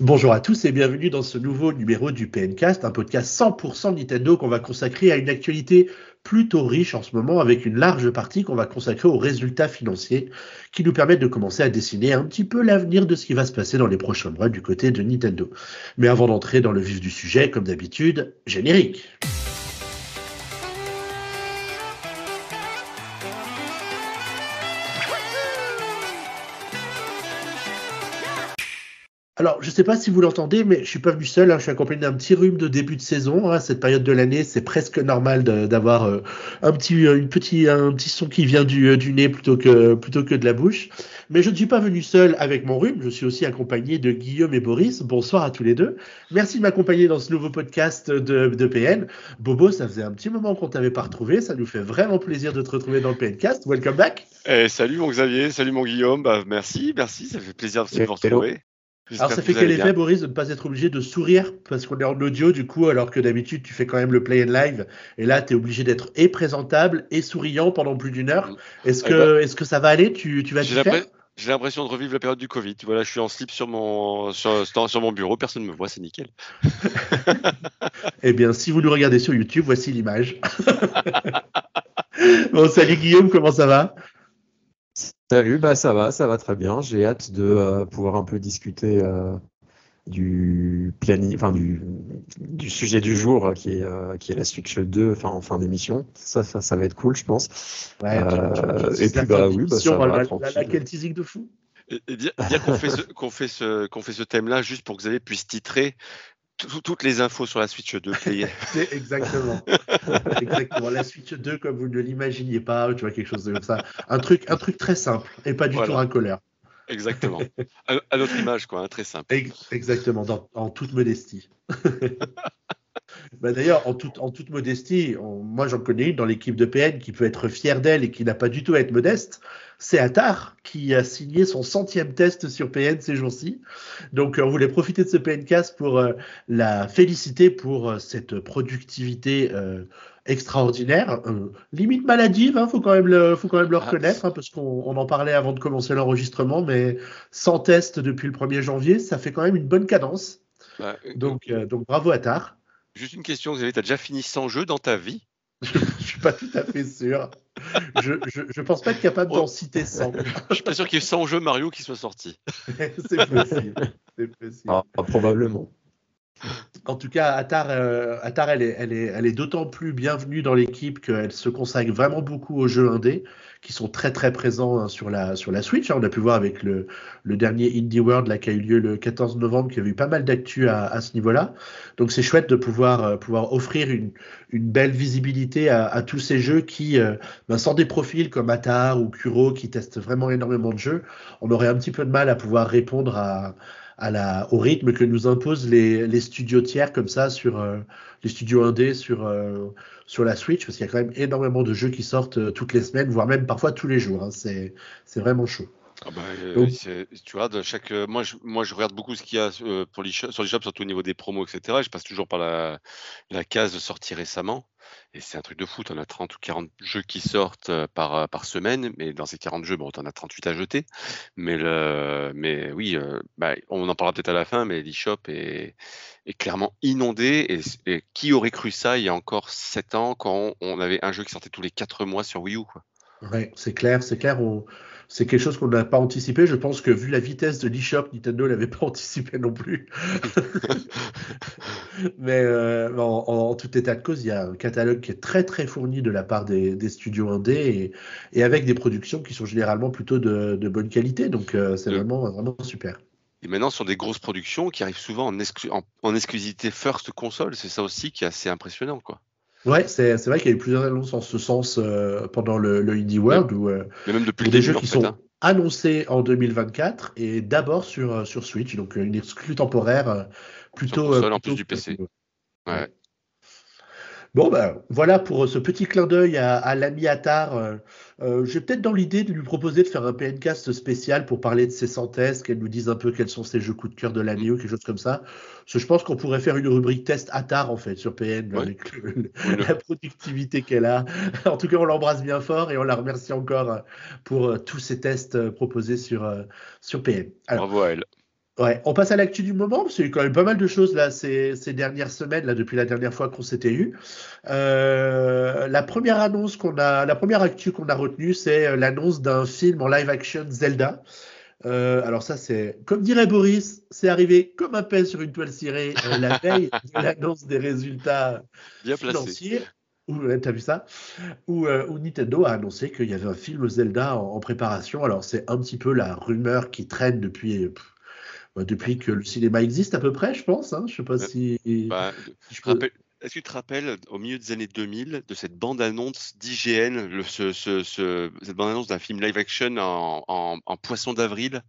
Bonjour à tous et bienvenue dans ce nouveau numéro du PNcast, un podcast 100% Nintendo qu'on va consacrer à une actualité plutôt riche en ce moment avec une large partie qu'on va consacrer aux résultats financiers qui nous permettent de commencer à dessiner un petit peu l'avenir de ce qui va se passer dans les prochains mois du côté de Nintendo. Mais avant d'entrer dans le vif du sujet, comme d'habitude, générique. Alors, je ne sais pas si vous l'entendez, mais je suis pas venu seul. Hein. je suis accompagné d'un petit rhume de début de saison. Hein. Cette période de l'année, c'est presque normal d'avoir euh, un petit, euh, une petit, un petit son qui vient du, euh, du, nez plutôt que, plutôt que de la bouche. Mais je ne suis pas venu seul avec mon rhume. Je suis aussi accompagné de Guillaume et Boris. Bonsoir à tous les deux. Merci de m'accompagner dans ce nouveau podcast de, de PN. Bobo, ça faisait un petit moment qu'on t'avait pas retrouvé. Ça nous fait vraiment plaisir de te retrouver dans le PNcast. Welcome back. Eh, salut mon Xavier, salut mon Guillaume. Bah, merci, merci. Ça fait plaisir de vous retrouver. Alors ça fait quel effet, Boris, de ne pas être obligé de sourire parce qu'on est en audio du coup, alors que d'habitude tu fais quand même le play and live et là tu es obligé d'être et présentable et souriant pendant plus d'une heure. Est-ce que, eh ben, est que ça va aller? Tu, tu vas faire? j'ai l'impression de revivre la période du Covid. Voilà, je suis en slip sur mon, sur, sur mon bureau, personne ne me voit, c'est nickel. eh bien, si vous nous regardez sur YouTube, voici l'image. bon, salut Guillaume, comment ça va? Salut, bah ça va, ça va très bien. J'ai hâte de euh, pouvoir un peu discuter euh, du planning, enfin du, du, sujet du jour euh, qui est qui est la Switch 2, enfin en fin d'émission. Ça, ça, ça va être cool, je pense. Ouais, et puis bah oui, bah, ça va, la, la, quel teasing de fou. Et, dire, qu'on fait ce qu'on fait ce qu'on fait ce thème-là juste pour que vous avez puisse titrer toutes les infos sur la Switch 2. Exactement. Exactement. La Switch 2, comme vous ne l'imaginiez pas, tu vois, quelque chose comme ça. Un truc, un truc très simple et pas du tout un colère. Exactement. À, notre image, quoi, hein, très simple. Exactement, en toute modestie. Bah D'ailleurs, en, en, toute modestie, moi j'en connais une dans l'équipe de PN qui peut être fière d'elle et qui n'a pas du tout à être modeste. C'est Attar qui a signé son centième test sur PN ces jours-ci. Donc on voulait profiter de ce PNcast pour euh, la féliciter pour euh, cette productivité euh, extraordinaire, limite maladive, il hein, faut quand même le, faut quand même le ah. reconnaître, hein, parce qu'on en parlait avant de commencer l'enregistrement, mais sans test depuis le 1er janvier, ça fait quand même une bonne cadence. donc, donc bravo Attar. Juste une question, vous avez déjà fini 100 jeux dans ta vie? Je, ne suis pas tout à fait sûr. Je, je, pense pas être capable d'en citer 100. je suis pas sûr qu'il y ait 100 jeux Mario qui soient sortis. c'est possible. possible. Ah, probablement. En tout cas, Attar, euh, elle est, elle est, elle est d'autant plus bienvenue dans l'équipe qu'elle se consacre vraiment beaucoup aux jeux indés, qui sont très très présents hein, sur, la, sur la Switch. Hein. On a pu voir avec le, le dernier Indie World là, qui a eu lieu le 14 novembre, qui a eu pas mal d'actu à, à, ce niveau-là. Donc c'est chouette de pouvoir, euh, pouvoir offrir une, une belle visibilité à, à tous ces jeux qui, euh, ben, sans des profils comme Attar ou Kuro, qui testent vraiment énormément de jeux, on aurait un petit peu de mal à pouvoir répondre à à la, au rythme que nous imposent les, les studios tiers comme ça sur euh, les studios indés sur, euh, sur la Switch, parce qu'il y a quand même énormément de jeux qui sortent euh, toutes les semaines, voire même parfois tous les jours. Hein. C'est vraiment chaud. Ah bah, euh, tu vois, de chaque, euh, moi, je, moi, je regarde beaucoup ce qu'il y a euh, pour les sur les shops, surtout au niveau des promos, etc. je passe toujours par la, la case de sortie récemment. Et c'est un truc de fou. On a 30 ou 40 jeux qui sortent par, par semaine. Mais dans ces 40 jeux, bon, on as 38 à jeter. Mais, le, mais oui, bah, on en parlera peut-être à la fin, mais l'eShop est, est clairement inondé. Et, qui aurait cru ça il y a encore 7 ans quand on, avait un jeu qui sortait tous les 4 mois sur Wii U quoi? Ouais, c'est clair, c'est clair. On, c'est quelque chose qu'on n'a pas anticipé. Je pense que vu la vitesse de l'eShop, Nintendo l'avait pas anticipé non plus. Mais euh, en, tout état de cause, il y a un catalogue qui est très très fourni de la part des, studios indés et, avec des productions qui sont généralement plutôt de, bonne qualité. Donc euh, c'est vraiment vraiment super. Et maintenant, sur des grosses productions qui arrivent souvent en, en exclusivité first console, c'est ça aussi qui est assez impressionnant, quoi. Ouais, c'est vrai qu'il y a eu plusieurs annonces en ce sens euh, pendant le, le, Indie World. Où, euh, Mais même depuis des jeux qui sont hein. annoncés en 2024 et d'abord sur, euh, sur Switch, donc une exclue temporaire plutôt. En plus du PC. Ouais. Bon, ben voilà pour ce petit clin d'œil à, à l'ami Attar. Euh, euh, J'ai peut-être dans l'idée de lui proposer de faire un PNcast spécial pour parler de ses synthèses, qu'elle nous dise un peu quels sont ses jeux coup de cœur de l'année ou quelque chose comme ça. Parce que je pense qu'on pourrait faire une rubrique test Attar en fait sur PN avec la productivité qu'elle a. En tout cas, on l'embrasse bien fort et on la remercie encore pour euh, tous ces tests euh, proposés sur, sur PN. Bravo à elle. Ouais, on passe à l'actu du moment, parce qu'il y a eu quand même pas mal de choses là ces, ces dernières semaines, là, depuis la dernière fois qu'on s'était eu. Euh, la première annonce qu'on a, la première actu qu'on a retenue, c'est euh, l'annonce d'un film en live action Zelda. Euh, alors ça, c'est, comme dirait Boris, c'est arrivé comme un pain sur une toile cirée euh, la veille de l'annonce des résultats Bien financiers. Où, t'as vu ça? Où, euh, où Nintendo a annoncé qu'il y avait un film Zelda en, en préparation. Alors c'est un petit peu la rumeur qui traîne depuis, pff, bah, depuis que le cinéma existe à peu près, je pense. Hein. Je sais pas si. Bah, si peux- rappelle- Est-ce que tu te rappelles, au milieu des années 2000, de cette bande-annonce d'IGN, le- ce- ce- ce- cette bande-annonce d'un film live-action en, en- en poisson d'avril?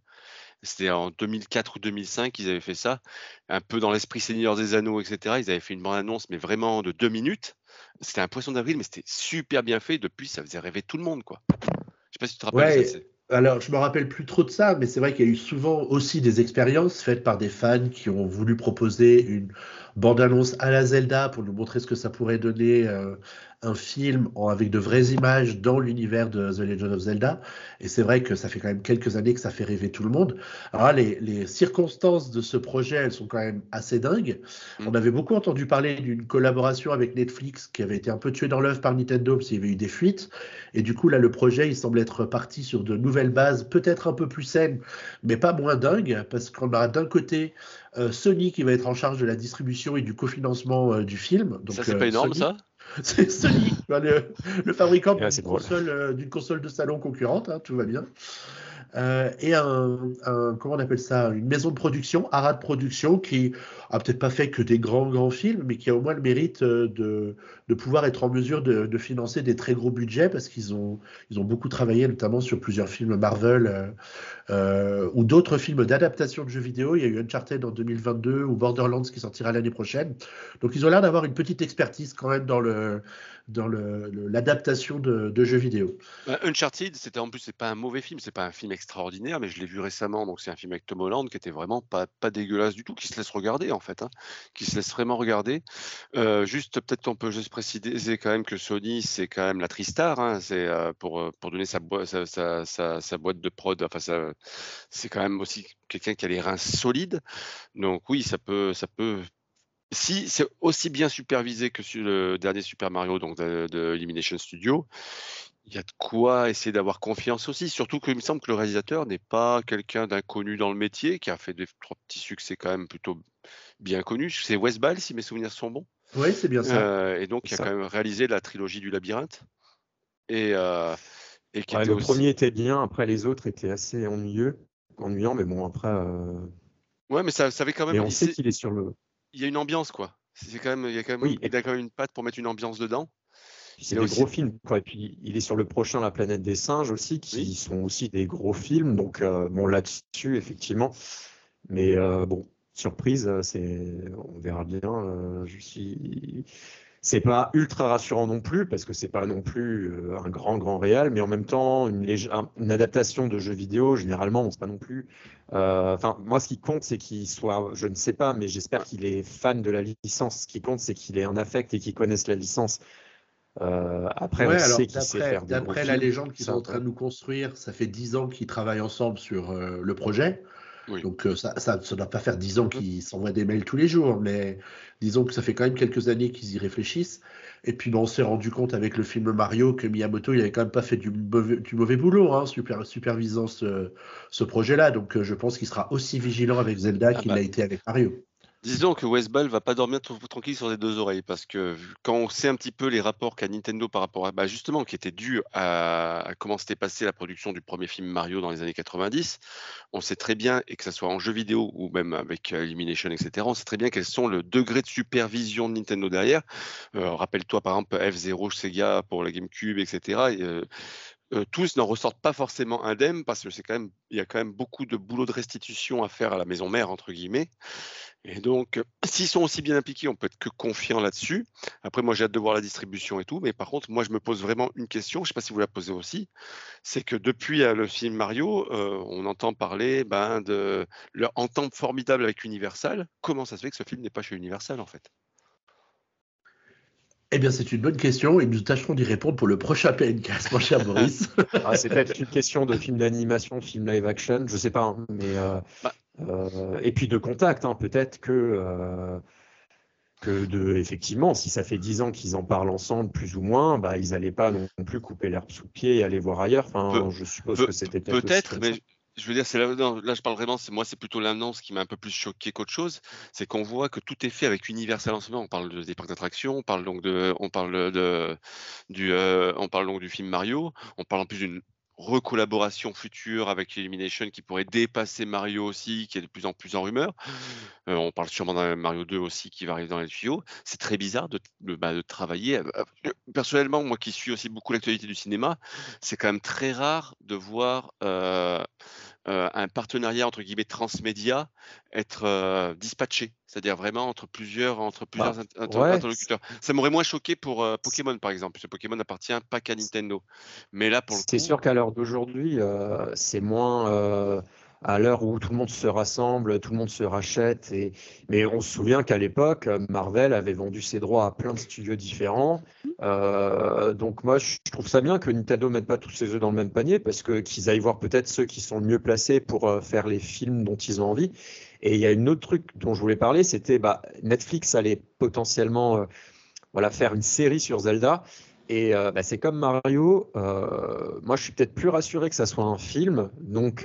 C'était en 2004 ou 2005 qu'ils avaient fait ça, un peu dans l'esprit Seigneur des Anneaux, etc. Ils avaient fait une bande-annonce, mais vraiment de deux minutes. C'était un poisson d'avril, mais c'était super bien fait. Depuis, ça faisait rêver tout le monde, quoi. Je sais pas si tu te rappelles. Ouais, ça, Alors, je me rappelle plus trop de ça, mais c'est vrai qu'il y a eu souvent aussi des expériences faites par des fans qui ont voulu proposer une bande-annonce à la Zelda pour nous montrer ce que ça pourrait donner euh, un film en- avec de vraies images dans l'univers de The Legend of Zelda. Et c'est vrai que ça fait quand même quelques années que ça fait rêver tout le monde. Alors là, les, les circonstances de ce projet, elles sont quand même assez dingues. Mm. On avait beaucoup entendu parler d'une collaboration avec Netflix qui avait été un peu tuée dans l'œuf par Nintendo parce qu'il y avait eu des fuites. Et du coup, là, le projet, il semble être parti sur de nouvelles bases, peut-être un peu plus saines, mais pas moins dingues, parce qu'on a d'un côté Sony qui va être en charge de la distribution et du cofinancement euh, du film. Donc, ça, c'est euh, pas énorme, Sony- ça C'est Sony, le, le fabricant d'une console, euh, de salon concurrente, hein, tout va bien. Euh, et un, un- comment on appelle ça, une maison de production, Arad Production, qui a peut-être pas fait que des grands grands films, mais qui a au moins le mérite euh, de, de pouvoir être en mesure de, financer des très gros budgets parce qu'ils ont ils ont beaucoup travaillé notamment sur plusieurs films Marvel euh, euh, ou d'autres films d'adaptation de jeux vidéo. Il y a eu Uncharted en 2022 ou Borderlands qui sortira l'année prochaine. Donc ils ont l'air d'avoir une petite expertise quand même dans le dans le- le- l'adaptation de, de jeux vidéo. Bah, Uncharted, c'était en plus, c'est pas un mauvais film, c'est pas un film extraordinaire, mais je l'ai vu récemment, donc c'est un film avec Tom Holland qui était vraiment pas, pas dégueulasse du tout, qui se laisse regarder en fait, hein, qui se laisse vraiment regarder. Euh, juste, peut-être qu'on peut juste préciser quand même que Sony, c'est quand même la Tristar, hein, c'est euh, pour, euh, pour donner sa, boîte de prod, enfin, c'est quand même aussi quelqu'un qui a les reins solides. Donc oui, ça peut, ça peut. Si c'est aussi bien supervisé que sur le dernier Super Mario, donc de, de Illumination Studio, il y a de quoi essayer d'avoir confiance aussi. Surtout qu'il me semble que le réalisateur n'est pas quelqu'un d'inconnu dans le métier, qui a fait des trois petits succès quand même plutôt bien connus. C'est Wes Ball, si mes souvenirs sont bons. Oui, c'est bien ça. Euh, et donc, il a ça. quand même réalisé la trilogie du labyrinthe. Et, euh, et qui Ouais, était le aussi- premier était bien, après les autres étaient assez ennuyeux, ennuyants, mais bon, après. euh, Ouais, mais ça, ça avait quand même. Mais on il sait qu'il est sur le. il y a une ambiance, quoi. C'est quand même, il y a quand même, Oui, et- il a quand même une patte pour mettre une ambiance dedans. C'est des aussi- gros films. quoi. Et puis, il est sur le prochain La planète des singes aussi, qui Oui. sont aussi des gros films. Donc, euh, bon, là-dessus, effectivement. Mais euh, bon, surprise, euh, c'est, on verra bien. euh, je suis. C'est pas ultra rassurant non plus, parce que c'est pas non plus euh, un grand, grand réel, mais en même temps, une, adaptation de jeux vidéo, généralement, on sait pas non plus. euh, moi, ce qui compte, c'est qu'il soit, je ne sais pas, mais j'espère qu'il est fan de la licence. Ce qui compte, c'est qu'il ait un affect et qu'il connaisse la licence. Euh, après, Ouais, on alors sait qu'il sait d'après faire la légende qu'ils sont en train de nous construire, ça fait 10 ans qu'ils travaillent ensemble sur euh, le projet. Oui. Donc euh, ça ça ne doit pas faire 10 ans qu'ils s'envoient des mails tous les jours, mais disons que ça fait quand même quelques années qu'ils y réfléchissent. Et puis bon, on s'est rendu compte avec le film Mario que Miyamoto, il avait quand même pas fait du mauvais, du mauvais boulot, hein, super, supervisant ce, ce projet-là. Donc euh, je pense qu'il sera aussi vigilant avec Zelda Ah qu'il bah. l'a été avec Mario. Disons que Wes Ball va pas dormir tout- tranquille sur les deux oreilles parce que quand on sait un petit peu les rapports qu'a Nintendo par rapport à bah justement qui étaient dus à, comment s'était passée la production du premier film Mario dans les années 90, on sait très bien et que ce soit en jeu vidéo ou même avec Illumination etc, on sait très bien quels sont le degré de supervision de Nintendo derrière. Euh, Rappelle-toi par exemple F0 Sega pour la GameCube etc. Et, euh, tous n'en ressortent pas forcément indemnes parce que c'est quand y a quand même beaucoup de boulot de restitution à faire à la maison mère entre guillemets. Et donc, euh, s'ils sont aussi bien impliqués, on peut être que confiant là-dessus. Après, moi, j'ai hâte de voir la distribution et tout. Mais par contre, moi, je me pose vraiment une question. Je ne sais pas si vous la posez aussi. C'est que depuis euh, le film Mario, on entend parler ben, de leur entente formidable avec Universal. Comment ça se fait que ce film n'est pas chez Universal, en fait? Eh bien, c'est une bonne question et nous tâcherons d'y répondre pour le prochain PNCast, mon cher Boris. Ah, c'est peut-être une question de film d'animation, film live action, je sais pas, hein, mais euh, Bah. et puis de contact, hein. peut-être que que de, effectivement, si ça fait dix ans qu'ils en parlent ensemble, plus ou moins, bah, ils n'allaient pas non plus couper l'herbe sous le pied et aller voir ailleurs. Enfin, je suppose que c'était peut-être. mais je veux dire, c'est là, je parle vraiment, c'est moi, c'est plutôt l'annonce qui m'a un peu plus choqué qu'autre chose. C'est qu'on voit que tout est fait avec Universal en ce moment. On parle de, des parcs d'attractions, on parle donc de, on parle de, du, euh, on parle donc du film Mario, on parle en plus d'une recollaboration future avec Illumination qui pourrait dépasser Mario aussi, qui est de plus en plus en rumeur. Euh, on parle sûrement d'un Mario 2 aussi qui va arriver dans les tuyaux. C'est très bizarre de, de, bah, de, travailler. Euh, personnellement, moi qui suis aussi beaucoup l'actualité du cinéma, c'est quand même très rare de voir euh, euh, un partenariat entre guillemets transmédia être euh, dispatché, c'est-à-dire vraiment entre plusieurs entre plusieurs bah, interlocuteurs. Ça m'aurait moins choqué pour euh, Pokémon par exemple, parce que Pokémon n'appartient pas qu'à Nintendo. Mais là pour C'est sûr qu'à l'heure d'aujourd'hui, c'est moins à l'heure où tout le monde se rassemble, tout le monde se rachète. Et... Mais on se souvient qu'à l'époque, Marvel avait vendu ses droits à plein de studios différents. Euh, donc moi, je trouve ça bien que Nintendo mette pas tous ses œufs dans le même panier, parce que qu'ils aillent voir peut-être ceux qui sont le mieux placés pour euh, faire les films dont ils ont envie. Et il y a une autre truc dont je voulais parler, c'était bah, Netflix allait potentiellement euh, voilà, faire une série sur Zelda. Et bah, c'est comme Mario. moi, je suis peut-être plus rassuré que ça soit un film. Donc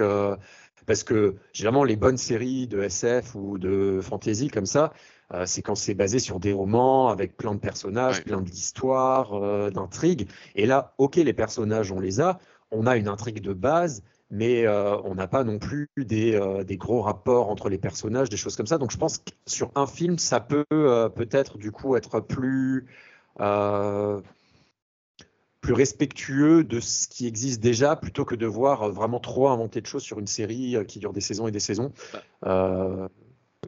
parce que généralement, les bonnes séries de SF ou de fantasy comme ça, euh, c'est quand c'est basé sur des romans avec plein de personnages, plein d'histoires, euh, d'intrigues. Et là, ok, les personnages, on les a. On a une intrigue de base, mais euh, on n'a pas non plus des, des, gros rapports entre les personnages, des choses comme ça. Donc je pense que sur un film, ça peut peut-être du coup être plus plus respectueux de ce qui existe déjà plutôt que de voir euh, vraiment trop inventer de choses sur une série euh, qui dure des saisons et des saisons. Bah. Euh,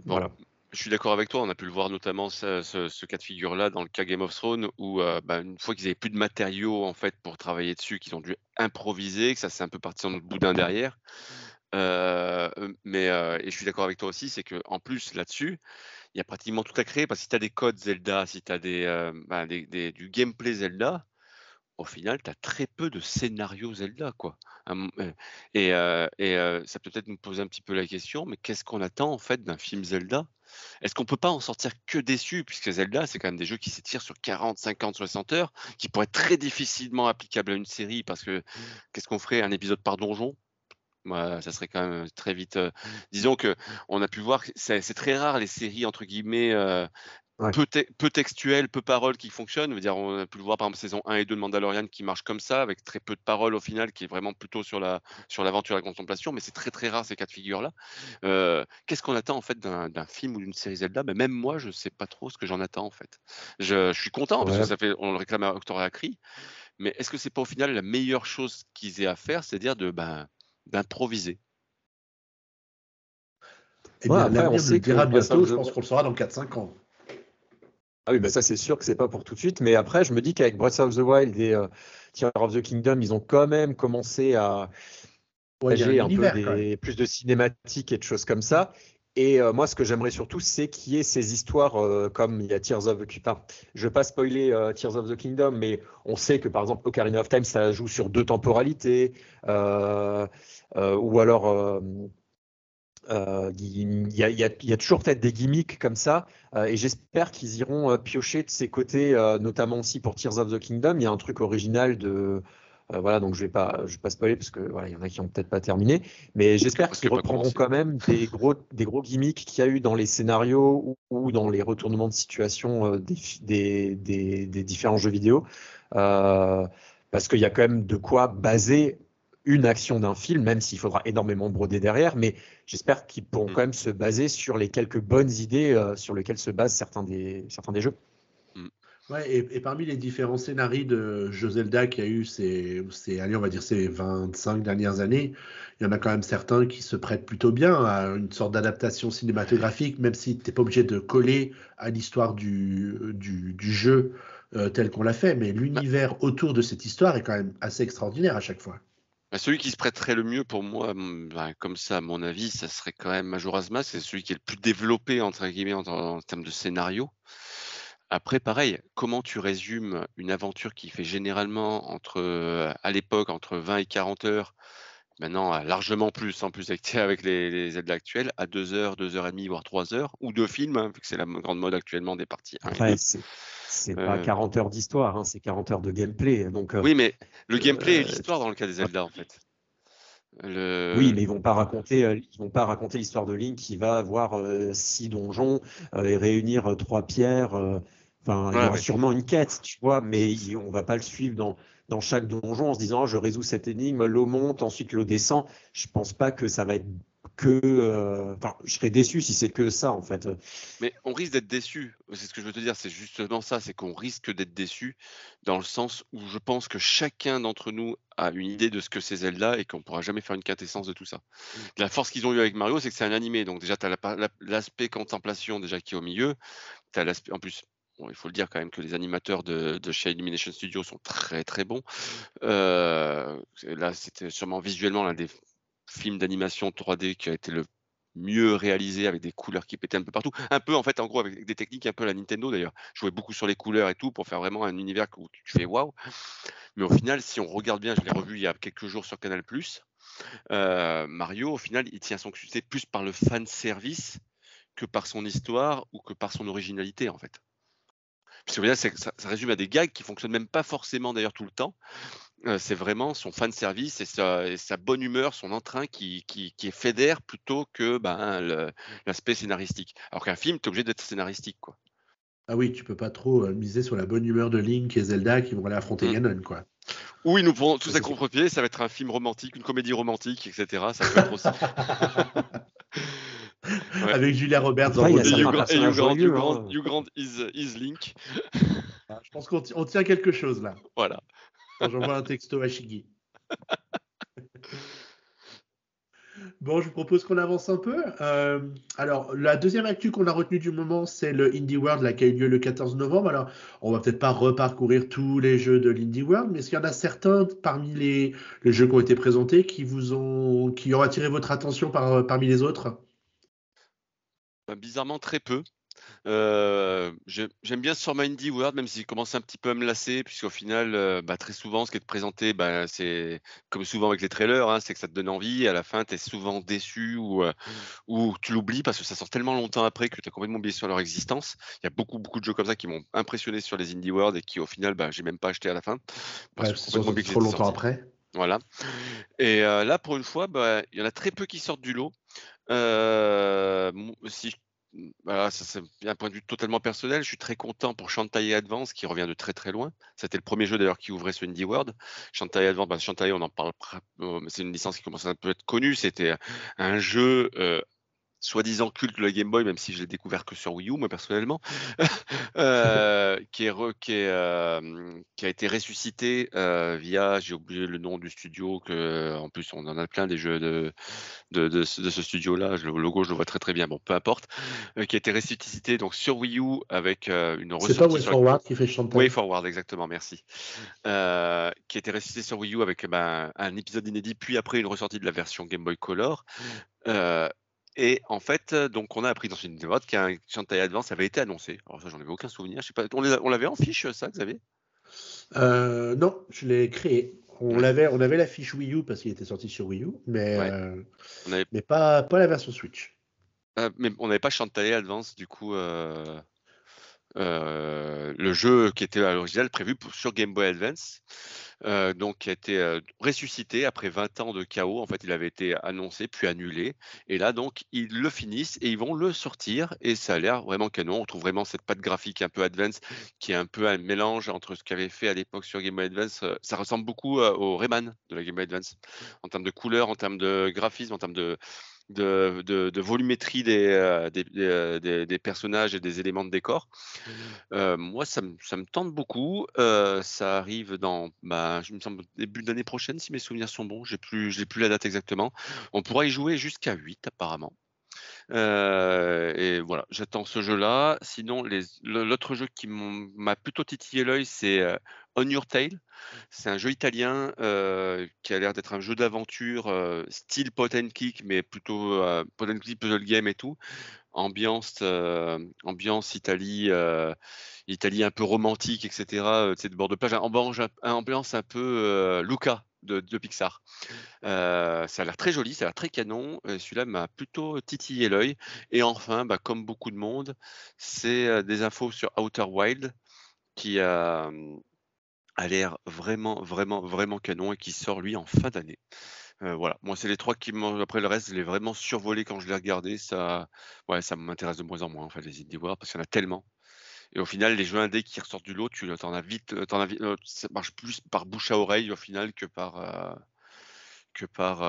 voilà. Je suis d'accord avec toi. On a pu le voir notamment ce, cas de figure-là dans le cas Game of Thrones, où bah, une fois qu'ils avaient plus de matériaux en fait pour travailler dessus, qu'ils ont dû improviser, que ça s'est un peu parti le boudin derrière. mais et je suis d'accord avec toi aussi, c'est que en plus là-dessus, il y a pratiquement tout à créer parce que si tu as des codes Zelda, si tu as des, bah, des, du gameplay Zelda, au final, tu as très peu de scénarios Zelda. Quoi. Et, ça peut peut-être nous poser un petit peu la question, mais qu'est-ce qu'on attend en fait d'un film Zelda? Est-ce qu'on peut pas en sortir que déçu, puisque Zelda, c'est quand même des jeux qui s'étirent sur 40, 50, 60 heures, qui pourraient être très difficilement applicables à une série, parce que qu'est-ce qu'on ferait Un épisode par donjon? Moi, ça serait quand même très vite. disons que on a pu voir, c'est très rare les séries entre guillemets peu, textuel, peu parole qui fonctionne. dire, on a pu le voir par exemple saison 1 et 2 de Mandalorian qui marche comme ça, avec très peu de paroles au final, qui est vraiment plutôt sur la sur l'aventure et la contemplation, mais c'est très très rare ces cas de figure-là. Euh, qu'est-ce qu'on attend en fait d'un film ou d'une série Zelda? Ben, Même moi, je ne sais pas trop ce que j'en attends en fait. Je, suis content parce que ça fait, on le réclame à Octoria Cri, mais est-ce que c'est pas au final la meilleure chose qu'ils aient à faire, c'est-à-dire ben, d'improviser? Et eh bien, ouais, on sait dira bientôt, je pense qu'on le saura dans 4-5 ans. Ah oui, bah ça c'est sûr que c'est pas pour tout de suite. Mais après, je me dis qu'avec Breath of the Wild et euh, Tears of the Kingdom, ils ont quand même commencé à ouais, un, un peu plus de cinématiques et de choses comme ça. Et euh, moi, ce que j'aimerais surtout, c'est qu'il y ait ces histoires euh, comme il y a Tears of the Kingdom. je ne vais pas spoiler Tears of the Kingdom, mais on sait que par exemple, Ocarina of Time, ça joue sur deux temporalités. ou alors euh, il y, a, toujours peut-être des gimmicks comme ça, euh, et j'espère qu'ils iront euh, piocher de ces côtés, notamment aussi pour Tears of the Kingdom. Il y a un truc original de voilà, donc je vais pas, je vais pas spoiler parce que voilà, il y en a qui ont peut-être pas terminé, mais j'espère qu'ils reprendront quand même des gros, des gros gimmicks qu'il y a eu dans les scénarios ou, dans les retournements de situation des, des, des, différents jeux vidéo, parce qu'il y a quand même de quoi baser une action d'un film, même s'il faudra énormément broder derrière, mais j'espère qu'ils pourront mm. quand même se baser sur les quelques bonnes idées euh, sur lesquelles se basent certains des, certains des jeux. Mm. Ouais, et, parmi les différents scénarios de jeux Zelda qui a eu ces, ces, allez, on va dire ces 25 dernières années, il y en a quand même certains qui se prêtent plutôt bien à une sorte d'adaptation cinématographique, même si tu n'es pas obligé de coller à l'histoire du, du, du, jeu euh, tel qu'on l'a fait, mais l'univers autour de cette histoire est quand même assez extraordinaire à chaque fois. Bah, celui qui se prêterait le mieux pour moi, bah, comme ça, à mon avis, ça serait quand même Majora's. C'est celui qui est le plus développé, entre guillemets, en, termes de scénario. Après, pareil, comment tu résumes une aventure qui fait généralement, entre, à l'époque, entre 20 et 40 heures, maintenant largement plus, en plus avec, les, les Zelda actuels, à 2 heures, 2 heures et demie, voire 3 heures, ou deux films, hein, vu que c'est la grande mode actuellement des parties c'est pas 40 heures d'histoire, hein, c'est 40 heures de gameplay. Donc, oui, mais le gameplay est l'histoire dans le cas des Zelda, en fait. Oui, mais ils vont pas raconter, ils vont pas raconter l'histoire de Link qui va avoir six donjons et réunir trois pierres. Enfin, il y aura sûrement une quête, tu vois, mais on va pas le suivre dans, dans chaque donjon en se disant je résous cette énigme, l'eau monte, ensuite l'eau descend. Je pense pas que ça va être que. Euh, enfin, je serais déçu si c'est que ça en fait. Mais on risque d'être déçu. C'est ce que je veux te dire. C'est justement ça. C'est qu'on risque d'être déçu dans le sens où je pense que chacun d'entre nous a une idée de ce que c'est Zelda et qu'on pourra jamais faire une quintessence de tout ça. La force qu'ils ont eu avec Mario, c'est que c'est un animé. Donc déjà, tu as l'aspect contemplation déjà qui est au milieu. As en plus, il faut le dire quand même que les animateurs de, de, chez Illumination Studios sont très très bons. Euh, là, c'était sûrement visuellement l'un des films d'animation 3D qui a été le mieux réalisé avec des couleurs qui pétaient un peu partout. Un peu en fait, en gros, avec des techniques un peu à la Nintendo d'ailleurs. Jouais beaucoup sur les couleurs et tout pour faire vraiment un univers où tu fais waouh. Mais au final, si on regarde bien, je l'ai revu il y a quelques jours sur Canal euh, Mario, au final, il tient son succès plus par le fan service que par son histoire ou que par son originalité en fait. Parce ça, ça, résume à des gags qui fonctionnent même pas forcément d'ailleurs tout le temps. Euh, c'est vraiment son fan service et sa, bonne humeur, son entrain qui, qui, est fédère plutôt que ben, l'aspect scénaristique. Alors qu'un film, tu es obligé d'être scénaristique. Quoi. Ah oui, tu peux pas trop euh, miser sur la bonne humeur de Link et Zelda qui vont aller affronter mmh. Ganon. Quoi. Oui, nous pourrons tous à contre-pied, ça va être un film romantique, une comédie romantique, etc. Ça peut être aussi. Avec Julia Roberts en Et You, Grant, you, Grant, is, Link. Ah, je pense qu'on tient quelque chose là. Voilà. J'envoie un texto à Shiggy. Bon, je vous propose qu'on avance un peu. Euh, alors, la deuxième actu qu'on a retenue du moment, c'est le Indie World là, qui a eu lieu le 14 novembre. Alors, on va peut-être pas reparcourir tous les jeux de l'Indie World, mais est-ce qu'il y en a certains parmi les, les, jeux qui ont été présentés qui vous ont, qui ont attiré votre attention par, parmi les autres? Bizarrement très peu. Euh, j'aime bien ce format Indie World, même s'il commence un petit peu à me lasser, puisqu'au final, euh, bah, très souvent, ce qui est présenté, bah, c'est comme souvent avec les trailers, hein, c'est que ça te donne envie, et à la fin, tu es souvent déçu ou, euh, ou tu l'oublies parce que ça sort tellement longtemps après que tu as complètement oublié sur leur existence. Il y a beaucoup, beaucoup de jeux comme ça qui m'ont impressionné sur les Indie World et qui, au final, bah, j'ai même pas acheté à la fin. Parce que trop longtemps après. Voilà. Et là, pour une fois, il y en a très peu qui sortent du lot. Euh, si voilà, c'est un point de vue totalement personnel. Je suis très content pour Shantae Advance qui revient de très très loin. C'était le premier jeu d'ailleurs qui ouvrait ce Indie World. Shantae Advance, bah, Shantae, on en parle, euh, c'est une licence qui commence à un peu être connue. C'était un jeu euh, soi-disant culte de la Game Boy, même si je l'ai découvert que sur Wii U, moi personnellement, euh, qui, est qui, est, euh, qui, a été ressuscité euh, via, j'ai oublié le nom du studio, que, en plus on en a plein des jeux de, de, de, ce studio-là, le logo je le vois très très bien, bon peu importe, qui a été ressuscité donc sur Wii U avec une ressortie. C'est pas Way Forward qui fait chanter. Way Forward, exactement, merci. qui a été ressuscité sur Wii U avec ben, un épisode inédit, puis après une ressortie de la version Game Boy Color. Euh, et en fait, donc on a appris dans une vidéo qu'un Shantae Advance avait été annoncé. Alors ça, j'en avais aucun souvenir. Je sais pas, on l'avait en fiche, ça, Xavier? Euh, Non, je l'ai créé. On l'avait, on avait la fiche Wii U parce qu'il était sorti sur Wii U, mais, euh, mais pas, pas la version Switch. Euh, mais on n'avait pas Shantae Advance, du coup. Le jeu qui était à l'original prévu pour, sur Game Boy Advance. Euh, donc qui a été euh, ressuscité après 20 ans de chaos. En fait, il avait été annoncé puis annulé. Et là, donc, ils le finissent et ils vont le sortir. Et ça a l'air vraiment canon. On trouve vraiment cette patte graphique un peu advance qui est un peu un mélange entre ce qu'avait fait à l'époque sur Game Boy Advance. Euh, ça ressemble beaucoup au Rayman de la Game Boy Advance en termes de couleur, en termes de graphisme, en termes de de, volumétrie euh, euh, des, des, personnages et des éléments de décor. Mmh euh, moi, ça me, ça me, tente beaucoup. ça arrive dans, bah, je me semble, début d'année prochaine, si mes souvenirs sont bons. Je n'ai plus, plus la date exactement. On pourra y jouer jusqu'à 8 apparemment. et voilà, j'attends ce jeu-là. Sinon, l'autre jeu qui m'a plutôt titillé l'œil, c'est On Your Tail. C'est un jeu italien euh, qui a l'air d'être un jeu d'aventure euh, style pot and kick, mais plutôt euh, pot and puzzle game et tout. Ambiance, ambiance Italie, Italie un peu romantique, etc. C'est de bord de plage. Ambiance, ambiance un peu Luca de, Pixar. ça a l'air très joli, ça a l'air très canon. Celui-là m'a plutôt titillé l'œil. Et enfin, bah, comme beaucoup de monde, c'est des infos sur Outer Wild qui a, a l'air vraiment, vraiment, vraiment canon et qui sort lui en fin d'année. voilà, moi c'est les trois qui m'ont. Après le reste, je l'ai vraiment survolé quand je l'ai regardé. Ça, ouais, ça m'intéresse de moins en moins en fait les Indie World parce qu'il y en a tellement. Et au final, les jeux indés qui ressortent du lot, tu en as vite, en as vite, ça marche plus par bouche à oreille au final que par que par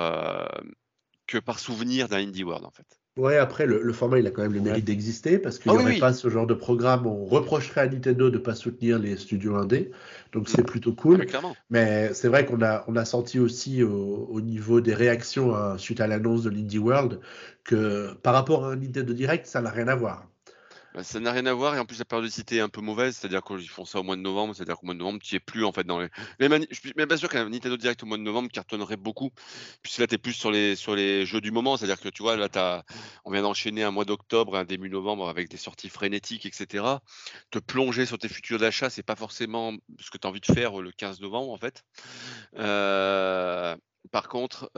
que par souvenir d'un Indie World en fait. Ouais, après, le, format, il a quand même le mérite d'exister parce qu'il n'y ah aurait pas ce genre de programme. On reprocherait à Nintendo de ne pas soutenir les studios indés. Donc, c'est plutôt cool. Mais c'est vrai qu'on a, on a senti aussi au, niveau des réactions hein, suite à l'annonce de l'Indie World que par rapport à un Nintendo Direct, ça n'a rien à voir. Bah, ça n'a rien à voir et en plus la périodicité est un peu mauvaise, c'est-à-dire qu'ils font ça au mois de novembre, c'est-à-dire qu'au mois de novembre tu es plus en fait dans les. Mais je suis même pas sûr qu'un Nintendo Direct au mois de novembre cartonnerait beaucoup, puisque là tu es plus sur les, sur les jeux du moment, c'est-à-dire que tu vois, là on vient d'enchaîner un mois d'octobre et un début novembre avec des sorties frénétiques, etc. Te plonger sur tes futurs d'achat, c'est pas forcément ce que tu as envie de faire le 15 novembre en fait. Euh... Par contre,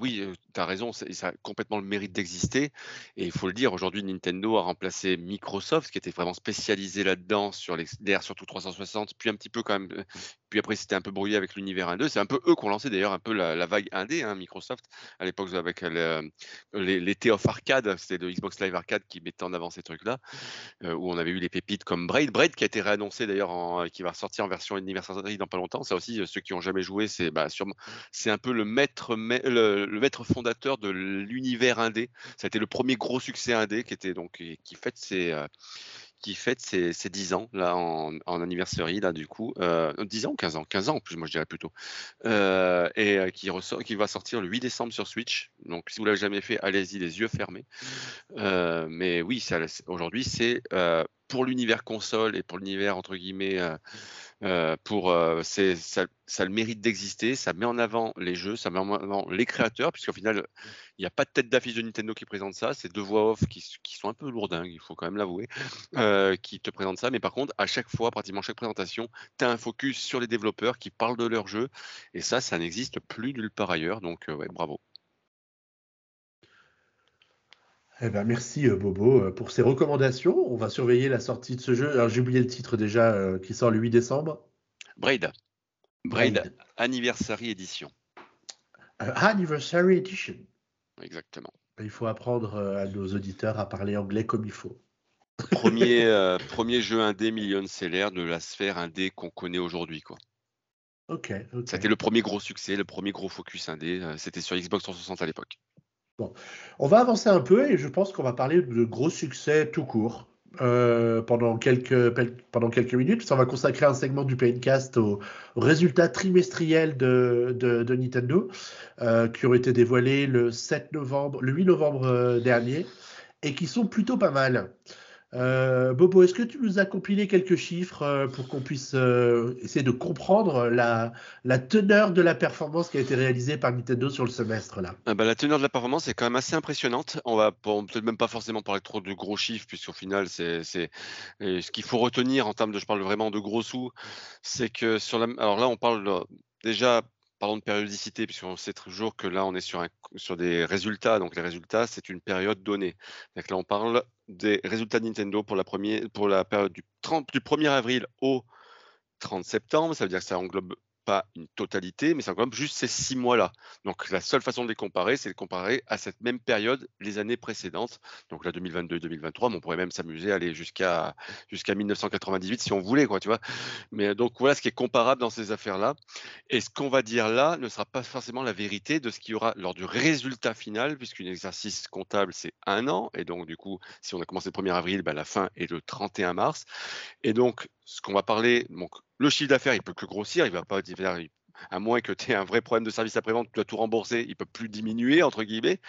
oui, tu as raison, ça a complètement le mérite d'exister. Et il faut le dire, aujourd'hui, Nintendo a remplacé Microsoft, qui était vraiment spécialisé là-dedans, sur les DR, surtout 360, puis un petit peu quand même puis après, c'était un peu brouillé avec l'univers 1.2. C'est un peu eux qui ont lancé d'ailleurs un peu la, vague 1D, hein, Microsoft, à l'époque avec le, les, les of Arcade, c'était le Xbox Live Arcade qui mettait en avant ces trucs-là, où on avait eu les pépites comme Braid. Braid qui a été réannoncé d'ailleurs, qui va sortir en version Anniversary dans pas longtemps. Ça aussi, ceux qui n'ont jamais joué, c'est bah, c'est un peu le maître, le, maître fondateur de l'univers 1D. Ça a été le premier gros succès 1D qui était donc qui fête ses, euh, qui fête ses, 10 ans là en, en là du coup euh, 10 ans ou 15 ans? 15 ans en plus moi je dirais plutôt. Euh, et euh, qui va sortir le 8 décembre sur Switch. Donc si vous l'avez jamais fait allez-y les yeux fermés. Euh, mais oui aujourd'hui c'est euh, pour l'univers console et pour l'univers entre guillemets euh, pour euh, c'est ça, ça, a le mérite d'exister, ça met en avant les jeux, ça met en avant les créateurs, puisqu'au final, il n'y a pas de tête d'affiche de Nintendo qui présente ça, c'est deux voix off qui, qui, sont un peu lourdingues, il faut quand même l'avouer, euh, qui te présentent ça, mais par contre, à chaque fois, pratiquement chaque présentation, tu as un focus sur les développeurs qui parlent de leur jeu, et ça, ça n'existe plus nulle part ailleurs, donc ouais, bravo. Eh ben, merci euh, Bobo euh, pour ces recommandations. On va surveiller la sortie de ce jeu. Alors j'ai oublié le titre déjà euh, qui sort le 8 décembre. Braid. Braid, Anniversary Edition. anniversary Edition. Exactement. Il faut apprendre à nos auditeurs à parler anglais comme il faut. Premier, premier jeu indé million seller de la sphère indé qu'on connaît aujourd'hui. quoi. Ok. C'était le premier gros succès, le premier gros focus indé. C'était sur Xbox 360 à l'époque. On va avancer un peu et je pense qu'on va parler de gros succès tout court. Euh, pendant, quelques, minutes. On va consacrer un segment du Paincast aux, résultats trimestriels de, Nintendo euh, qui ont été dévoilés le 7 novembre, le 8 novembre euh, dernier et qui sont plutôt pas mal. Euh, Bobo, est-ce que tu nous as compilé quelques chiffres euh, pour qu'on puisse euh, essayer de comprendre la, teneur de la performance qui a été réalisée par Nintendo sur le semestre là? Ah bah, La teneur de la performance est quand même assez impressionnante. On va peut-être même pas forcément parler trop de gros chiffres, puisqu'au final, c'est ce qu'il faut retenir en termes de, je parle vraiment de gros sous, c'est que sur la, alors là, on parle déjà parlons de périodicité, puisqu'on sait toujours que là, on est sur, des résultats. Donc, les résultats, c'est une période donnée. Donc là, on parle des résultats de Nintendo pour la, pour la période du, 30, du 1er avril au 30 septembre. Ça veut dire que ça englobe pas une totalité, mais ça englobe juste ces six mois-là. Donc la seule façon de les comparer, c'est de comparer à cette même période les années précédentes. Donc là, 2022-2023, mais on pourrait même s'amuser à aller jusqu'à jusqu'à 1998 si on voulait, quoi, tu vois. Mais donc voilà ce qui est comparable dans ces affaires-là. Et ce qu'on va dire là ne sera pas forcément la vérité de ce qu'il y aura lors du résultat final, puisqu'un exercice comptable, c'est un an. Et donc, du coup, si on a commencé le 1er avril, ben, la fin est le 31 mars. Et donc, ce qu'on va parler, le chiffre d'affaires, il peut que grossir, il va pas à moins que tu aies un vrai problème de service après-vente, tu dois tout rembourser, il peut plus diminuer, entre guillemets.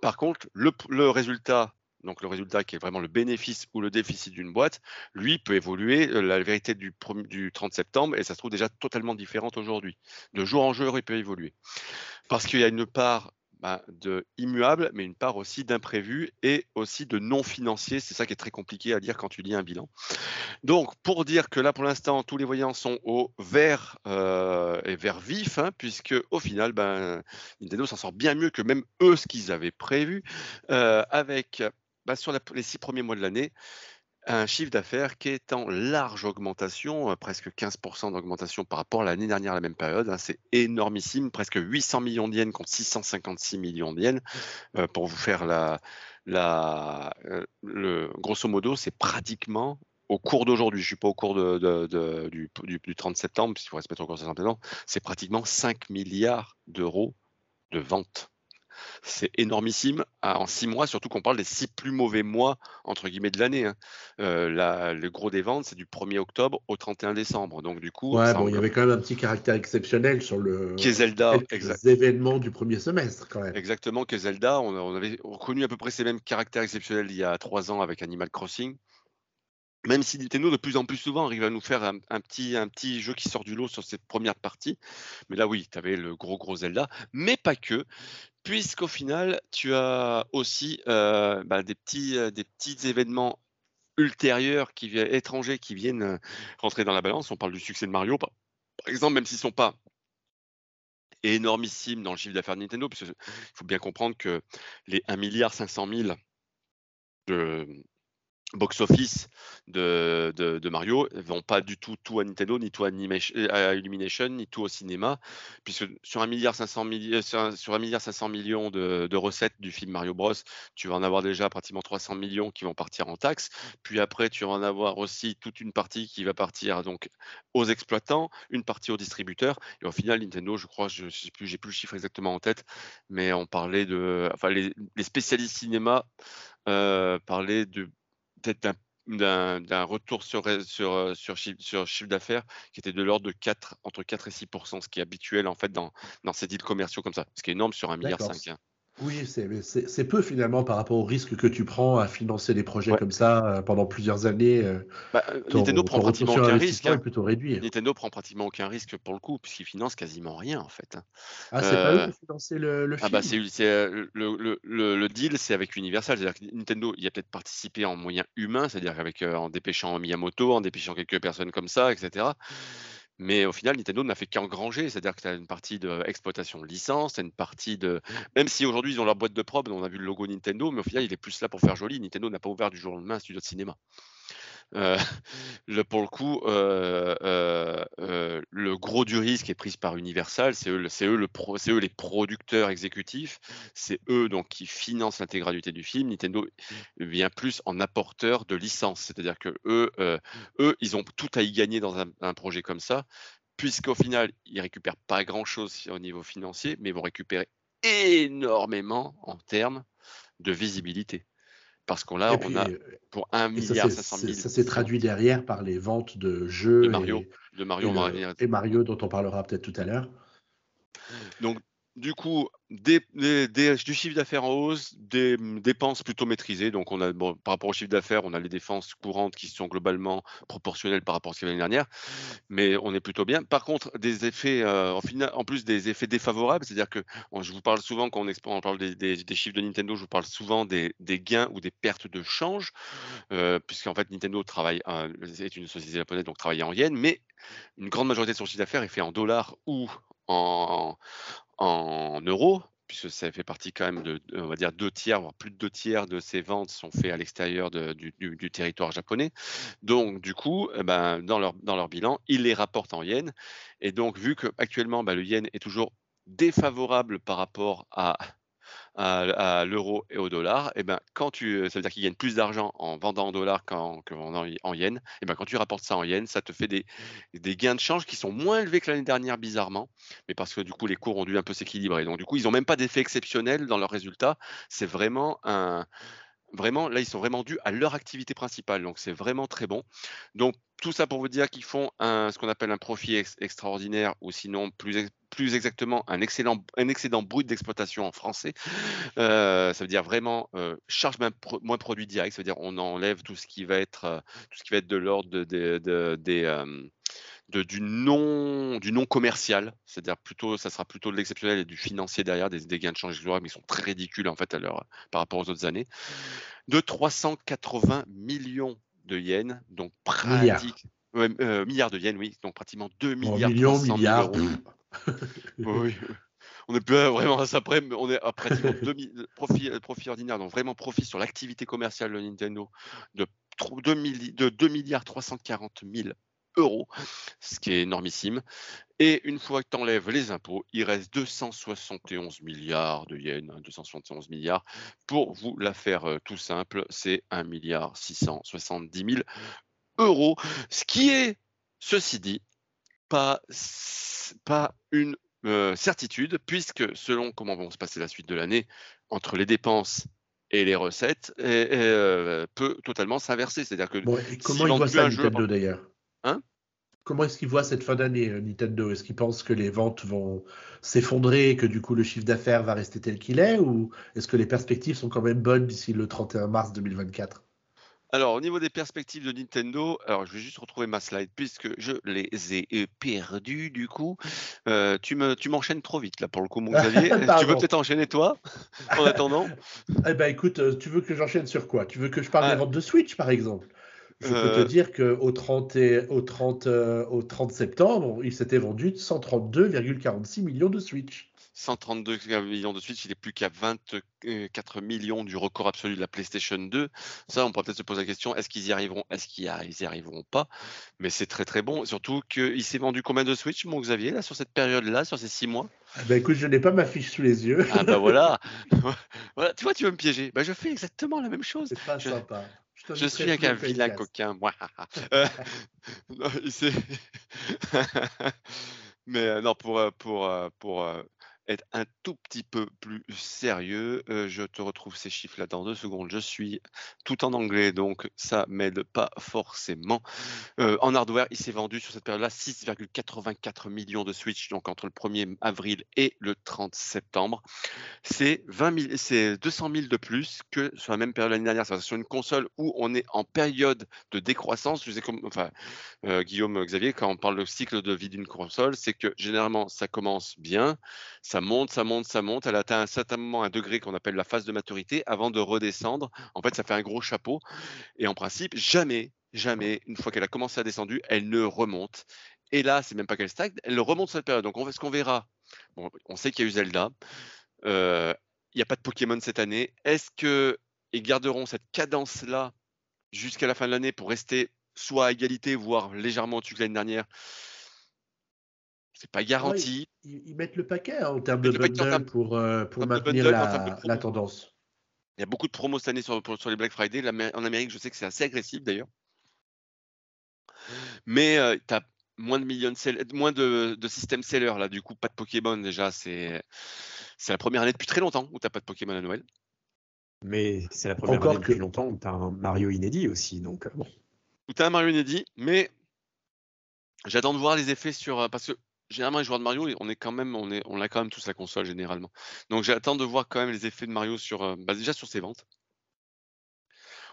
Par contre, le, résultat, donc le résultat qui est vraiment le bénéfice ou le déficit d'une boîte, lui peut évoluer. Euh, la vérité du, du 30 septembre, et ça se trouve déjà totalement différente aujourd'hui. De jour en jour, il peut évoluer. Parce qu'il y a une part bah, de immuable, mais une part aussi d'imprévu et aussi de non financier. C'est ça qui est très compliqué à dire quand tu lis un bilan. Donc, pour dire que là, pour l'instant, tous les voyants sont au vert euh, et vert vif, hein, puisque au final, ben, Nintendo s'en sort bien mieux que même eux ce qu'ils avaient prévu, euh, avec bah, sur les six premiers mois de l'année, un chiffre d'affaires qui est en large augmentation, euh, presque 15% d'augmentation par rapport à l'année dernière à la même période. Hein. c'est énormissime, presque 800 millions de contre 656 millions de. Euh, pour vous faire la, la euh, le, grosso modo, c'est pratiquement au cours d'aujourd'hui, je ne suis pas au cours de, du, du, 30 septembre, puisqu'il faut respecter encore 60 ans, c'est pratiquement 5 milliards d'euros de ventes c'est énormissime en six mois, surtout qu'on parle des six plus mauvais mois, entre guillemets, de l'année. Hein. Euh, le gros des ventes, c'est du 1er octobre au 31 décembre. Donc, du coup. Ouais, bon, il y avait quand même un petit caractère exceptionnel sur le. Zelda, exact. événements du premier semestre, quand même. Exactement, qui Zelda. On, on, avait reconnu à peu près ces mêmes caractères exceptionnels il y a trois ans avec Animal Crossing même si Nintendo de plus en plus souvent arrive à nous faire un, petit, un petit jeu qui sort du lot sur cette première partie. Mais là, oui, tu avais le gros, gros Zelda, mais pas que, puisqu'au final, tu as aussi euh, bah, des, petits, euh, des petits événements ultérieurs, qui, étrangers, qui viennent euh, rentrer dans la balance. On parle du succès de Mario, par, exemple, même s'ils ne sont pas énormissimes dans le chiffre d'affaires de Nintendo, parce qu'il faut bien comprendre que les 1 milliard 500 000 de, box-office de, de, Mario vont pas du tout tout à Nintendo, ni tout à, à Illumination, ni tout au cinéma, puisque sur un milliard 500 millions, sur un, milliard 500 millions de, de, recettes du film Mario Bros, tu vas en avoir déjà pratiquement 300 millions qui vont partir en taxes, puis après tu vas en avoir aussi toute une partie qui va partir donc aux exploitants, une partie aux distributeurs, et au final Nintendo, je crois, je, sais plus, j'ai plus le chiffre exactement en tête, mais on parlait de, enfin les, les spécialistes cinéma euh, parlaient de peut-être d'un retour sur, sur, sur, sur chiffre d'affaires qui était de l'ordre de 4, entre 4 et 6% ce qui est habituel en fait dans, dans ces deals commerciaux comme ça, ce qui est énorme sur un milliard 5. Oui, c'est peu finalement par rapport au risque que tu prends à financer des projets comme ça euh, pendant plusieurs années. Euh, bah, euh, Nintendo prend pratiquement aucun risque. Hein. plutôt réduit. Nintendo prend pratiquement aucun risque pour le coup, puisqu'il finance quasiment rien en fait. Hein. Ah, c'est pas eux qui financent le, le film. Ah bah c'est le, le, le, deal, c'est avec Universal, c'est-à-dire que Nintendo, il a peut-être participé en moyen humain, c'est-à-dire avec en dépêchant Miyamoto, en dépêchant quelques personnes comme ça, etc. Mais au final, Nintendo n'a fait qu'engranger, c'est-à-dire que tu as une partie d'exploitation de, licence, tu une partie de. Même si aujourd'hui ils ont leur boîte de prod, on a vu le logo Nintendo, mais au final, il est plus là pour faire joli. Nintendo n'a pas ouvert du jour au lendemain un studio de cinéma. Euh, le, pour le coup, euh, euh, le gros du risque est pris par Universal. C'est eux, c'est eux, le eux les producteurs exécutifs. C'est eux donc qui financent l'intégralité du film. Nintendo vient plus en apporteur de licence, c'est-à-dire que eux, eux, ils ont tout à y gagner dans un, un projet comme ça, puisqu'au final, ils récupèrent pas grand-chose au niveau financier, mais ils vont récupérer énormément en termes de visibilité. Parce qu'on là, on a euh, pour 1 milliard 500 000. Ça s'est traduit derrière par les ventes de jeux. De Mario, et, de Mario, et Mario dont on parlera peut-être tout à l'heure. Donc, du coup, des, du chiffre d'affaires en hausse, des dépenses plutôt maîtrisées. Donc, on a, par rapport au chiffre d'affaires, on a les dépenses courantes qui sont globalement proportionnelles par rapport à ce qu'il y l'année dernière, mais on est plutôt bien. Par contre, des effets, euh, en, plus des effets défavorables, c'est-à-dire que je vous parle souvent, quand on, parle des, chiffres de Nintendo, je vous parle souvent des, gains ou des pertes de change, euh, puisqu'en fait, Nintendo travaille, est une société japonaise, donc travaille en yens, mais une grande majorité de son chiffre d'affaires est fait en dollars ou en, en euros, puisque ça fait partie quand même de, on va dire, deux tiers, voire plus de deux tiers de ces ventes sont faites à l'extérieur du, territoire japonais. Donc, du coup, eh ben, dans, leur, bilan, ils les rapportent en yens. Et donc, vu qu'actuellement, ben, le yen est toujours défavorable par rapport à à, l'euro et au dollar, et eh ben, quand tu, ça veut dire qu'ils gagnent plus d'argent en vendant en dollars qu'en vendant en yens, et eh ben, quand tu rapportes ça en yens, ça te fait des, des gains de change qui sont moins élevés que l'année dernière, bizarrement, mais parce que du coup, les cours ont dû un peu s'équilibrer. Donc, du coup, ils n'ont même pas d'effet exceptionnel dans leurs résultats. C'est vraiment un, vraiment, là, ils sont vraiment dus à leur activité principale. Donc, c'est vraiment très bon. Donc, tout ça pour vous dire qu'ils font un, ce qu'on appelle un profit extraordinaire, ou sinon, plus, plus exactement, un, excellent, un excédent brut d'exploitation en français. Euh, ça veut dire vraiment euh, charge moins, produit direct. Ça veut dire on enlève tout ce qui va être, euh, tout ce qui va être de l'ordre de, des de, du, non, du non commercial, c'est-à-dire plutôt, ça sera plutôt de l'exceptionnel et du financier derrière, des, des gains de change mais ils sont très ridicules en fait à leur, par rapport aux autres années, de 380 millions de yens, donc pratique, euh, milliards de yens, oui, donc pratiquement 2 milliards. millions, milliards. oui, on est plus vraiment à ça près, mais on est à pratiquement 2 profit, profit ordinaire, donc vraiment profit sur l'activité commerciale de Nintendo de 2, de 2 milliards 340 000 euros, ce qui est énormissime. Et une fois que tu enlèves les impôts, il reste 271 milliards de yens, 271 hein, milliards. Pour vous la faire euh, tout simple, c'est 1 milliard 670 000 euros, ce qui est, ceci dit, pas, pas une euh, certitude, puisque selon comment vont se passer la suite de l'année, entre les dépenses et les recettes, et, euh, peut totalement s'inverser. C'est-à-dire que comment ils voient ça Nintendo d'ailleurs? Hein? Comment est-ce qu'ils voient cette fin d'année euh, Nintendo? Est-ce qu'ils pensent que les ventes vont s'effondrer et que du coup le chiffre d'affaires va rester tel qu'il est ou est-ce que les perspectives sont quand même bonnes d'ici le 31 mars 2024 alors, au niveau des perspectives de Nintendo, alors je vais juste retrouver ma slide puisque je les ai perdues du coup. Euh, tu me, tu m'enchaînes trop vite là pour le coup, mon Xavier. tu veux peut-être enchaîner toi en attendant? Eh ben écoute, euh, tu veux que j'enchaîne sur quoi? Tu veux que je parle des ah. ventes de Switch par exemple? Je peux te euh. dire qu'au 30, au, 30, au 30 septembre, il s'était vendu 132,46 millions de Switch. 132 millions de Switch, il n'est plus qu'à 24 millions du record absolu de la PlayStation 2. Ça, on pourrait peut-être se poser la question est-ce qu'ils y arriveront? Est-ce qu'ils y arriveront pas? Mais c'est très très bon. Surtout qu'il s'est vendu combien de Switch, mon Xavier, là, sur cette période-là, sur ces six mois? Ah bah écoute, je n'ai pas ma fiche sous les yeux. ah bah voilà. voilà. Tu vois, tu veux me piéger. Bah, je fais exactement la même chose. C'est pas je... sympa. Je, suis avec un vilain coquin, moi. euh, Mais euh, non, pour, euh, pour, pour, être un tout petit peu plus sérieux, je te retrouve ces chiffres-là dans deux secondes. Je suis tout en anglais, donc ça m'aide pas forcément. en hardware, il s'est vendu sur cette période-là 6,84 millions de Switch, donc entre le 1er avril et le 30 septembre. C'est 20 c'est 200 000 de plus que sur la même période l'année dernière. C'est sur une console où on est en période de décroissance. Je sais comme, enfin, Guillaume, Xavier, quand on parle de cycle de vie d'une console, c'est que généralement ça commence bien ça monte, ça monte, ça monte. Elle atteint un certain moment un degré qu'on appelle la phase de maturité avant de redescendre. En fait, ça fait un gros chapeau. Et en principe, jamais, jamais, une fois qu'elle a commencé à descendre, elle ne remonte. Et là, c'est même pas qu'elle stagne, elle remonte cette période. Donc, on, ce qu'on verra, bon, on sait qu'il y a eu Zelda. Euh, il n'y a pas de Pokémon cette année. Est-ce qu'ils garderont cette cadence-là jusqu'à la fin de l'année pour rester soit à égalité, voire légèrement au-dessus de l'année dernière? C'est pas garanti. Ils, mettent le paquet hein, en termes de bundle pour, euh, pour maintenir la, tendance. Il y a beaucoup de promos cette année sur, sur les Black Friday. En Amérique, je sais que c'est assez agressif d'ailleurs. Mais euh, tu as moins de millions de moins de, de systèmes sellers là. Du coup, pas de Pokémon déjà. C'est la première année depuis très longtemps où tu n'as pas de Pokémon à Noël. Mais c'est la première année depuis longtemps où tu as un Mario inédit aussi. Donc, euh, bon. Où tu as un Mario inédit, mais j'attends de voir les effets sur. Parce que généralement les joueurs de Mario, on on a quand même tous la console généralement. Donc j'attends de voir quand même les effets de Mario sur, euh, bah, déjà sur ses ventes.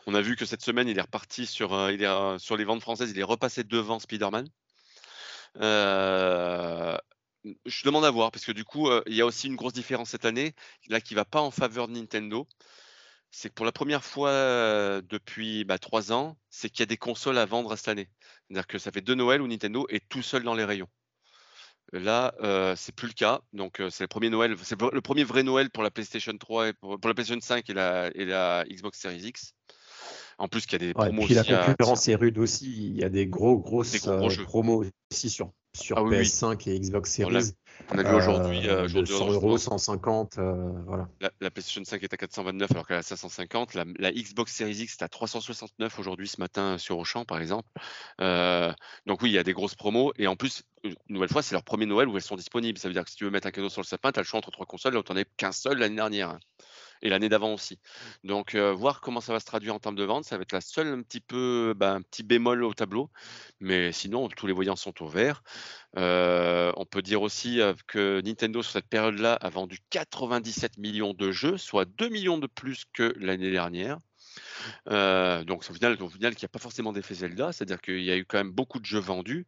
On a vu que cette semaine, il est reparti sur, euh, euh, les ventes françaises, il est repassé devant Spider-Man. je demande à voir parce que du coup, il y a aussi une grosse différence cette année, là qui va pas en faveur de Nintendo. C'est que pour la première fois depuis bah, trois ans, c'est qu'il y a des consoles à vendre cette année. C'est-à-dire que ça fait deux Noël où Nintendo est tout seul dans les rayons. Là, euh, c'est plus le cas. Donc, c'est le premier Noël, c'est le premier vrai Noël pour la PlayStation 3 et pour, la PlayStation 5 et la, et la, Xbox Series X. En plus, qu'il y a des promos. et puis la concurrence est rude aussi. Il y a des gros grosses promos aussi sur sur ah PS5 et Xbox Series. On a vu aujourd'hui. Euh, 100 euros, 150. Euh, voilà. La, PlayStation 5 est à 429 alors qu'elle est à 550. La, Xbox Series X est à 369 aujourd'hui ce matin sur Auchan par exemple. Euh, donc oui, il y a des grosses promos. Et en plus, une nouvelle fois, c'est leur premier Noël où elles sont disponibles. Ça veut dire que si tu veux mettre un cadeau sur le sapin, tu as le choix entre trois consoles. Là où tu n'en as qu'un seul l'année dernière et l'année d'avant aussi. Donc, euh, voir comment ça va se traduire en termes de vente, ça va être la seule un petit peu, ben, petit bémol au tableau. Mais sinon, tous les voyants sont au vert. Euh, on peut dire aussi euh, que Nintendo, sur cette période-là, a vendu 97 millions de jeux, soit 2 millions de plus que l'année dernière. donc au final, au final, il n'y a pas forcément d'effet Zelda, c'est-à-dire qu'il y a eu quand même beaucoup de jeux vendus.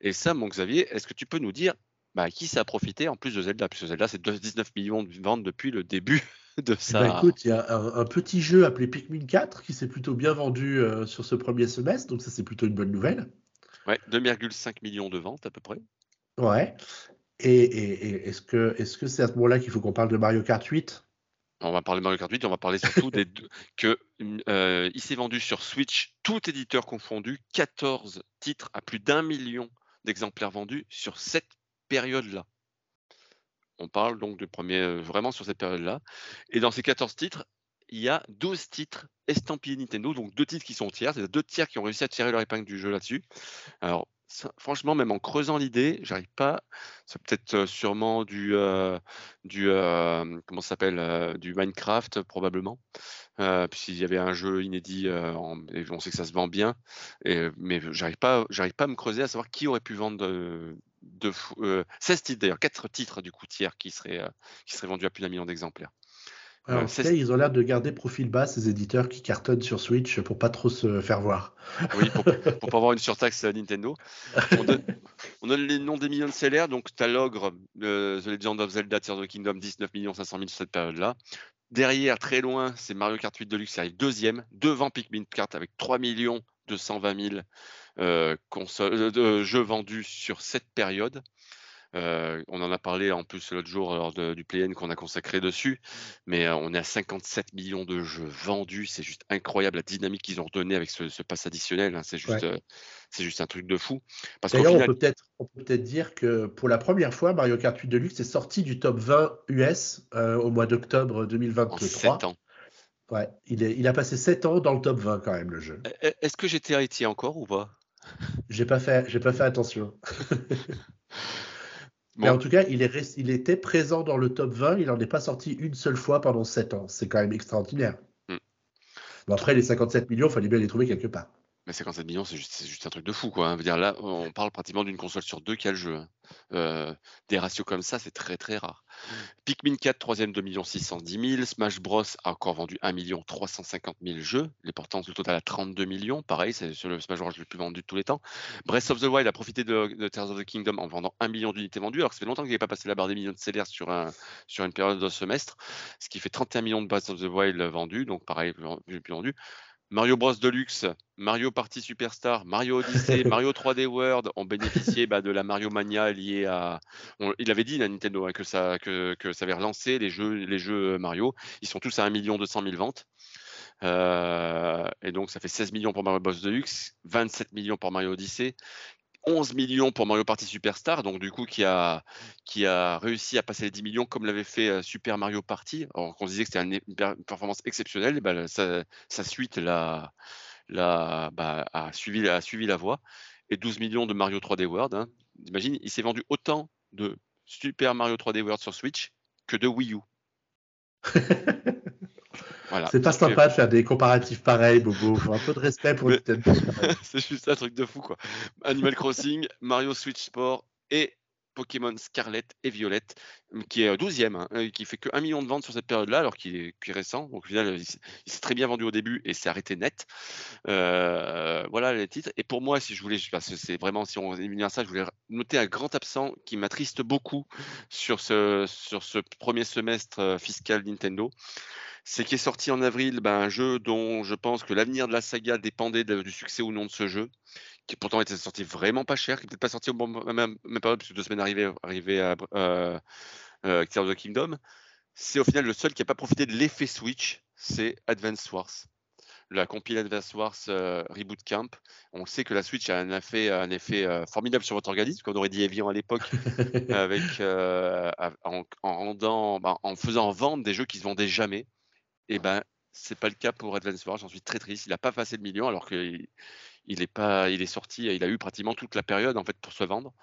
Et ça, mon Xavier, est-ce que tu peux nous dire bah, qui ça a profité en plus de Zelda? Puisque Zelda, c'est 19 millions de ventes depuis le début de eh ça. Ben, écoute, il y a un, petit jeu appelé Pikmin 4 qui s'est plutôt bien vendu sur ce premier semestre, donc ça, c'est plutôt une bonne nouvelle. Ouais, 2,5 millions de ventes à peu près. Ouais. Et, est-ce que c'est -ce que c'est à ce moment-là qu'il faut qu'on parle de Mario Kart 8 on va parler de Mario Kart 8, on va parler surtout des deux, que euh, il s'est vendu sur Switch, tout éditeur confondu, 14 titres à plus d'un million d'exemplaires vendus sur cette période-là. On parle donc de premier, euh, vraiment sur cette période-là. Et dans ces 14 titres, il y a 12 titres estampillés Nintendo, donc deux titres qui sont tiers, c'est deux tiers qui ont réussi à tirer leur épingle du jeu là-dessus. Alors, franchement, même en creusant l'idée, j'arrive pas. C'est peut-être euh, sûrement du, euh, du du Minecraft probablement. Puisqu'il y avait un jeu inédit, et on sait que ça se vend bien, mais j'arrive pas, j'arrive pas à me creuser à savoir qui aurait pu vendre de, de 16 titres d'ailleurs, 4 titres du coup tiers qui seraient, qui seraient vendus à plus d'un million d'exemplaires. Alors, ils ont l'air de garder profil bas, ces éditeurs qui cartonnent sur Switch pour pas trop se faire voir. Oui, pour, pour pas avoir une surtaxe à Nintendo. On donne, les noms des millions de sellers. Donc, tu as l'ogre, The Legend of Zelda Tears of the Kingdom, 19 500 000 sur cette période-là. Derrière, très loin, c'est Mario Kart 8 Deluxe qui arrive deuxième, devant Pikmin Kart avec 3 220 000 euh, euh, jeux vendus sur cette période. Euh, on en a parlé en plus l'autre jour lors du play-in qu'on a consacré dessus, mais euh, on est à 57 millions de jeux vendus. C'est juste incroyable la dynamique qu'ils ont redonnée avec ce, ce pass additionnel. Hein. C'est juste, euh, c'est juste un truc de fou. D'ailleurs, on peut peut-être peut dire que pour la première fois, Mario Kart 8 Deluxe est sorti du top 20 US au mois d'octobre 2023. En 7 ans. Ouais, il, est, il a passé 7 ans dans le top 20 quand même le jeu. E, e, est-ce que j'étais héritier encore ou pas? J'ai pas fait, j'ai pas fait attention. Mais en tout cas, il, est, il était présent dans le top 20. Il n'en est pas sorti une seule fois pendant 7 ans. C'est quand même extraordinaire. Mm. Bon, après, les 57 millions, il fallait bien les trouver quelque part. Mais 57 millions, c'est juste, juste, un truc de fou. Quoi. Hein. dire, là, on parle pratiquement d'une console sur deux qui a le jeu. Hein. Euh, des ratios comme ça, c'est très très rare. Pikmin 4, troisième 2 610 000. Smash Bros a encore vendu 1 350 000 jeux, les portant le total à 32 millions. Pareil, c'est sur le Smash Bros le plus vendu de tous les temps. Breath of the Wild a profité de, Tears of the Kingdom en vendant 1 million d'unités vendues, alors que ça fait longtemps qu'il n'avait pas passé la barre des millions de sellers sur, un, sur une période de semestre, ce qui fait 31 millions de Breath of the Wild vendus, donc pareil, plus, plus vendu. Mario Bros Deluxe, Mario Party Superstar, Mario Odyssey, Mario 3D World ont bénéficié bah, de la Mario Mania liée à. il avait dit à Nintendo hein, que, ça, que, ça avait relancé les jeux, les jeux Mario. Ils sont tous à 1 200 000 ventes. Euh, et donc, ça fait 16 millions pour Mario Bros Deluxe, 27 millions pour Mario Odyssey, 11 millions pour Mario Party Superstar, donc du coup qui a, qui a réussi à passer les 10 millions comme l'avait fait euh, Super Mario Party. Alors qu'on disait que c'était une, performance exceptionnelle, et ben, sa, suite la, bah, a, suivi, a suivi la voie. Et 12 millions de Mario 3D World. Hein. Imagine, il s'est vendu autant de Super Mario 3D World sur Switch que de Wii U. C'est pas sympa de faire des comparatifs pareils, Bobo. Faut un peu de respect pour Nintendo. c'est juste un truc de fou, quoi. Animal Crossing, Mario Switch Sport et Pokémon Scarlet et Violette, qui est 12e, hein, euh, qui fait que 1 million de ventes sur cette période-là, alors qu'il est, récent. Donc au final, il, s'est très bien vendu au début et s'est arrêté net. Euh, voilà les titres. Et pour moi, si je voulais, parce que c'est vraiment, si on à ça, je voulais noter un grand absent qui m'attriste beaucoup sur ce, sur ce premier semestre euh, fiscal Nintendo c'est qui est sorti en avril ben, un jeu dont je pense que l'avenir de la saga dépendait du succès ou non de ce jeu, qui pourtant était sorti vraiment pas cher, qui n'est peut-être pas sorti au bon même, même pas puisque deux semaines arrivé, arrivé à euh, euh, Tears of the Kingdom. C'est au final le seul qui n'a pas profité de l'effet Switch, c'est Advance Wars. La compile Advance Wars euh, Reboot Camp. On sait que la Switch a un effet, un effet euh, formidable sur votre organisme, comme on aurait dit Evian à l'époque, avec en, rendant, ben, en faisant vendre des jeux qui se vendaient jamais. Et ben, c'est pas le cas pour Advance Wars. J'en suis très triste. Il n'a pas passé le million alors qu'il il est pas, il est sorti. Il a eu pratiquement toute la période en fait pour se vendre.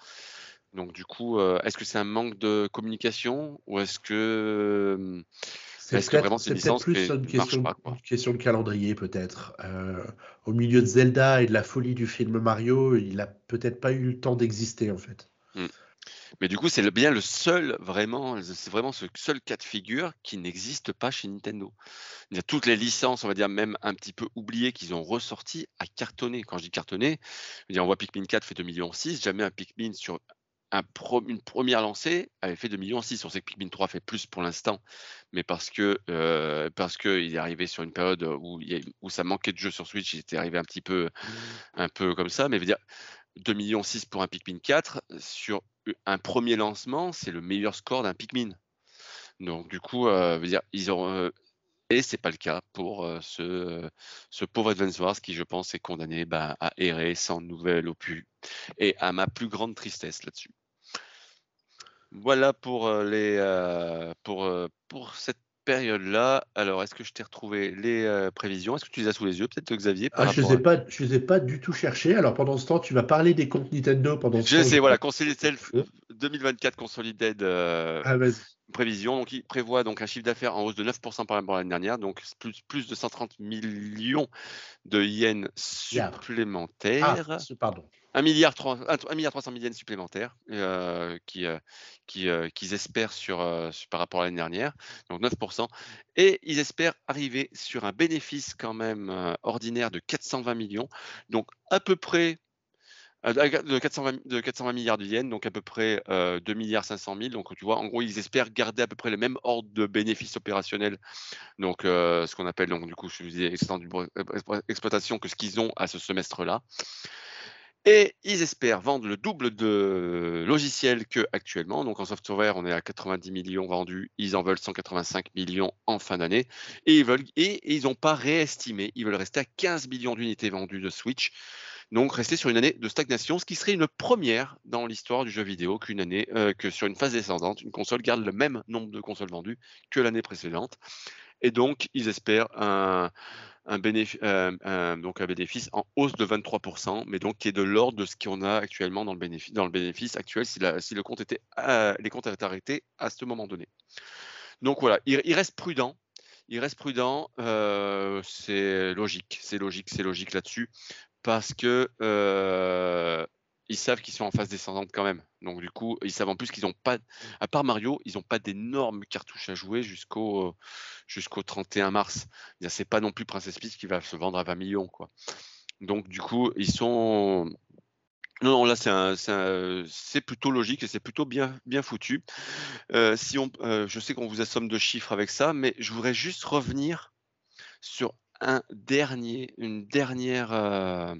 Donc du coup, euh, est-ce que c'est un manque de communication ou est-ce que est-ce que vraiment c'est plus une question, question, de calendrier peut-être. Euh, au milieu de Zelda et de la folie du film Mario, il a peut-être pas eu le temps d'exister en fait. Hmm. Mais du coup, c'est bien le seul, vraiment, c'est vraiment ce seul cas de figure qui n'existe pas chez Nintendo. Il y a toutes les licences, on va dire même un petit peu oubliées, qu'ils ont ressorties à cartonner. Quand je dis cartonner, on voit Pikmin 4 fait 2,6 millions, jamais un Pikmin sur une première lancée avait fait 2,6 millions. On sait que Pikmin 3 fait plus pour l'instant, mais parce que euh, parce qu'il est arrivé sur une période où, où ça manquait de jeux sur Switch, il était arrivé un petit peu mmh. un peu comme ça. Mais veut dire 2,6 millions pour un Pikmin 4 sur un premier lancement, c'est le meilleur score d'un Pikmin. Donc du coup, euh, veut dire ils ont euh, et c'est pas le cas pour euh, ce, pauvre Advance Wars qui, je pense, est condamné bah, à errer sans nouvelle opus et à ma plus grande tristesse là-dessus. Voilà pour euh, les pour, pour cette période-là. Alors, est-ce que je t'ai retrouvé les prévisions? Est-ce que tu les as sous les yeux, peut-être Xavier ah, Je ne les, ai pas, je les ai pas du tout cherchés. Alors, pendant ce temps, tu vas parler des comptes Nintendo pendant ce Je sais, voilà, Consolidated 2024 Consolidated. Ah, vas-y prévision. Donc, il prévoit donc un chiffre d'affaires en hausse de 9% par rapport à l'année dernière, donc plus, plus de 130 millions de yens supplémentaires. Ah, pardon. 1 milliard, 3, 1 milliard 300 millions supplémentaires euh, euh, euh, qu'ils espèrent par rapport à l'année dernière, donc 9%. Et ils espèrent arriver sur un bénéfice quand même ordinaire de 420 millions, donc à peu près de 420, de 420 milliards de yens, donc à peu près euh, 2 milliards 500 000. Donc tu vois, en gros, ils espèrent garder à peu près le même ordre de bénéfices opérationnels, donc ce qu'on appelle donc du coup, je vous disais, exploitation que ce qu'ils ont à ce semestre-là. Et ils espèrent vendre le double de logiciels que actuellement. Donc en software, on est à 90 millions vendus. Ils en veulent 185 millions en fin d'année. Et ils veulent et ils n'ont pas réestimé. Ils veulent rester à 15 millions d'unités vendues de Switch. Donc rester sur une année de stagnation, ce qui serait une première dans l'histoire du jeu vidéo qu'une année, euh, que sur une phase descendante, une console garde le même nombre de consoles vendues que l'année précédente. Et donc ils espèrent un, bénéfice, euh, bénéfice en hausse de 23%, mais donc qui est de l'ordre de ce qu'on a actuellement dans le bénéfice, dans le bénéfice actuel si, le compte était, euh, les comptes étaient arrêtés à ce moment donné. Donc voilà, il, reste prudent. Il reste prudent, c'est logique, c'est logique, c'est logique là-dessus parce que euh, ils savent qu'ils sont en phase descendante quand même. Donc du coup, ils savent en plus qu'ils n'ont pas, à part Mario, ils n'ont pas d'énormes cartouches à jouer jusqu'au jusqu'au 31 mars. C'est pas non plus Princess Peach qui va se vendre à 20 millions, quoi. Donc du coup, ils sont non, non, là c'est plutôt logique et c'est plutôt bien, bien foutu. Euh, si on, euh, je sais qu'on vous assomme de chiffres avec ça, mais je voudrais juste revenir sur un dernier, une dernière, euh,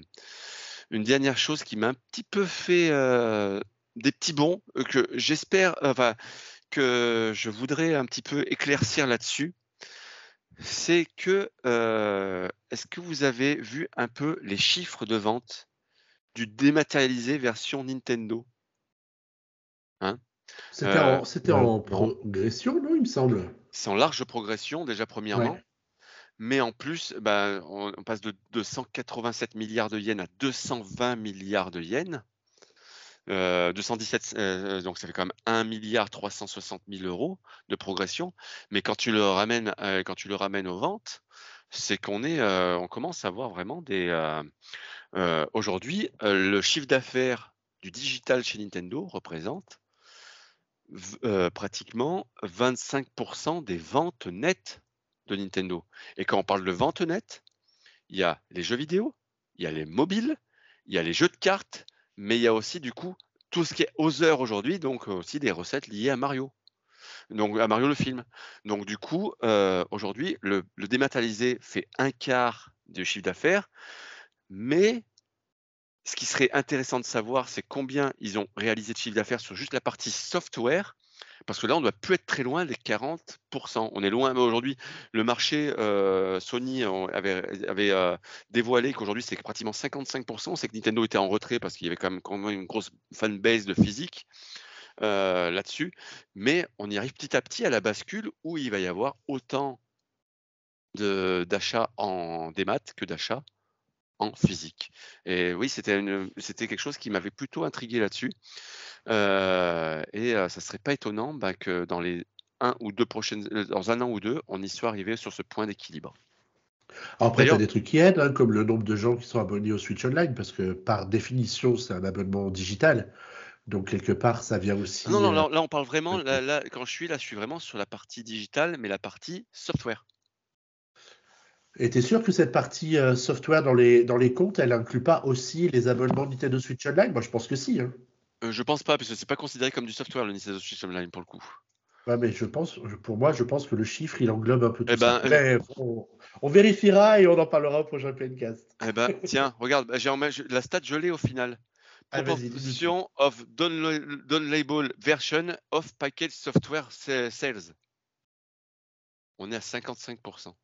une dernière chose qui m'a un petit peu fait euh, des petits bons euh, que j'espère, enfin, que je voudrais un petit peu éclaircir là-dessus. C'est que, est-ce que vous avez vu un peu les chiffres de vente du dématérialisé version Nintendo? Hein? C'était en, progression, non, il me semble? C'est en large progression, déjà, premièrement. Mais en plus, bah, on, passe de, 287 milliards de yens à 220 milliards de yens. 217, euh, euh, donc ça fait quand même 1 milliard 360 000 euros de progression. Mais quand tu le ramènes, euh, quand tu le ramènes aux ventes, c'est qu'on est, on commence à voir vraiment des. Aujourd'hui, le chiffre d'affaires du digital chez Nintendo représente pratiquement 25% des ventes nettes de Nintendo. Et quand on parle de vente nette, il y a les jeux vidéo, il y a les mobiles, il y a les jeux de cartes, mais il y a aussi du coup tout ce qui est aux aujourd'hui, donc aussi des recettes liées à Mario. Donc à Mario le film. Donc du coup, euh, aujourd'hui, le, le, dématérialisé fait un quart du chiffre d'affaires, mais ce qui serait intéressant de savoir, c'est combien ils ont réalisé de chiffre d'affaires sur juste la partie software parce que là, on ne doit plus être très loin des 40%. On est loin, mais aujourd'hui, le marché euh, Sony avait, euh, dévoilé qu'aujourd'hui, c'est pratiquement 55%. C'est que Nintendo était en retrait parce qu'il y avait quand même, quand même une grosse fanbase de physique euh, là-dessus. Mais on y arrive petit à petit à la bascule où il va y avoir autant d'achats en démat que d'achats en physique. Et oui, c'était quelque chose qui m'avait plutôt intrigué là-dessus. Euh, et ça ça serait pas étonnant bah, que dans les un ou deux prochaines, euh, dans un an ou deux, on y soit arrivé sur ce point d'équilibre. Après, il y a des trucs qui aident, hein, comme le nombre de gens qui sont abonnés au Switch Online, parce que par définition, c'est un abonnement digital. Donc quelque part, ça vient aussi. Non, non, euh, là, là, on parle vraiment, là, là, quand je suis là, je suis vraiment sur la partie digitale, mais la partie software. Et t'es sûr que cette partie euh, software dans les, dans les comptes, elle inclut pas aussi les abonnements Nintendo Switch Online? Moi, je pense que si. Hein. Euh, je pense pas, parce que c'est pas considéré comme du software le Nintendo Switch Online pour le coup. Ouais, mais je pense, pour moi, je pense que le chiffre, il englobe un peu tout Eh ça. ben, on, on vérifiera et on en parlera au prochain PNcast. Eh ben, tiens, regarde, bah, j'ai la stat, je l'ai au final. Ah. Proportion of down-label version of package software sa- sales. On est à 55%.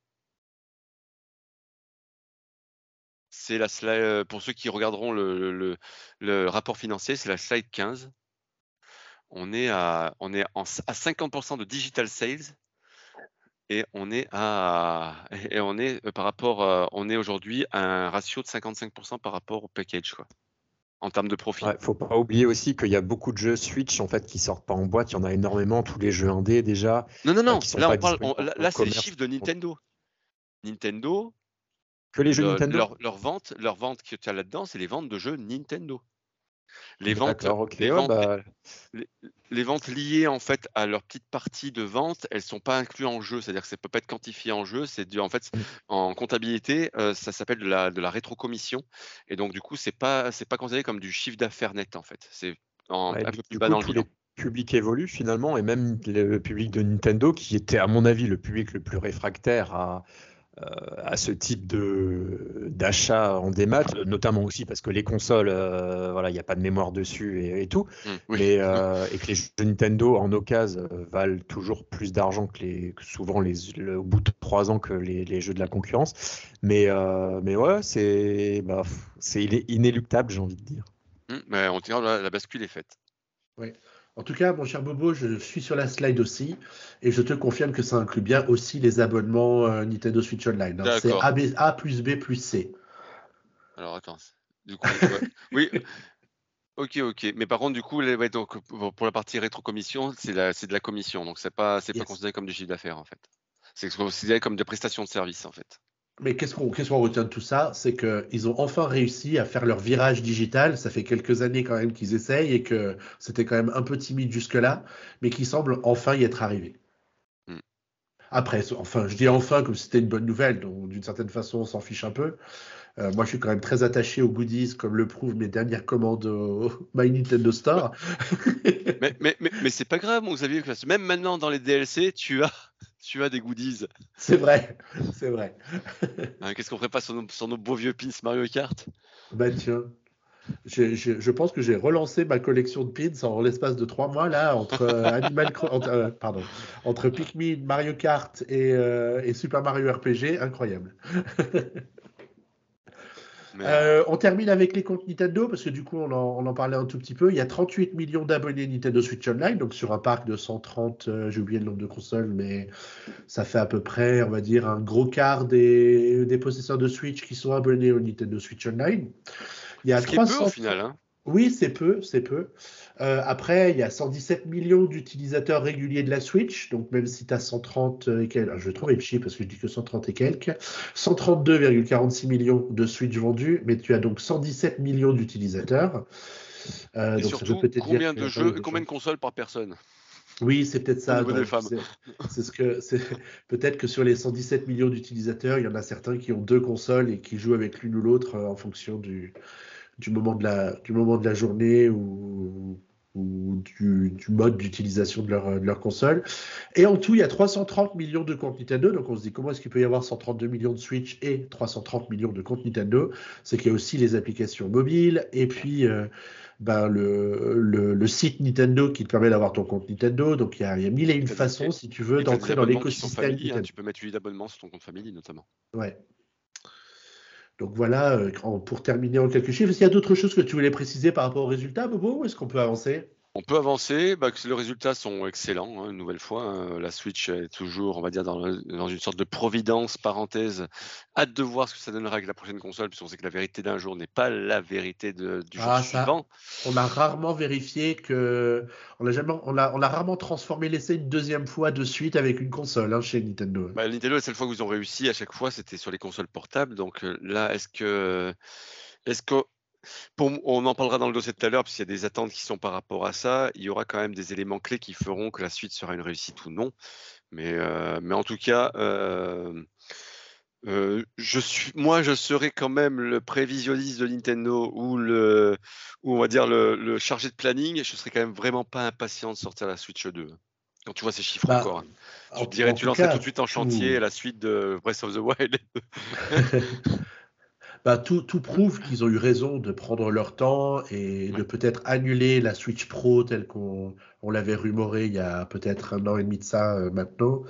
C'est la slide, euh, pour ceux qui regarderont le, le- le rapport financier, c'est la slide 15. On est à, on est en- à 50% de digital sales et on est à, et on est euh, par rapport, euh, on est aujourd'hui à un ratio de 55% par rapport au package, quoi, en termes de profit. Ouais, faut pas oublier aussi qu'il y a beaucoup de jeux Switch en fait qui sortent pas en boîte. Il y en a énormément, tous les jeux indés déjà. Non, non, non. Là, on parle, on- là, c'est les chiffres de Nintendo. Nintendo, Que les jeux le- Nintendo. leur, leur vente, leur vente qu'il y a là-dedans, c'est les ventes de jeux Nintendo. Les ventes, ventes, bah, les ventes liées en fait à leur petite partie de vente, elles sont pas incluses en jeu, c'est-à-dire que ça peut pas être quantifié en jeu. C'est du, en fait Mm. en comptabilité, euh, ça s'appelle de la de la rétrocommission, et donc du coup c'est pas c'est pas considéré comme du chiffre d'affaires net en fait. C'est en- ouais, un peu plus du bas coup, dans le bilan. les publics évoluent finalement et même le public de Nintendo qui était à mon avis le public le plus réfractaire à, à ce type de d'achat en démat, notamment aussi parce que les consoles, euh, voilà, il n'y a pas de mémoire dessus et, et tout, Mm, oui. mais euh, et que les jeux Nintendo en occasion euh, valent toujours plus d'argent que les que souvent les le- au bout de trois ans que les, les jeux de la concurrence. Mais euh, mais ouais, c'est bah, c'est il est inéluctable, j'ai envie de dire. Mm, mais on tient la, la bascule est faite. En tout cas, mon cher Bobo, je suis sur la slide aussi et je te confirme que ça inclut bien aussi les abonnements euh, Nintendo Switch Online. hein. C'est. A, plus B plus C. Alors attends, du coup, ouais. oui. Ok, ok. Mais par contre, du coup, les- ouais, donc, pour la partie rétrocommission, c'est de la commission, donc c'est pas, c'est pas Yes. considéré comme du chiffre d'affaires en fait. C'est considéré comme des prestations de services en fait. Mais qu'est-ce qu'on retient de tout ça? C'est qu'ils ont enfin réussi à faire leur virage digital. Ça fait quelques années quand même qu'ils essayent et que c'était quand même un peu timide jusque-là, mais qu'ils semblent enfin y être arrivés. Hmm. Après, enfin, je dis enfin comme si c'était une bonne nouvelle, donc d'une certaine façon, on s'en fiche un peu. Euh, moi, je suis quand même très attaché aux goodies, comme le prouvent mes dernières commandes au My Nintendo Store. Mais, mais, mais, mais c'est pas grave, Xavier, parce que même maintenant dans les DLC, tu as, tu as des goodies. C'est vrai, c'est vrai. Hein, Qu'est-ce qu'on ferait pas sur nos, sur nos beaux vieux pins Mario Kart? Bah tiens, J'ai- j'ai- je pense que j'ai relancé ma collection de pins en l'espace de trois mois là entre euh, Animal entre, euh, pardon entre Pikmin, Mario Kart et, euh, et Super Mario RPG, incroyable. Mais, Euh, on termine avec les comptes Nintendo parce que du coup on en, on en parlait un tout petit peu. Il y a 38 millions d'abonnés Nintendo Switch Online, donc sur un parc de 130, euh, j'ai oublié le nombre de consoles, mais ça fait à peu près, on va dire, un gros quart des, des possesseurs de Switch qui sont abonnés au Nintendo Switch Online. Il y a ce qui est peu 300 au final. Hein. Oui, c'est peu, c'est peu. Euh, après, il y a 117 millions d'utilisateurs réguliers de la Switch, donc même si tu as 130 et quelques, alors, je vais trouver le chiffre parce que je dis que 130 et quelques, 132,46 millions de Switch vendus, mais tu as donc 117 millions d'utilisateurs. Euh, donc ça surtout, veut peut-être dire combien de jeux, combien de consoles par personne? Oui, c'est peut-être ça. c'est- ce que c'est peut-être que sur les 117 millions d'utilisateurs, il y en a certains qui ont deux consoles et qui jouent avec l'une ou l'autre euh, en fonction du, du moment de la du moment de la journée ou, ou du, du mode d'utilisation de leur, de leur console. Et en tout, il y a 330 millions de comptes Nintendo. Donc on se dit comment est-ce qu'il peut y avoir 132 millions de Switch et 330 millions de comptes Nintendo? C'est qu'il y a aussi les applications mobiles et puis euh, ben, le, le, le site Nintendo qui te permet d'avoir ton compte Nintendo. Donc il y a, il y a mille et une façons, si tu veux, d'entrer dans l'écosystème hein. Tu peux mettre 8 abonnements sur ton compte family notamment. Ouais. Donc voilà, euh, pour terminer en quelques chiffres, est-ce qu'il y a d'autres choses que tu voulais préciser par rapport aux résultats, Bobo, est-ce qu'on peut avancer? On peut avancer, bah, que les résultats sont excellents, hein, une nouvelle fois. hein. La Switch est toujours, on va dire, dans, le- dans une sorte de providence, parenthèse. Hâte de voir ce que ça donnera avec la prochaine console, puisqu'on sait que la vérité d'un jour n'est pas la vérité de- du jour Ah, ça. suivant. On a rarement vérifié que. On a, jamais... on a, on a rarement transformé l'essai une deuxième fois de suite avec une console hein, chez Nintendo. Bah, Nintendo, la seule fois où ils ont réussi, à chaque fois, c'était sur les consoles portables. Donc euh, là, est-ce que, est-ce que on en parlera dans le dossier tout à l'heure, puisqu'il y a des attentes qui sont par rapport à ça. Il y aura quand même des éléments clés qui feront que la suite sera une réussite ou non. Mais, euh, mais en tout cas, euh, euh, je suis, moi, je serai quand même le prévisionniste de Nintendo ou le, ou on va dire le, chargé de planning. Je serais quand même vraiment pas impatient de sortir la Switch 2. Quand tu vois ces chiffres bah, encore, hein. tu dirais, tu lancerais tout de suite en chantier la suite de Breath of the Wild. Bah, tout, tout, prouve qu'ils ont eu raison de prendre leur temps et de peut-être annuler la Switch Pro telle qu'on on l'avait rumoré il y a peut-être un an et demi de ça euh, maintenant.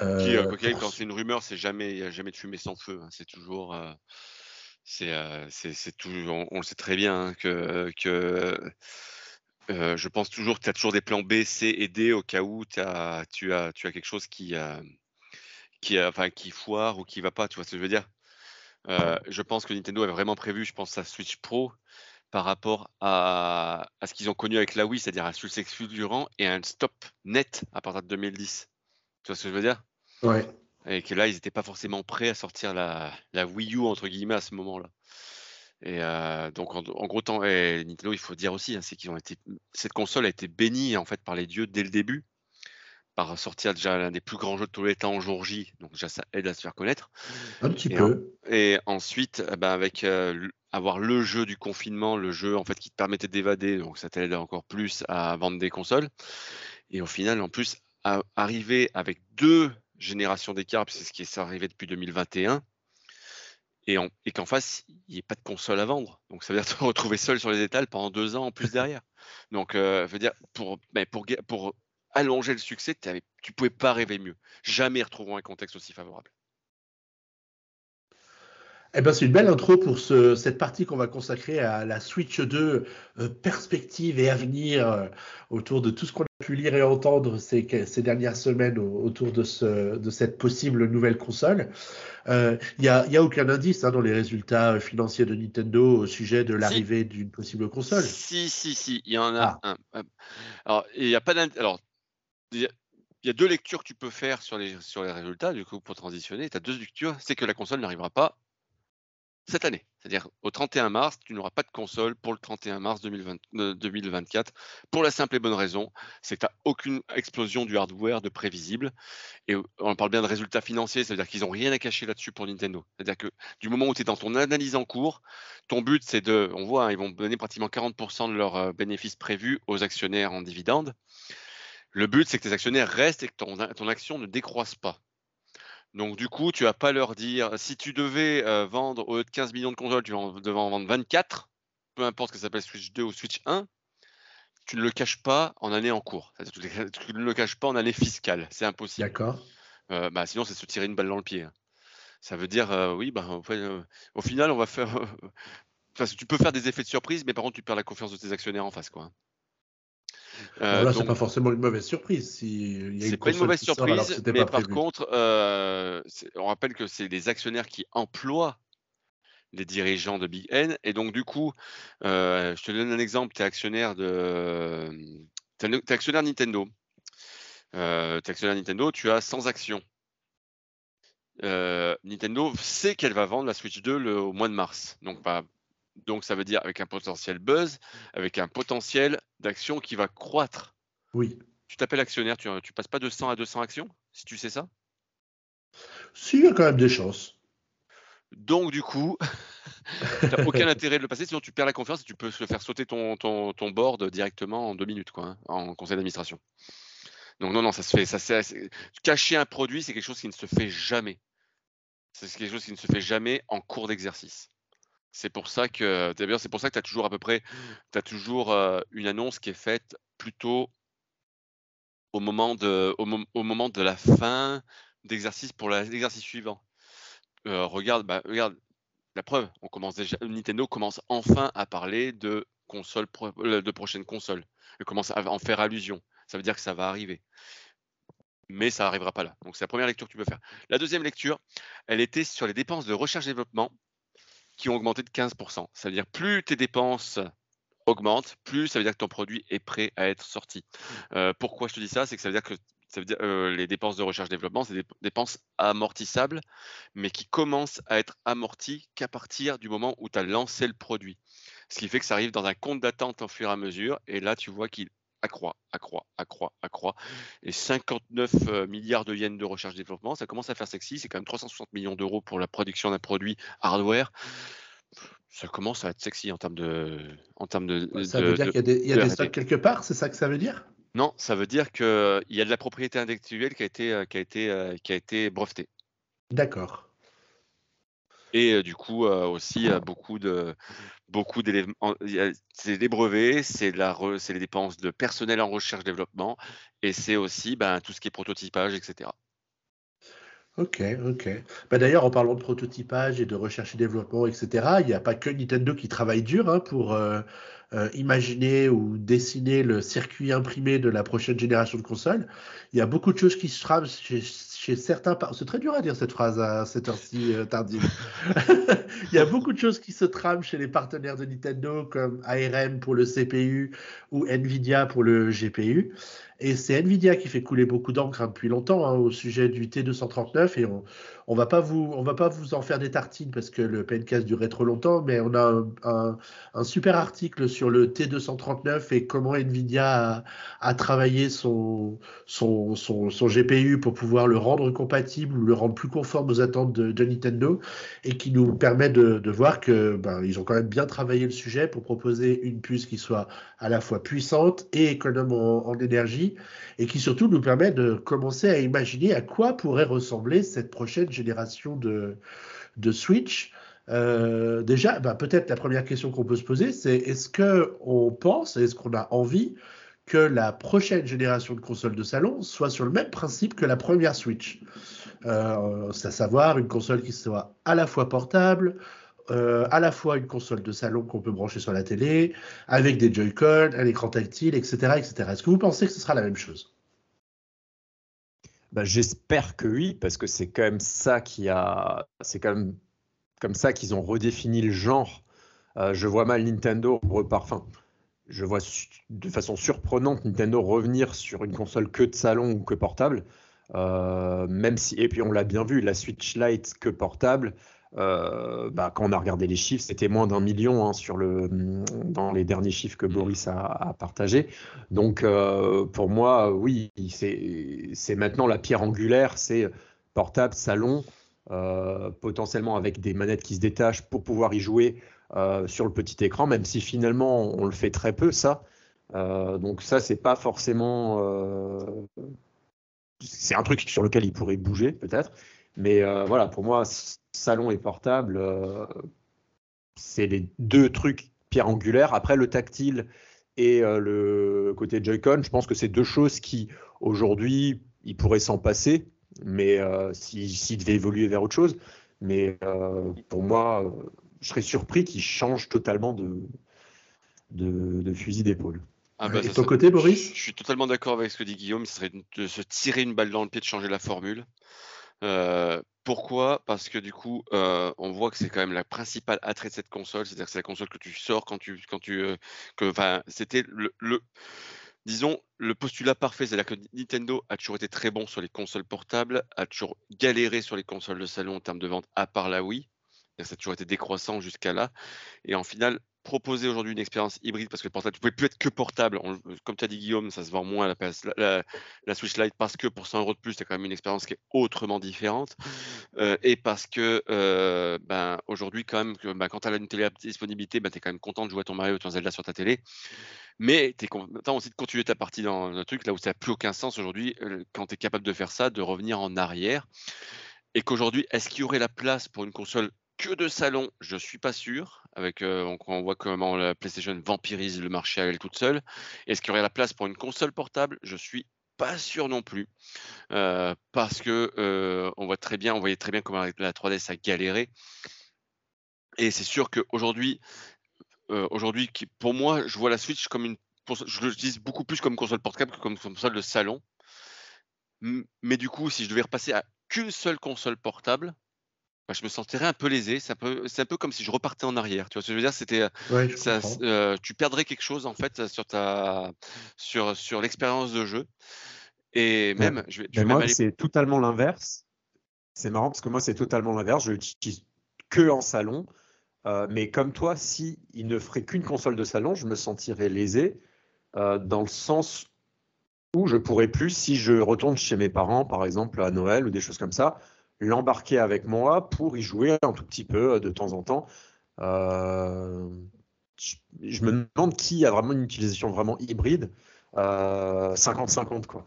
Euh, Qui, euh, quand c'est une rumeur, c'est jamais, il n'y a jamais de fumée sans feu. Hein. C'est toujours, euh, c'est, c'est, on, on, le sait très bien hein, que, que je pense toujours que tu as toujours des plans B, C et D au cas où as, tu, as, tu as quelque chose qui, qui, enfin, qui foire ou qui va pas. Tu vois ce que je veux dire? Euh, je pense que Nintendo avait vraiment prévu, je pense, sa Switch Pro par rapport à, ce qu'ils ont connu avec la Wii, c'est-à-dire un succès fulgurant et un stop net à partir de 2010. Tu vois ce que je veux dire? Ouais. Et que là, ils n'étaient pas forcément prêts à sortir la, Wii U, entre guillemets, à ce moment-là. Et euh, donc, en, gros, temps, Nintendo, il faut dire aussi, hein, c'est qu'ils ont été, cette console a été bénie en fait par les dieux dès le début par sortir déjà l'un des plus grands jeux de tous les temps en jour J, donc déjà ça aide à se faire connaître. Un petit peu. et ensuite, eh ben avec euh, avoir le jeu du confinement, le jeu en fait qui te permettait d'évader, donc ça t'aide encore plus à vendre des consoles. Et au final, en plus, arriver avec deux générations d'écart, c'est ce qui est arrivé depuis 2021, et, et qu'en face, il n'y ait pas de console à vendre. Donc ça veut dire te retrouver seul sur les étals pendant deux ans en plus derrière. Donc, euh, veut dire, pour, mais pour, pour allonger le succès, tu pouvais pas rêver mieux. Jamais retrouveront un contexte aussi favorable. Eh ben, c'est une belle intro pour cette partie qu'on va consacrer à la Switch 2 euh, perspective et avenir euh, autour de tout ce qu'on a pu lire et entendre ces, dernières semaines autour de, cette possible nouvelle console. Il euh, n'y a, aucun indice hein, dans les résultats financiers de Nintendo au sujet de l'arrivée d'une possible console. Si, si, si, il y en a ah. un. Alors, il n'y a pas Alors, il y a deux lectures que tu peux faire sur les, sur les résultats, du coup, pour transitionner. Tu as deux lectures, c'est que la console n'arrivera pas cette année. C'est-à-dire au 31 mars, tu n'auras pas de console pour le 31 mars 2024, euh, pour la simple et bonne raison, c'est que tu n'as aucune explosion du hardware de prévisible. Et on parle bien de résultats financiers, c'est-à-dire qu'ils n'ont rien à cacher là-dessus pour Nintendo. C'est-à-dire que du moment où tu es dans ton analyse en cours, ton but c'est de, on voit, hein, ils vont donner pratiquement 40% de leurs euh, bénéfices prévus aux actionnaires en dividendes. Le but, c'est que tes actionnaires restent et que ton, ton action ne décroisse pas. Donc, du coup, tu vas pas leur dire si tu devais euh, vendre au lieu de 15 millions de consoles, tu devais en vendre 24, peu importe que ça s'appelle Switch 2 ou Switch 1, tu ne le caches pas en année en cours. Tu ne le caches pas en année fiscale. C'est impossible. D'accord. Euh, bah, sinon, c'est se tirer une balle dans le pied. Hein. Ça veut dire, euh, oui, bah, au final, on va faire. tu peux faire des effets de surprise, mais par contre, tu perds la confiance de tes actionnaires en face. Quoi. Euh, là, c'est pas forcément une mauvaise surprise. Si c'est pas une mauvaise surprise, mais par contre, euh, on rappelle que c'est des actionnaires qui emploient les dirigeants de Big N. Et donc, du coup, euh, je te donne un exemple. Tu es actionnaire de. Es actionnaire Nintendo. Euh, tu es actionnaire Nintendo, tu as 100 actions. Nintendo sait qu'elle va vendre la Switch 2 le, au mois de mars. Donc, pas, donc, ça veut dire avec un potentiel buzz, avec un potentiel d'action qui va croître. Oui. Tu t'appelles actionnaire, tu, tu passes pas de 100 à 200 actions, si tu sais ça? Si, il y a quand même des chances. Donc, du coup, tu n'as aucun intérêt de le passer, sinon tu perds la confiance et tu peux faire sauter ton, ton, ton board directement en deux minutes, quoi, hein, en conseil d'administration. Donc, non, non, ça se fait. Ça, cacher un produit, c'est quelque chose qui ne se fait jamais. C'est quelque chose qui ne se fait jamais en cours d'exercice. C'est pour ça que c'est pour ça que tu as toujours à peu près toujours une annonce qui est faite plutôt au moment de au, moment de la fin d'exercice pour l'exercice suivant. regarde bah, regarde la preuve, on commence déjà Nintendo commence enfin à parler de console de prochaine console. Il commence à en faire allusion. Ça veut dire que ça va arriver mais ça n'arrivera pas là. Donc c'est la première lecture que tu peux faire. La deuxième lecture, elle était sur les dépenses de recherche-développement qui ont augmenté de 15%. Ça veut dire plus tes dépenses augmentent, plus ça veut dire que ton produit est prêt à être sorti. Euh, pourquoi je te dis ça? C'est que ça veut dire que ça veut dire, euh, les dépenses de recherche-développement, c'est des dépenses amortissables, mais qui commencent à être amorties qu'à partir du moment où tu as lancé le produit. Ce qui fait que ça arrive dans un compte d'attente au fur et à mesure. Et là, tu vois qu'il accroît, accroît, accroît, accroît. Et 59 euh, milliards de yens de recherche-développement, ça commence à faire sexy. C'est quand même 360 millions d'euros pour la production d'un produit hardware. Ça commence à être sexy en termes de. En termes de ça veut dire qu'il y a des, stocks quelque part, c'est ça que ça veut dire? Non, ça veut dire qu'il y a de la propriété intellectuelle qui a été, euh, qui a été, euh, qui a été brevetée. D'accord. Et du coup, aussi, beaucoup de beaucoup d'éléments. C'est des brevets, c'est les dépenses de personnel en recherche-développement, et c'est aussi ben, tout ce qui est prototypage, etc. Ok, ok. Bah, D'ailleurs, en parlant de prototypage et de recherche et développement, etc., il n'y a pas que Nintendo qui travaille dur hein, pour euh, euh, imaginer ou dessiner le circuit imprimé de la prochaine génération de consoles. Il y a beaucoup de choses qui se trament chez, chez certains. C'est très dur à dire cette phrase à cette heure-ci euh, tardive. il y a beaucoup de choses qui se trament chez les partenaires de Nintendo, comme ARM pour le CPU ou Nvidia pour le GPU. Et c'est Nvidia qui fait couler beaucoup d'encre hein, depuis longtemps hein, au sujet du T239 et on on va pas vous va pas vous en faire des tartines parce que le PNCast durait trop longtemps, mais on a un, super article sur le T239 et comment Nvidia a, travaillé son, son, son, son, GPU pour pouvoir le rendre compatible ou le rendre plus conforme aux attentes de, Nintendo et qui nous permet de, voir que ben, ont quand même bien travaillé le sujet pour proposer une puce qui soit à la fois puissante et économe en énergie et qui surtout nous permet de commencer à imaginer à quoi pourrait ressembler cette prochaine génération de, Switch. Euh, déjà, bah, peut-être la première question qu'on peut se poser, c'est est-ce qu'on pense, est-ce qu'on a envie que la prochaine génération de consoles de salon soit sur le même principe que la première Switch? Euh, C'est à savoir une console qui soit à la fois portable, euh, à la fois une console de salon qu'on peut brancher sur la télé, avec des Joy-Con, un écran tactile, etc. etc. Est-ce que vous pensez que ce sera la même chose? Bah, J'espère que oui, parce que c'est quand même ça qui a. C'est quand même comme ça qu'ils ont redéfini le genre. Euh, je vois mal Nintendo reparfum. Je vois de façon surprenante Nintendo revenir sur une console que de salon ou que portable. Euh, même si, et puis on l'a bien vu, la Switch Lite que portable, euh, bah, quand on a regardé les chiffres, c'était moins d'un million hein, sur le, dans les derniers chiffres que Boris a, a partagés. Donc, euh, pour moi, oui, c'est maintenant la pierre angulaire, c'est portable, salon, euh, potentiellement avec des manettes qui se détachent pour pouvoir y jouer sur le petit écran, même si finalement on le fait très peu, ça. Donc, ça, c'est pas forcément. c'est un truc sur lequel il pourrait bouger, peut-être. Mais voilà, pour moi, salon et portable, euh, c'est les deux trucs pierre angulaire. Après, le tactile et euh, le côté Joy-Con, je pense que c'est deux choses qui, aujourd'hui, ils pourraient s'en passer, mais euh, s'ils devaient évoluer vers autre chose. Mais pour moi, je serais surpris qu'ils changent totalement de, de, fusil d'épaule. Ah bah, et ton côté, Boris? Je suis totalement d'accord avec ce que dit Guillaume. Ce serait de se tirer une balle dans le pied, de changer la formule. Euh, pourquoi? Parce que du coup, euh, on voit que c'est quand même la principale attrait de cette console, c'est-à-dire que c'est la console que tu sors quand tu, quand tu, euh, enfin, c'était le, le, disons, le postulat parfait, c'est-à-dire que Nintendo a toujours été très bon sur les consoles portables, a toujours galéré sur les consoles de salon en termes de vente, à part la Wii. Ça a toujours été décroissant jusqu'à là. Et en final, proposer aujourd'hui une expérience hybride parce que le portable, tu pouvais plus être que portable. comme tu as dit Guillaume, ça se vend moins la, Switch Lite parce que pour 100 euros de plus, tu as quand même une expérience qui est autrement différente. Euh, et parce que euh, ben, aujourd'hui, quand tu as une télé disponibilité, ben, tu es quand même content de jouer à ton Mario ou ton Zelda sur ta télé. Mais tu es content aussi de continuer ta partie dans un truc là où ça n'a plus aucun sens aujourd'hui, euh, quand tu es capable de faire ça, de revenir en arrière. Et qu'aujourd'hui, est-ce qu'il y aurait la place pour une console que de salon, je suis pas sûr. Avec, euh, on, voit comment la PlayStation vampirise le marché à elle toute seule. Est-ce qu'il y aurait la place pour une console portable? Je suis pas sûr non plus, euh, parce que euh, on voit très bien, on voyait très bien comment la 3DS a galéré. Et c'est sûr qu'aujourd'hui, aujourd'hui, pour moi, je vois la Switch comme une, je l'utilise beaucoup plus comme console portable que comme console de salon. Mais du coup, si je devais repasser à qu'une seule console portable, bah, je me sentirais un peu lésé. C'est un peu, c'est un peu comme si je repartais en arrière. Tu vois ce que je veux dire? C'était, euh, euh, tu perdrais quelque chose en fait sur ta, sur, sur l'expérience de jeu. Et même, je vais, moi, c'est totalement l'inverse. C'est marrant parce que moi, c'est totalement l'inverse. Je l'utilise que en salon. Euh, mais comme toi, si il ne ferait qu'une console de salon, je me sentirais lésé euh, dans le sens où je pourrais plus, si je retourne chez mes parents, par exemple à Noël ou des choses comme ça, l'embarquer avec moi pour y jouer un tout petit peu euh, de temps en temps. je, me demande qui a vraiment une utilisation vraiment hybride. 50-50 quoi.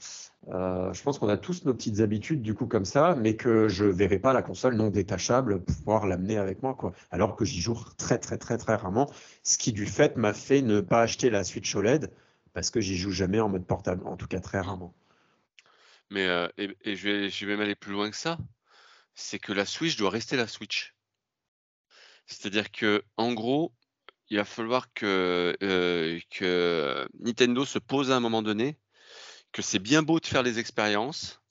Euh, je pense qu'on a tous nos petites habitudes du coup comme ça, mais que je verrai pas la console non détachable pouvoir l'amener avec moi quoi. Alors que j'y joue très très très très rarement, ce qui du fait m'a fait ne pas acheter la Switch OLED parce que j'y joue jamais en mode portable, en tout cas très rarement. Mais euh, et, je je vais même aller plus loin que ça, c'est que la Switch doit rester la Switch. C'est-à-dire que en gros, il va falloir que, euh, que Nintendo se pose à un moment donné que c'est bien beau de faire les expériences,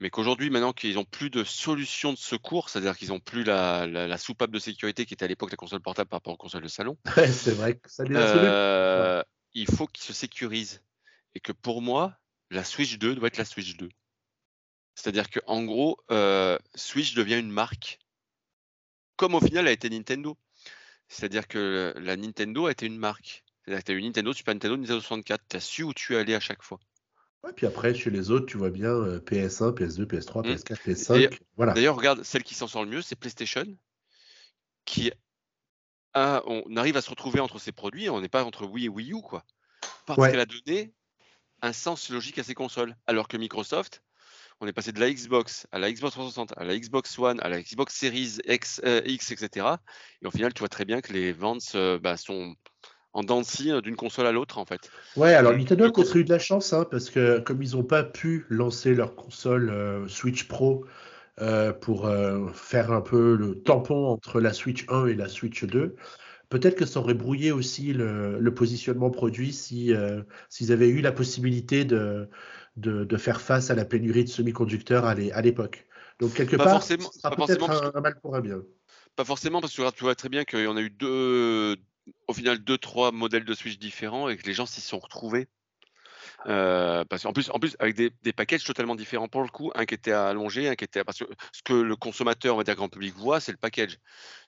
mais qu'aujourd'hui, maintenant qu'ils n'ont plus de solution de secours, c'est-à-dire qu'ils n'ont plus la, soupape de sécurité qui était à l'époque la console portable par rapport aux consoles de salon, c'est vrai que ça euh, il faut qu'ils se sécurisent. Et que pour moi, la Switch 2 doit être la Switch 2. C'est-à-dire qu'en gros, euh, Switch devient une marque, comme au final a été Nintendo. C'est-à-dire que la Nintendo a été une marque. C'est-à-dire que tu as eu Nintendo, Super Nintendo, Nintendo 64. Tu as su où tu allais à chaque fois. Et puis après, chez les autres, tu vois bien PS1, PS2, PS3, PS4, PS5. Voilà. D'ailleurs, regarde, celle qui s'en sort le mieux, c'est PlayStation, qui a, on arrive à se retrouver entre ses produits, on n'est pas entre Wii et Wii U, quoi. Parce qu'elle a donné un sens logique à ses consoles. Alors que Microsoft, on est passé de la Xbox à la Xbox 360, à la Xbox One, à la Xbox Series X, euh, X etc. Et au final, tu vois très bien que les ventes euh, bah, sont en dents euh, d'une console à l'autre, en fait. Ouais, alors Nintendo a eu de la chance, hein, parce que comme ils n'ont pas pu lancer leur console euh, Switch Pro pour faire un peu le tampon entre la Switch 1 et la Switch 2, peut-être que ça aurait brouillé aussi le, positionnement produit si s'ils avaient eu la possibilité de, de, faire face à la pénurie de semi-conducteurs à l'époque. Donc quelque part, forcément, ça sera peut-être un, mal pour un bien. Pas forcément, parce que tu vois très bien qu'il y en a eu deux, au final deux trois modèles de Switch différents et que les gens s'y sont retrouvés. Euh, parce qu'en plus, en plus avec des, des, packages totalement différents pour le coup, un qui était allongé, un qui était parce que ce que le consommateur, on va dire grand public voit, c'est le package.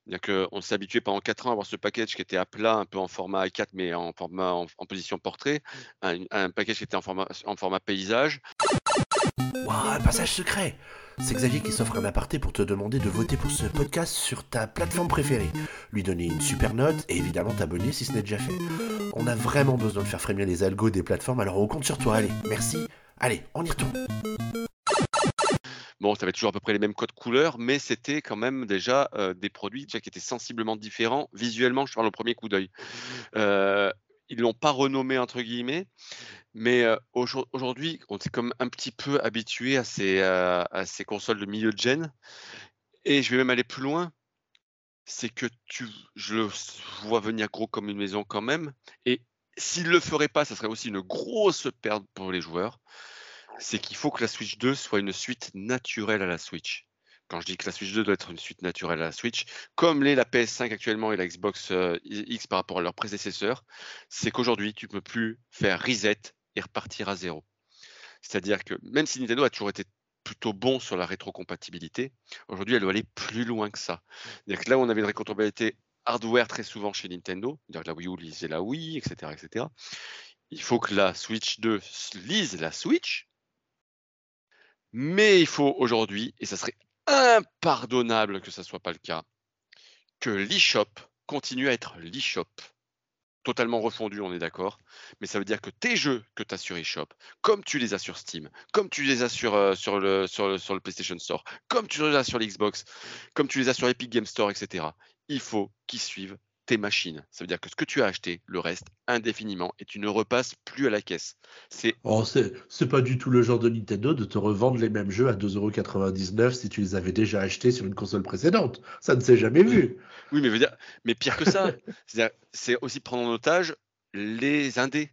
C'est-à-dire s'est habitué pendant 4 ans à avoir ce package qui était à plat, un peu en format i4 mais en format en, position portrait, un, package qui était en format en format paysage. un passage secret c'est Xavier qui s'offre un aparté pour te demander de voter pour ce podcast sur ta plateforme préférée, lui donner une super note et évidemment t'abonner si ce n'est déjà fait. On a vraiment besoin de faire frémir les algos des plateformes, alors on compte sur toi. Allez, merci. Allez, on y retourne. Bon, ça avait toujours à peu près les mêmes codes couleurs, mais c'était quand même déjà euh, des produits déjà qui étaient sensiblement différents visuellement, je parle au premier coup d'œil. Euh, ils l'ont pas renommé entre guillemets, mais aujourd'hui, on s'est comme un petit peu habitué à ces, consoles de milieu de gen. Et je vais même aller plus loin. C'est que je le vois venir gros comme une maison quand même. Et s'il le ferait pas, ça serait aussi une grosse perte pour les joueurs. C'est qu'il faut que la Switch 2 soit une suite naturelle à la Switch quand je dis que la Switch 2 doit être une suite naturelle à la Switch, comme l'est la PS5 actuellement et la Xbox euh, X par rapport à leurs prédécesseurs, c'est qu'aujourd'hui, tu ne peux plus faire reset et repartir à zéro. C'est-à-dire que même si Nintendo a toujours été plutôt bon sur la rétrocompatibilité, aujourd'hui, elle doit aller plus loin que ça. C'est-à-dire que là on avait une rétrocompatibilité hardware très souvent chez Nintendo, c'est-à-dire que la Wii U lisait la Wii, etc., etc., il faut que la Switch 2 lise la Switch, mais il faut aujourd'hui, et ça serait impardonnable que ça ne soit pas le cas, que l'eShop continue à être l'eShop. Totalement refondu, on est d'accord. Mais ça veut dire que tes jeux que tu as sur eShop, comme tu les as sur Steam, comme tu les as sur, euh, sur, le, sur, le, sur le PlayStation Store, comme tu les as sur l'Xbox, comme tu les as sur Epic Game Store, etc., il faut qu'ils suivent tes machines. Ça veut dire que ce que tu as acheté, le reste, indéfiniment, et tu ne repasses plus à la caisse. C'est oh, c'est pas du tout le genre de Nintendo de te revendre les mêmes jeux à 2,99€ si tu les avais déjà achetés sur une console précédente. Ça ne s'est jamais vu. Oui, mais, veut dire, mais pire que ça, c'est aussi prendre en otage les indés.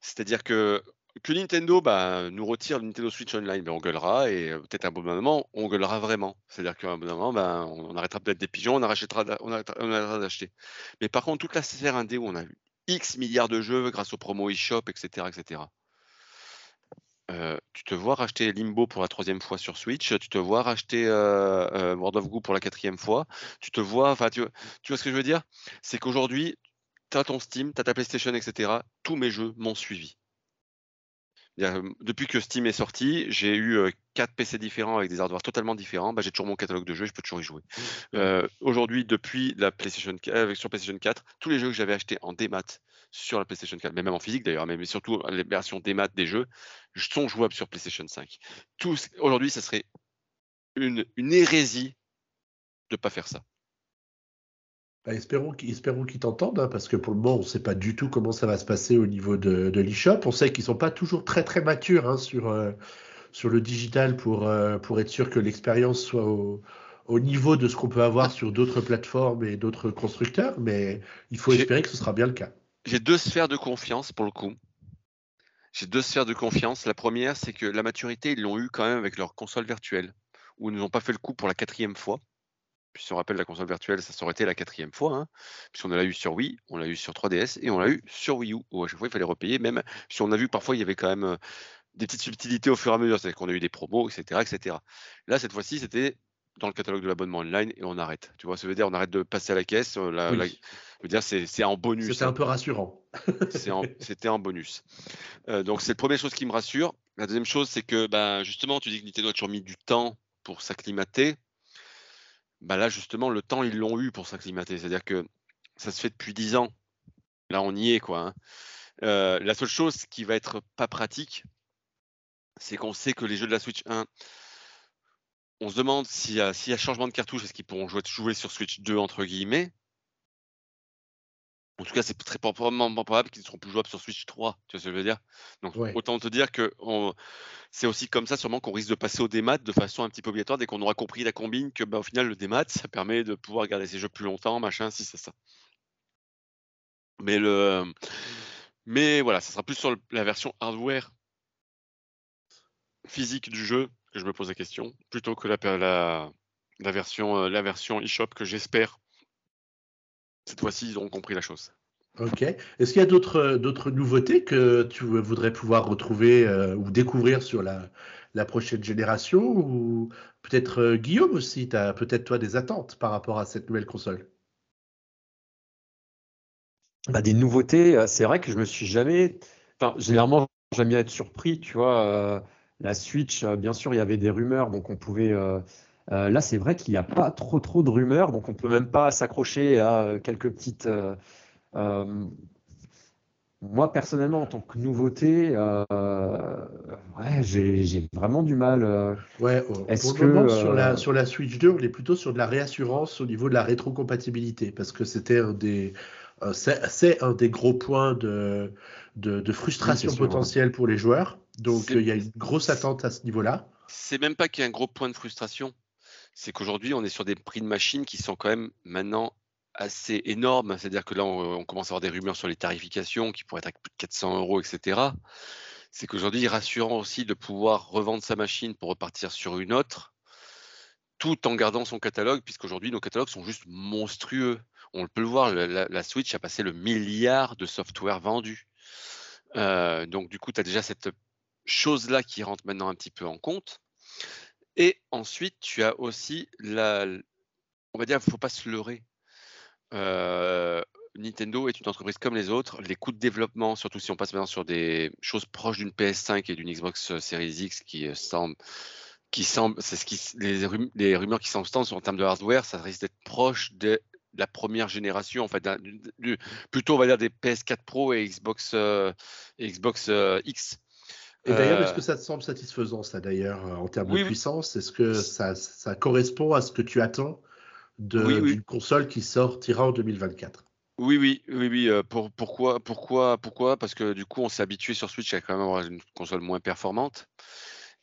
C'est-à-dire que que Nintendo bah, nous retire le Nintendo Switch Online, ben, on gueulera et euh, peut-être un bon moment, on gueulera vraiment. C'est-à-dire qu'à un bon moment, ben, on, arrêtera peut-être des pigeons, on arrêtera, on arrêtera, d'acheter. Mais par contre, toute la sphère indé où on a eu X milliards de jeux grâce aux promos eShop, etc., etc. euh, tu te vois racheter Limbo pour la troisième fois sur Switch, tu te vois racheter euh, euh, World of Goo pour la quatrième fois, tu te vois, enfin, tu, tu vois ce que je veux dire? C'est qu'aujourd'hui, tu as ton Steam, tu as ta PlayStation, etc. Tous mes jeux m'ont suivi. Depuis que Steam est sorti, j'ai eu quatre PC différents avec des hardware totalement différents. Bah, j'ai toujours mon catalogue de jeux, je peux toujours y jouer. Mmh. Aujourd'hui, depuis la PlayStation sur PlayStation 4, tous les jeux que j'avais achetés en démat sur la PlayStation 4, mais même en physique d'ailleurs, mais, surtout les versions démat des jeux, sont jouables sur PlayStation 5. Aujourd'hui, ça serait une, une hérésie de ne pas faire ça. Bah, espérons qu'ils t'entendent, hein, parce que pour le moment, on ne sait pas du tout comment ça va se passer au niveau de, de l'eShop. On sait qu'ils ne sont pas toujours très très matures hein, sur, euh, sur le digital pour, euh, pour être sûr que l'expérience soit au, au, niveau de ce qu'on peut avoir sur d'autres plateformes et d'autres constructeurs, mais il faut espérer que ce sera bien le cas. J'ai deux sphères de confiance pour le coup. J'ai deux sphères de confiance. La première, c'est que la maturité, ils l'ont eu quand même avec leur console virtuelle, où ils nous ont pas fait le coup pour la quatrième fois. Puis si on rappelle la console virtuelle, ça aurait été la quatrième fois, hein, puisqu'on l'a eu sur Wii, on l'a eu sur 3DS et on l'a eu sur Wii U, où à chaque fois il fallait repayer, même si on a vu parfois il y avait quand même euh, des petites subtilités au fur et à mesure, c'est-à-dire qu'on a eu des promos, etc. etc. Là, cette fois-ci, c'était dans le catalogue de l'abonnement online et on arrête. Tu vois, ça veut dire? On arrête de passer à la caisse. Euh, la, veux dire, c'est en bonus. C'était un peu rassurant. C'était en, bonus. Euh, donc, c'est la première chose qui me rassure. La deuxième chose, c'est que ben, justement, tu dis que Nintendo a toujours mis du temps pour s'acclimater bah là justement le temps ils l'ont eu pour s'acclimater. C'est-à-dire que ça se fait depuis 10 ans. Là on y est quoi. Hein. Euh, la seule chose qui va être pas pratique, c'est qu'on sait que les jeux de la Switch 1, on se demande s'il y, a, y a changement de cartouche, est-ce qu'ils pourront jouer, jouer sur Switch 2 entre guillemets en tout cas, c'est très probablement probable qu'ils ne seront plus jouables sur Switch 3. Tu vois ce que je veux dire? Donc, autant te dire que c'est aussi comme ça, sûrement, qu'on risque de passer au démat de façon un petit peu obligatoire dès qu'on aura compris la combine que, bah, au final, le démat, ça permet de pouvoir garder ses jeux plus longtemps, machin, si c'est ça. Mais le, mais voilà, ça sera plus sur la version hardware physique du jeu que je me pose la question, plutôt que la, la, la version, euh, la version eShop que j'espère cette fois-ci, ils auront compris la chose. Ok. Est-ce qu'il y a d'autres d'autres nouveautés que tu voudrais pouvoir retrouver euh, ou découvrir sur la, la prochaine génération Ou peut-être euh, Guillaume aussi, tu as peut-être toi des attentes par rapport à cette nouvelle console? Bah, Des nouveautés, euh, c'est vrai que je me suis jamais. Enfin, généralement, j'aime bien être surpris, tu vois. la Switch, bien sûr, il y avait des rumeurs, donc on pouvait euh, là, c'est vrai qu'il n'y a pas trop trop de rumeurs, donc on ne peut même pas s'accrocher à euh, quelques petites. Euh, moi, personnellement, en tant que nouveauté, ouais, j'ai vraiment du mal. ouais, Est-ce que sur la sur la Switch 2, on est plutôt sur de la réassurance au niveau de la rétrocompatibilité, parce que c'était un des c'est un des gros points de, de, frustration potentielle pour les joueurs. Donc il y a une grosse attente à ce niveau-là. C'est même pas qu'il y a un gros point de frustration c'est qu'aujourd'hui, on est sur des prix de machines qui sont quand même maintenant assez énormes. C'est-à-dire que là, on, commence à avoir des rumeurs sur les tarifications qui pourraient être à plus de 400 euros, etc. C'est qu'aujourd'hui, rassurant aussi de pouvoir revendre sa machine pour repartir sur une autre, tout en gardant son catalogue, puisqu'aujourd'hui, nos catalogues sont juste monstrueux. On peut le voir, la, Switch a passé le milliard de software vendus. Euh, donc, du coup, tu as déjà cette chose-là qui rentre maintenant un petit peu en compte. Et ensuite, tu as aussi la. On va dire, il ne faut pas se leurrer. Euh, Nintendo est une entreprise comme les autres. Les coûts de développement, surtout si on passe maintenant sur des choses proches d'une PS5 et d'une Xbox Series X qui euh, semble, qui semble, c'est ce qui, les, rumeurs qui semblent en termes de hardware, ça risque d'être proche de la première génération, en fait, plutôt on va dire des PS4 Pro et Xbox, euh, Xbox X. Et d'ailleurs, est-ce euh, que ça te semble satisfaisant, ça d'ailleurs, en termes de puissance? Est-ce que ça, ça, correspond à ce que tu attends d'une console qui sortira en 2024 oui, oui, oui, oui. Euh, pour, pourquoi, pourquoi, pourquoi? Parce que du coup, on s'est habitué sur Switch à quand même avoir une console moins performante.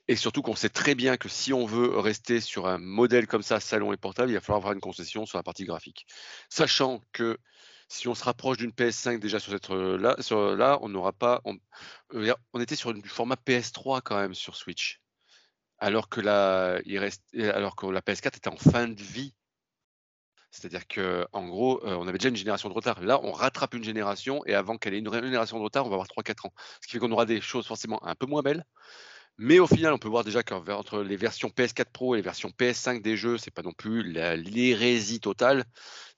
Et surtout qu'on sait très bien que si on veut rester sur un modèle comme ça, salon et portable, il va falloir avoir une concession sur la partie graphique. Sachant que si on se rapproche d'une PS5 déjà sur cette euh, là, sur, là on n'aura pas. On, euh, était sur du format PS3 quand même sur Switch, alors que la, alors que la PS4 était en fin de vie. C'est-à-dire que en gros, euh, on avait déjà une génération de retard. Là, on rattrape une génération et avant qu'elle ait une génération de retard, on va avoir 3-4 ans. Ce qui fait qu'on aura des choses forcément un peu moins belles, Mais au final, on peut voir déjà qu'entre les versions PS4 Pro et les versions PS5 des jeux, c'est pas non plus l'hérésie totale.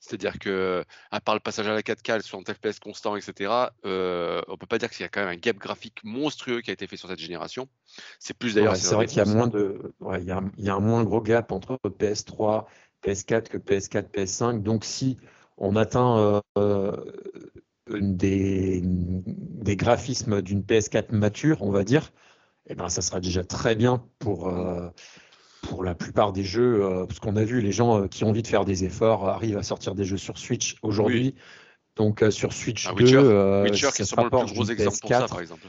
C'est-à-dire que, à part le passage à la 4K, 60 FPS constant, etc., euh, on peut pas dire qu'il y a quand même un gap graphique monstrueux qui a été fait sur cette génération. C'est plus d'ailleurs. c'est vrai qu'il y a moins de, il, y a, il y a un moins gros gap entre PS3, PS4 que PS4, PS5. Donc si on atteint euh, des, des graphismes d'une PS4 mature, on va dire, eh ben, ça sera déjà très bien pour, euh, pour la plupart des jeux. Euh, parce qu'on a vu, les gens euh, qui ont envie de faire des efforts arrivent à sortir des jeux sur Switch aujourd'hui. Donc sur Switch 2, Witcher, qui est le plus gros exemple pour ça, par exemple.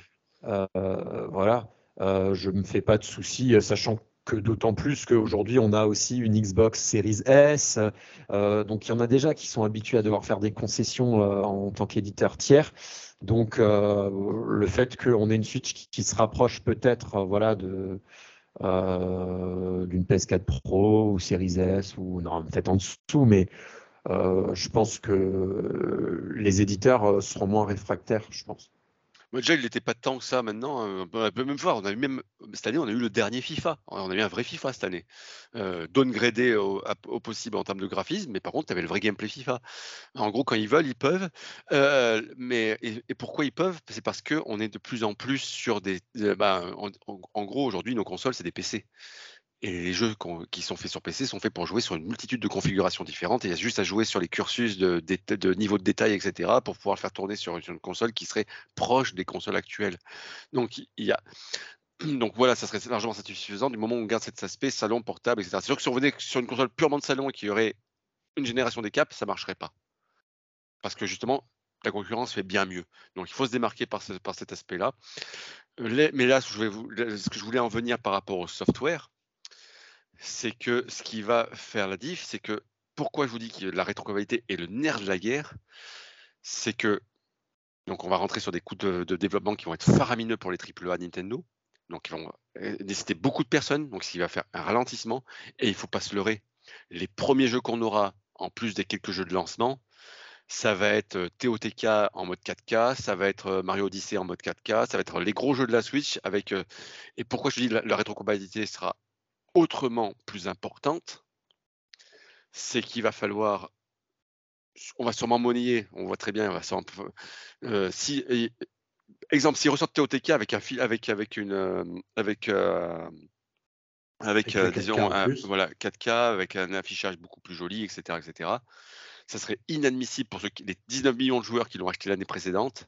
voilà, je ne me fais pas de soucis, sachant que d'autant plus qu'aujourd'hui, on a aussi une Xbox Series S. donc, il y en a déjà qui sont habitués à devoir faire des concessions en tant qu'éditeur tiers. Donc, euh, le fait qu'on ait une Switch qui, se rapproche peut-être euh, voilà, euh, d'une PS4 Pro ou Series S, ou peut-être en dessous, mais je pense que les éditeurs seront moins réfractaires, je pense déjà, il n'était pas tant que ça maintenant. Hein. On peut même voir, on a eu même, cette année, on a eu le dernier FIFA. On a eu un vrai FIFA cette année. Euh, downgradé au, possible en termes de graphisme, mais par contre, tu avais le vrai gameplay FIFA. En gros, quand ils veulent, ils peuvent. Euh, mais, et, pourquoi ils peuvent? C'est parce qu'on est de plus en plus sur des. Bah, en gros, aujourd'hui, nos consoles, c'est des PC. Et les jeux qui sont faits sur PC sont faits pour jouer sur une multitude de configurations différentes. Il y a juste à jouer sur les cursus de, niveau de détail, etc., pour pouvoir faire tourner sur une console qui serait proche des consoles actuelles. Donc, voilà, ça serait largement satisfaisant du moment où on garde cet aspect salon, portable, etc. C'est sûr que si on venait sur une console purement de salon et qu'il y aurait une génération des caps, ça ne marcherait pas. Parce que justement, la concurrence fait bien mieux. Donc il faut se démarquer par, cet aspect-là. Mais là, ce que je voulais en venir par rapport au software, c'est que ce qui va faire la diff, c'est que pourquoi je vous dis que la rétrocompatibilité est le nerf de la guerre, c'est que donc on va rentrer sur des coûts de, développement qui vont être faramineux pour les AAA Nintendo. Donc ils vont euh, nécessiter beaucoup de personnes, donc ce qui va faire un ralentissement. Et il ne faut pas se leurrer. Les premiers jeux qu'on aura, en plus des quelques jeux de lancement, ça va être euh, TOTK en mode 4K, ça va être euh, Mario Odyssey en mode 4K, ça va être les gros jeux de la Switch avec. Et pourquoi je dis la, la rétrocompatibilité sera autrement plus importante, c'est qu'il va falloir, on va sûrement monnayer, on voit très bien, on va euh, si, exemple, s'il ressort TOTK avec un fil, avec avec une, euh, avec euh, avec, disons, voilà 4K avec un affichage beaucoup plus joli, etc., etc. Ça serait inadmissible pour ceux qui, les 19 millions de joueurs qui l'ont acheté l'année précédente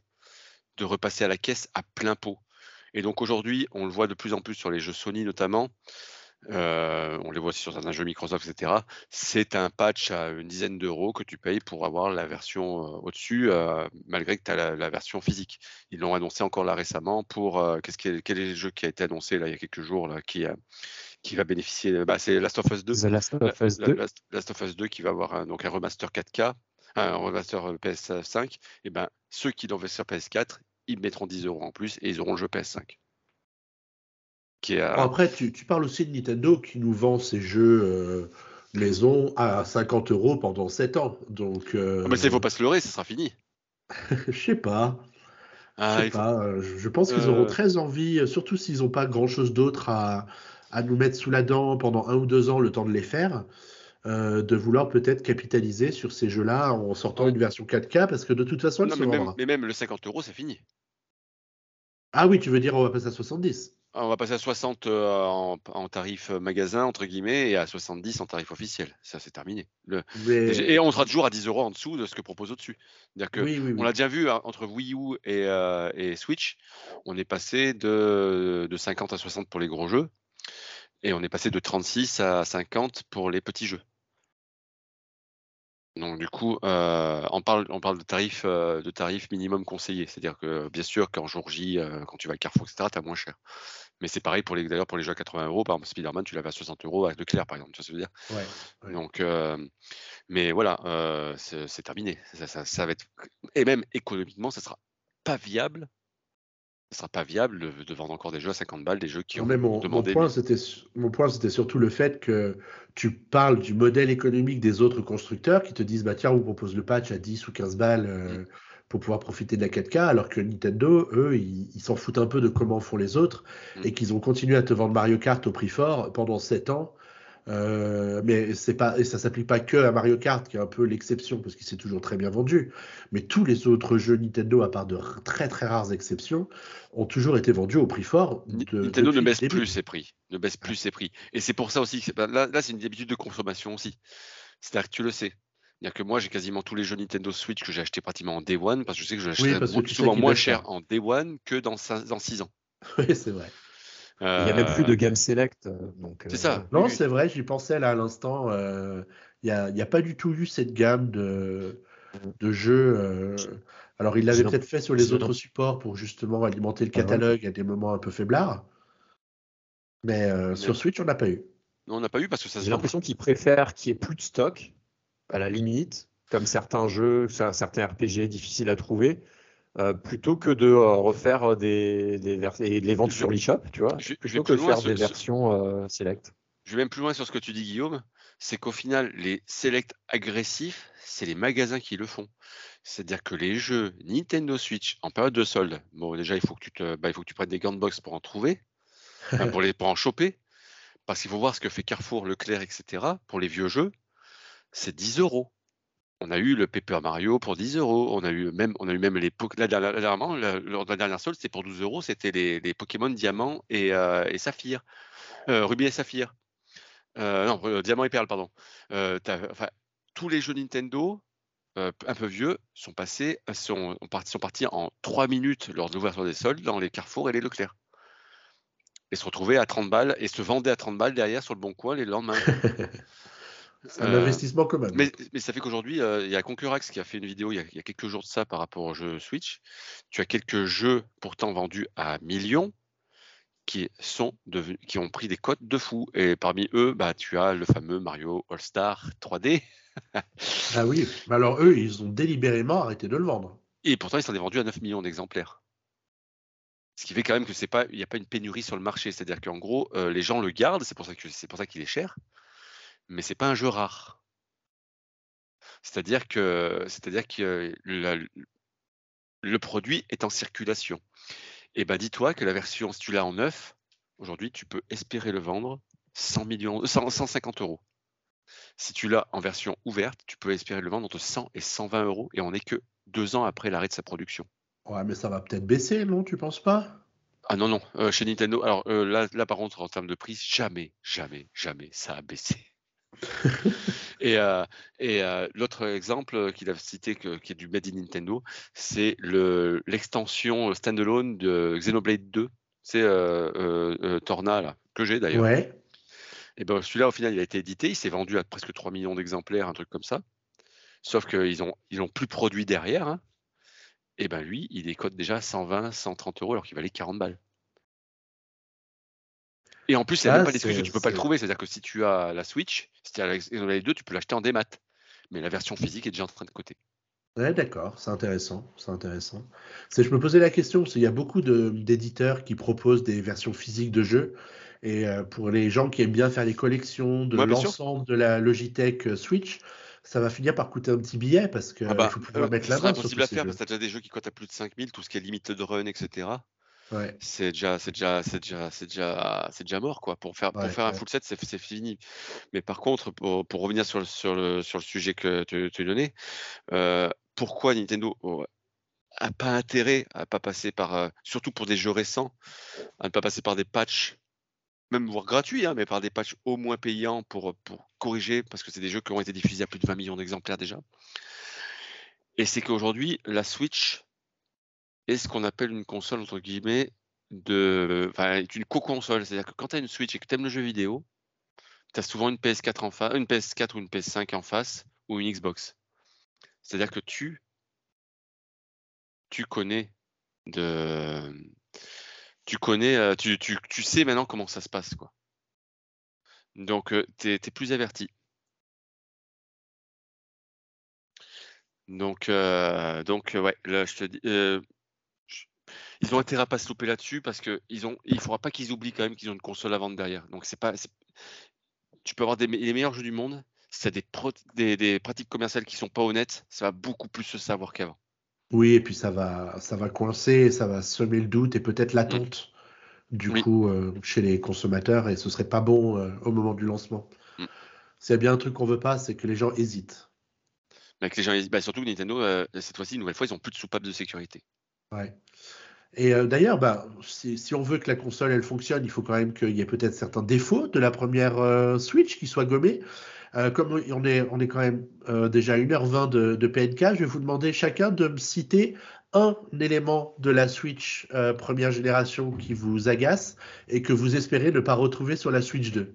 de repasser à la caisse à plein pot. Et donc aujourd'hui, on le voit de plus en plus sur les jeux Sony notamment, euh, on les voit aussi sur certains jeux Microsoft, etc. C'est un patch à une dizaine d'euros que tu payes pour avoir la version euh, au-dessus, euh, malgré que tu as la, version physique. Ils l'ont annoncé encore là récemment pour qu'est-ce quel est le jeu qui a été annoncé là il y a quelques jours là qui qui va bénéficier bah, c'est Last of Us 2. The Last of Us 2. Last, of Us 2 qui va avoir un, donc un remaster 4K, un remaster PS5. Et ben ceux qui l'ont fait sur PS4, ils mettront 10 euros en plus et ils auront le jeu PS5. Après, tu, parles aussi de Nintendo qui nous vend ses jeux euh, maison à 50 euros pendant 7 ans. Donc, euh, ah, mais il faut pas se leurrer, ça sera fini. Je sais pas. Ah, je, pas. Euh, je pense qu'ils auront très envie, surtout s'ils n'ont pas grand chose d'autre à, nous mettre sous la dent pendant un ou deux ans le temps de les faire. de vouloir peut-être capitaliser sur ces jeux-là en sortant une version 4K parce que de toute façon, non, mais, même, mais, même, le 50 euros, c'est fini. Ah oui, tu veux dire on va passer à 70 on va passer à 60 euh, en, tarif euh, magasin, entre guillemets, et à 70 en tarif officiel. Ça, c'est terminé. Et on sera toujours à 10 euros en dessous de ce que propose au-dessus. On l'a déjà vu hein, entre Wii U euh, et, Switch. On est passé de, 50 à 60 pour les gros jeux. Et on est passé de 36 à 50 pour les petits jeux. Donc du coup, on parle, on parle de tarif, de tarif minimum conseillé. C'est-à-dire que bien sûr, quand jour J, quand tu vas à Carrefour, etc., tu as moins cher. Mais c'est pareil pour les d'ailleurs pour les jeux à 80 euros. Par exemple, Spider-Man, tu l'avais à 60 euros avec Leclerc, par exemple. Tu vois ce que je veux dire? Ouais, Donc, euh, mais voilà, euh, c'est terminé. Ça, va être et même économiquement, ça sera pas viable. Ça sera pas viable de, vendre encore des jeux à 50 balles, des jeux qui ont mon, demandé. Mon point, c'était mon point, c'était surtout le fait que tu parles du modèle économique des autres constructeurs qui te disent bah tiens, on vous propose le patch à 10 ou 15 balles. Euh, mmh pour pouvoir profiter de la 4K, alors que Nintendo, eux, ils s'en foutent un peu de comment font les autres Mm. et qu'ils ont continué à te vendre Mario Kart au prix fort pendant 7 ans. Euh, mais c'est pas et ça s'applique pas que à Mario Kart qui est un peu l'exception parce qu'il s'est toujours très bien vendu. Mais tous les autres jeux Nintendo, à part de très très rares exceptions, ont toujours été vendus au prix fort. De- Nintendo ne baisse plus ses prix, ne baisse plus ses prix. Et c'est pour ça aussi que là, là c'est une habitude de consommation aussi. C'est-à-dire que tu le sais. C'est-à-dire que moi, j'ai quasiment tous les jeux Nintendo Switch que j'ai acheté pratiquement en Day One parce que je sais que je tu sais souvent moins cher pas. en Day One que dans 6 ans. Oui, c'est vrai. Il n'y a même plus Euh, de Game Select. euh, donc, C'est euh, ça. Non, Oui, oui. c'est vrai, j'y pensais là à l'instant. euh, Il n'y a, y pas du tout eu cette gamme de, de jeux. euh, Alors, il l'avait peut-être fait sur les autres supports pour justement alimenter le Ah ouais. catalogue à des moments un peu faiblards. Mais euh, sur Switch, on n'a pas eu. Non, on n'a pas eu parce que ça J'ai l'impression qu'ils préfèrent qu'il n'y ait plus de stock, à la limite, comme certains jeux, cer- certains RPG difficiles à trouver, euh, plutôt que de euh, refaire des, des vers- et de les vendre sur l'eShop, tu vois, je- plutôt que de faire des versions euh, select. Je vais même plus loin sur ce que tu dis, Guillaume. C'est qu'au final, les select agressifs, c'est les magasins qui le font. C'est-à-dire que les jeux Nintendo Switch en période de solde, bon, déjà, il faut que tu, te, bah, il faut que tu prennes des gants de box pour en trouver, pour, les, pour en choper. Parce qu'il faut voir ce que fait Carrefour, Leclerc, etc. Pour les vieux jeux, c'est 10 euros. On a eu le Paper Mario pour 10 euros. On a eu même, on a eu même les Po- la dernière- la dernièrement, la- lors de la dernière solde, c'était pour 12 euros. C'était les, Pokémon Diamant et, euh, Saphir, Euh, Ruby et Saphir. Euh, non, Diamant et Perle, pardon. Enfin, tous les jeux Nintendo, un peu vieux, sont passés, sont, sont partis en 3 minutes lors de l'ouverture des soldes dans les Carrefour et les Leclerc. Et se retrouvaient à 30 balles et se vendaient à 30 balles derrière sur le bon coin les lendemains. C'est un Euh, investissement quand même. Mais, mais ça fait qu'aujourd'hui, euh, il y a Concurax qui a fait une vidéo il y a, il y a quelques jours de ça par rapport au jeu Switch. Tu as quelques jeux pourtant vendus à millions qui, sont devenus, qui ont pris des cotes de fou. Et parmi eux, bah, tu as le fameux Mario All-Star 3D. Ah oui, mais alors eux, ils ont délibérément arrêté de le vendre. Et pourtant, il s'en est vendu à 9 millions d'exemplaires. Ce qui fait quand même que c'est pas, il n'y a pas une pénurie sur le marché. C'est-à-dire qu'en gros, euh, les gens le gardent, c'est pour ça que c'est pour ça qu'il est cher, mais c'est pas un jeu rare. C'est-à-dire que, c'est-à-dire que le produit est en circulation. Et ben, dis-toi que la version, si tu l'as en neuf, aujourd'hui, tu peux espérer le vendre 100 millions, 100 150 euros. Si tu l'as en version ouverte, tu peux espérer le vendre entre 100 et 120 euros, et on n'est que deux ans après l'arrêt de sa production. Ouais, mais ça va peut-être baisser, non Tu penses pas? Ah non, non, euh, chez Nintendo, alors euh, là, là, par contre, en termes de prix, jamais, jamais, jamais ça a baissé. et euh, et euh, l'autre exemple qu'il a cité, que- qui est du Made in Nintendo, c'est le- l'extension standalone de Xenoblade 2. C'est euh, Torna, là, que j'ai d'ailleurs. Ouais. Et ben celui-là, au final, il a été édité, il s'est vendu à presque 3 millions d'exemplaires, un truc comme ça. Sauf qu'ils ont, ils ont plus produit derrière. hein. Et ben lui, il décote déjà 120, 130 euros alors qu'il valait 40 balles. Et en plus, il n'y a Ah, même pas c'est- que tu peux pas le c'est- trouver. C'est-à-dire que si tu as la Switch, si tu as Xenoblade 2, tu peux l'acheter en démat. Mais la version physique est déjà en train de côté. Ouais, d'accord, c'est intéressant, c'est intéressant. C'est, je me posais la question, parce qu'il y a beaucoup de- d'éditeurs qui proposent des versions physiques de jeux, et euh, pour les gens qui aiment bien faire les collections de Ouais, l'ensemble de la Logitech euh, Switch, ça va finir par coûter un petit billet, parce qu'il Ah bah, faut pouvoir euh, mettre la main sur impossible à faire jeux. parce que tu as déjà des jeux qui cotent à plus de 5000, tout ce qui est limited run, etc. Ouais, c'est déjà c'est déjà c'est déjà c'est déjà c'est déjà mort quoi. Pour faire pour Ouais, faire un full set c'est fini. Mais par contre pour, pour revenir sur le, sur le sur le sujet que tu tu donné euh, pourquoi Nintendo oh, a pas intérêt à pas passer par euh, surtout pour des jeux récents à ne pas passer par des patchs même voire gratuits hein, mais par des patchs au moins payants pour pour corriger parce que c'est des jeux qui ont été diffusés à plus de 20 millions d'exemplaires déjà. Et c'est qu'aujourd'hui la Switch est ce qu'on appelle une console entre guillemets de une co-console. C'est-à-dire que quand tu as une Switch et que tu aimes le jeu vidéo tu as souvent une PS4 en face une PS4 ou une PS5 en face ou une Xbox. C'est-à-dire que tu connais de tu connais euh, tu, sais maintenant comment ça se passe donc tu es, plus averti. Donc euh, donc ouais là je te dis euh, ils ont intérêt à pas se louper là-dessus parce que ils ont, il faudra pas qu'ils oublient quand même qu'ils ont une console à vendre derrière. Donc c'est pas, c'est- tu peux avoir des, les meilleurs jeux du monde, si tu as des, des, des pratiques commerciales qui sont pas honnêtes, ça va beaucoup plus se savoir qu'avant. Oui, et puis ça va, ça va coincer, ça va semer le doute et peut-être l'attente du Oui. coup euh, chez les consommateurs et ce serait pas bon euh, au moment du lancement. Mm. Y a bien un truc qu'on veut pas, c'est que les gens hésitent. Mais que les gens, bah, surtout Nintendo, euh, cette fois-ci, une nouvelle fois, ils ont plus de soupape de sécurité. Ouais. Et euh, d'ailleurs, bah, si, si on veut que la console elle fonctionne, il faut quand même qu'il y ait peut-être certains défauts de la première euh, Switch qui soient gommés. Euh, comme on est, on est quand même déjà à 1h20 de, de PNK, je vais vous demander chacun de me citer un élément de la Switch première génération qui vous agace et que vous espérez ne pas retrouver sur la Switch 2.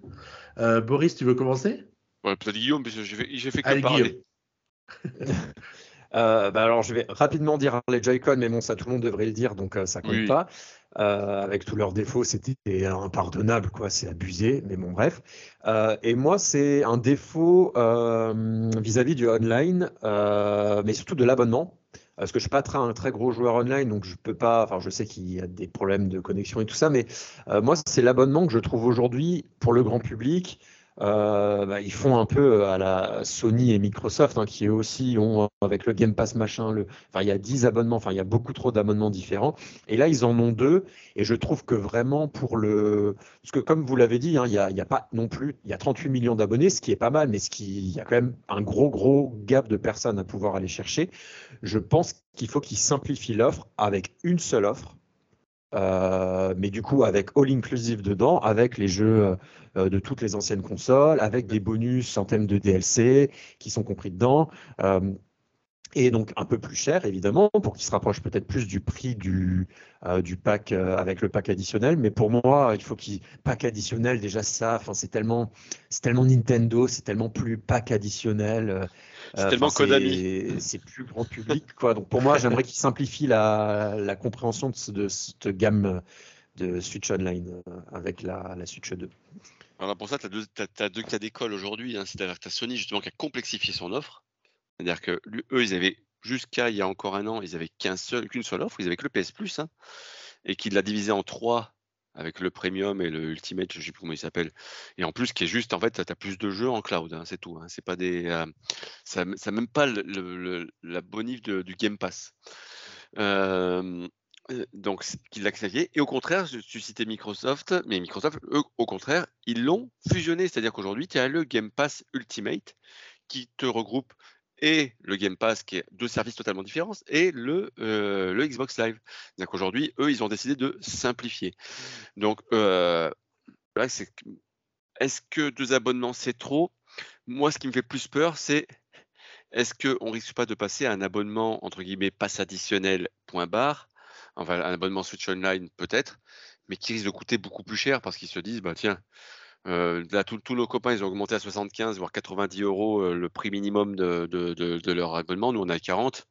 Euh, Boris, tu veux commencer? Ouais, peut-être Guillaume, parce que j'ai fait, fait que Allez, parler. Euh, bah alors, je vais rapidement dire les Joy-Con, mais bon, ça tout le monde devrait le dire, donc euh, ça compte Oui. pas. Euh, avec tous leurs défauts, c'était impardonnable, quoi. C'est abusé, mais bon, bref. Et moi, c'est un défaut vis-à-vis du online, mais surtout de l'abonnement. Parce que je suis pas très, un très gros joueur online, donc je peux pas. Enfin, je sais qu'il y a des problèmes de connexion et tout ça, mais moi, c'est l'abonnement que je trouve aujourd'hui pour le grand public. Euh, bah, ils font un peu à la Sony et Microsoft, hein, qui aussi ont, avec le Game Pass machin, il y a 10 abonnements, enfin, il y a beaucoup trop d'abonnements différents. Et là, ils en ont deux. Et je trouve que vraiment pour le. Parce que comme vous l'avez dit, hein, il n'y a pas non plus. Il y a 38 millions d'abonnés, ce qui est pas mal, mais ce qui... il y a quand même un gros, gros gap de personnes à pouvoir aller chercher. Je pense qu'il faut qu'ils simplifient l'offre avec une seule offre. Euh, mais du coup, avec all inclusive dedans, avec les jeux euh, de toutes les anciennes consoles, avec des bonus en thème de DLC qui sont compris dedans. Euh, et donc un peu plus cher, évidemment, pour qu'il se rapproche peut-être plus du prix du, du pack avec le pack additionnel. Mais pour moi, il faut qu'il pack additionnel, déjà ça, c'est tellement, c'est tellement Nintendo, c'est tellement plus pack additionnel. Euh, C'est tellement enfin, Konami. c'est- plus grand public, quoi. Donc pour moi, j'aimerais qu'il simplifie la, la compréhension de, ce- de cette gamme de Switch Online euh, avec la, la Switch 2. Alors pour ça, tu as deux, t'as- t'as deux cas d'école aujourd'hui. Hein. C'est-à-dire que tu as Sony justement qui a complexifié son offre. C'est-à-dire que lui- eux, ils avaient jusqu'à il y a encore un an, ils avaient qu'un seul, qu'une seule offre. Ils avaient que le PS Plus, hein, et qui l'a divisé en trois avec le Premium et le Ultimate, je ne sais plus comment il s'appelle. Et en plus, qui est juste, en fait, tu as plus de jeux en cloud, hein, c'est tout. Hein. C'est pas des, euh, ça, même pas la bonif de- du Game Pass. Euh, donc, c'est- qu'il l'a clavier. Et au contraire, tu citais Microsoft, mais Microsoft, eux, au contraire, ils l'ont fusionné. C'est-à-dire qu'aujourd'hui, tu as le Game Pass Ultimate qui te regroupe et le Game Pass, qui est deux services totalement différents, et le, euh, Xbox Live. C'est-à-dire qu'aujourd'hui, eux, ils ont décidé de simplifier. Donc, euh, là, c'est est-ce que deux abonnements, c'est trop? Moi, ce qui me fait plus peur, c'est est-ce qu'on risque pas de passer à un abonnement, entre guillemets, passe additionnel, point barre, enfin un abonnement Switch Online peut-être, mais qui risque de coûter beaucoup plus cher parce qu'ils se disent, bah tiens, là tous nos copains, ils ont augmenté à 75 voire 90 euros le prix minimum de, leur abonnement, nous on est à 40.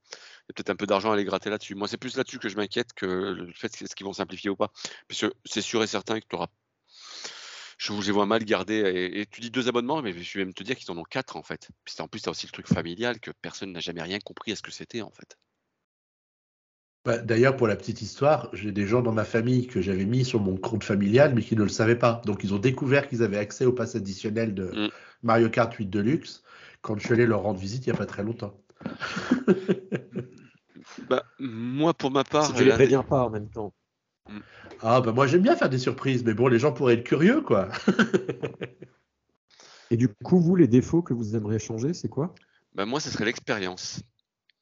Il y a peut-être un peu d'argent à les gratter là-dessus. Moi, c'est plus là-dessus que je m'inquiète que le fait est-ce qu'ils vont simplifier ou pas. Parce que c'est sûr et certain que tu auras. Je vous les vois mal garder. Et, tu dis deux abonnements, mais je vais même te dire qu'ils en ont quatre en fait. Puis en plus, tu aussi le truc familial que personne n'a jamais rien compris à ce que c'était en fait. Bah, D'ailleurs, pour la petite histoire, j'ai des gens dans ma famille que j'avais mis sur mon compte familial, mais qui ne le savaient pas. Donc, ils ont découvert qu'ils avaient accès au pass additionnel de Mm. Mario Kart 8 Deluxe quand je suis allé leur rendre visite il n'y a pas très longtemps. Bah, moi, pour ma part, Si tu les des- préviens pas en même temps. Ah, bah moi j'aime bien faire des surprises, mais bon, les gens pourraient être curieux, quoi. Et du coup, vous, les défauts que vous aimeriez changer, c'est quoi? Bah, moi, ce serait l'expérience, Euh,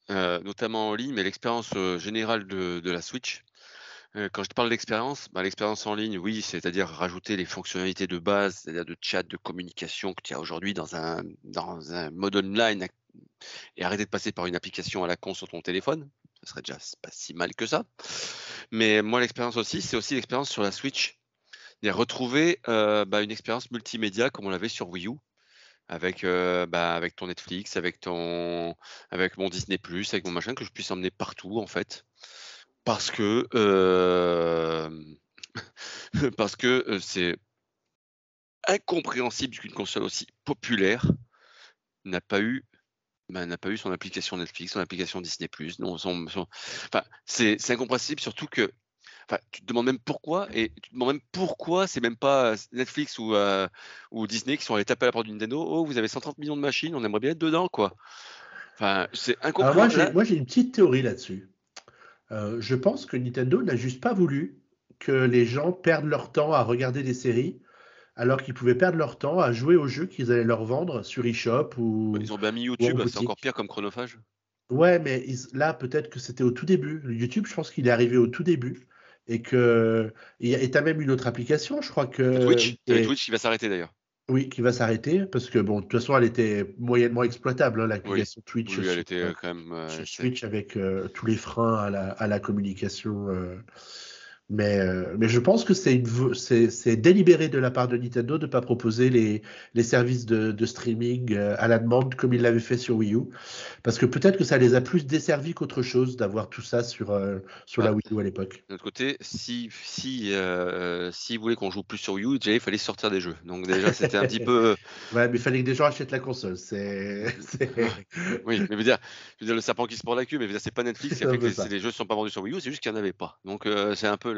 notamment en ligne, mais l'expérience euh, générale de, la Switch. Euh, quand je te parle d'expérience, bah, l'expérience en ligne, oui, c'est-à-dire rajouter les fonctionnalités de base, c'est-à-dire de chat, de communication que tu as aujourd'hui dans un, dans un mode online et arrêter de passer par une application à la con sur ton téléphone. Ce serait déjà pas si mal que ça. Mais moi, l'expérience aussi, c'est aussi l'expérience sur la Switch. C'est retrouver euh, bah, une expérience multimédia comme on l'avait sur Wii U avec, euh, bah, avec ton Netflix, avec ton, avec mon Disney+, avec mon machin, que je puisse emmener partout en fait, parce que euh, parce que euh, c'est incompréhensible qu'une console aussi populaire n'a pas eu bah, n'a pas eu son application Netflix, son application Disney+. Non, son, son- enfin, c'est c'est incompréhensible, surtout que Enfin, tu te demandes même pourquoi, et tu te demandes même pourquoi c'est même pas Netflix ou, euh, ou Disney qui sont allés taper à la porte de Nintendo. Oh, vous avez 130 millions de machines, on aimerait bien être dedans, quoi. Enfin, c'est incompréhensible. j'ai moi, j'ai une petite théorie là-dessus. Euh, je pense que Nintendo n'a juste pas voulu que les gens perdent leur temps à regarder des séries alors qu'ils pouvaient perdre leur temps à jouer aux jeux qu'ils allaient leur vendre sur eShop ou. Ils ont bien mis YouTube, c'est encore pire comme chronophage. Ouais, mais là, peut-être que c'était au tout début. YouTube, je pense qu'il est arrivé au tout début. Et que. Et tu as même une autre application, je crois que. Twitch, Twitch qui va s'arrêter d'ailleurs. Oui, qui va s'arrêter parce que bon, de toute façon, elle était moyennement exploitable, hein, l'application Twitch. Oui, elle était quand même. Euh, Twitch avec euh, tous les freins à la, à la communication. Euh, mais, euh, mais je pense que c'est délibéré de la part de Nintendo de ne pas proposer les, les services de, de streaming euh, à la demande comme ils l'avaient fait sur Wii U. Parce que peut-être que ça les a plus desservis qu'autre chose d'avoir tout ça sur, euh, sur la Wii U à l'époque. De l'autre côté, si, si, euh, si vous voulez qu'on joue plus sur Wii U, déjà il fallait sortir des jeux. Donc déjà c'était un petit peu. Ouais, mais il fallait que des gens achètent la console. C'est. oui, mais veux dire, je veux dire, le serpent qui se prend la queue, mais c'est pas Netflix qui a fait que les, les, jeux ne sont pas vendus sur Wii U, c'est juste qu'il n'y en avait pas. Donc c'est un peu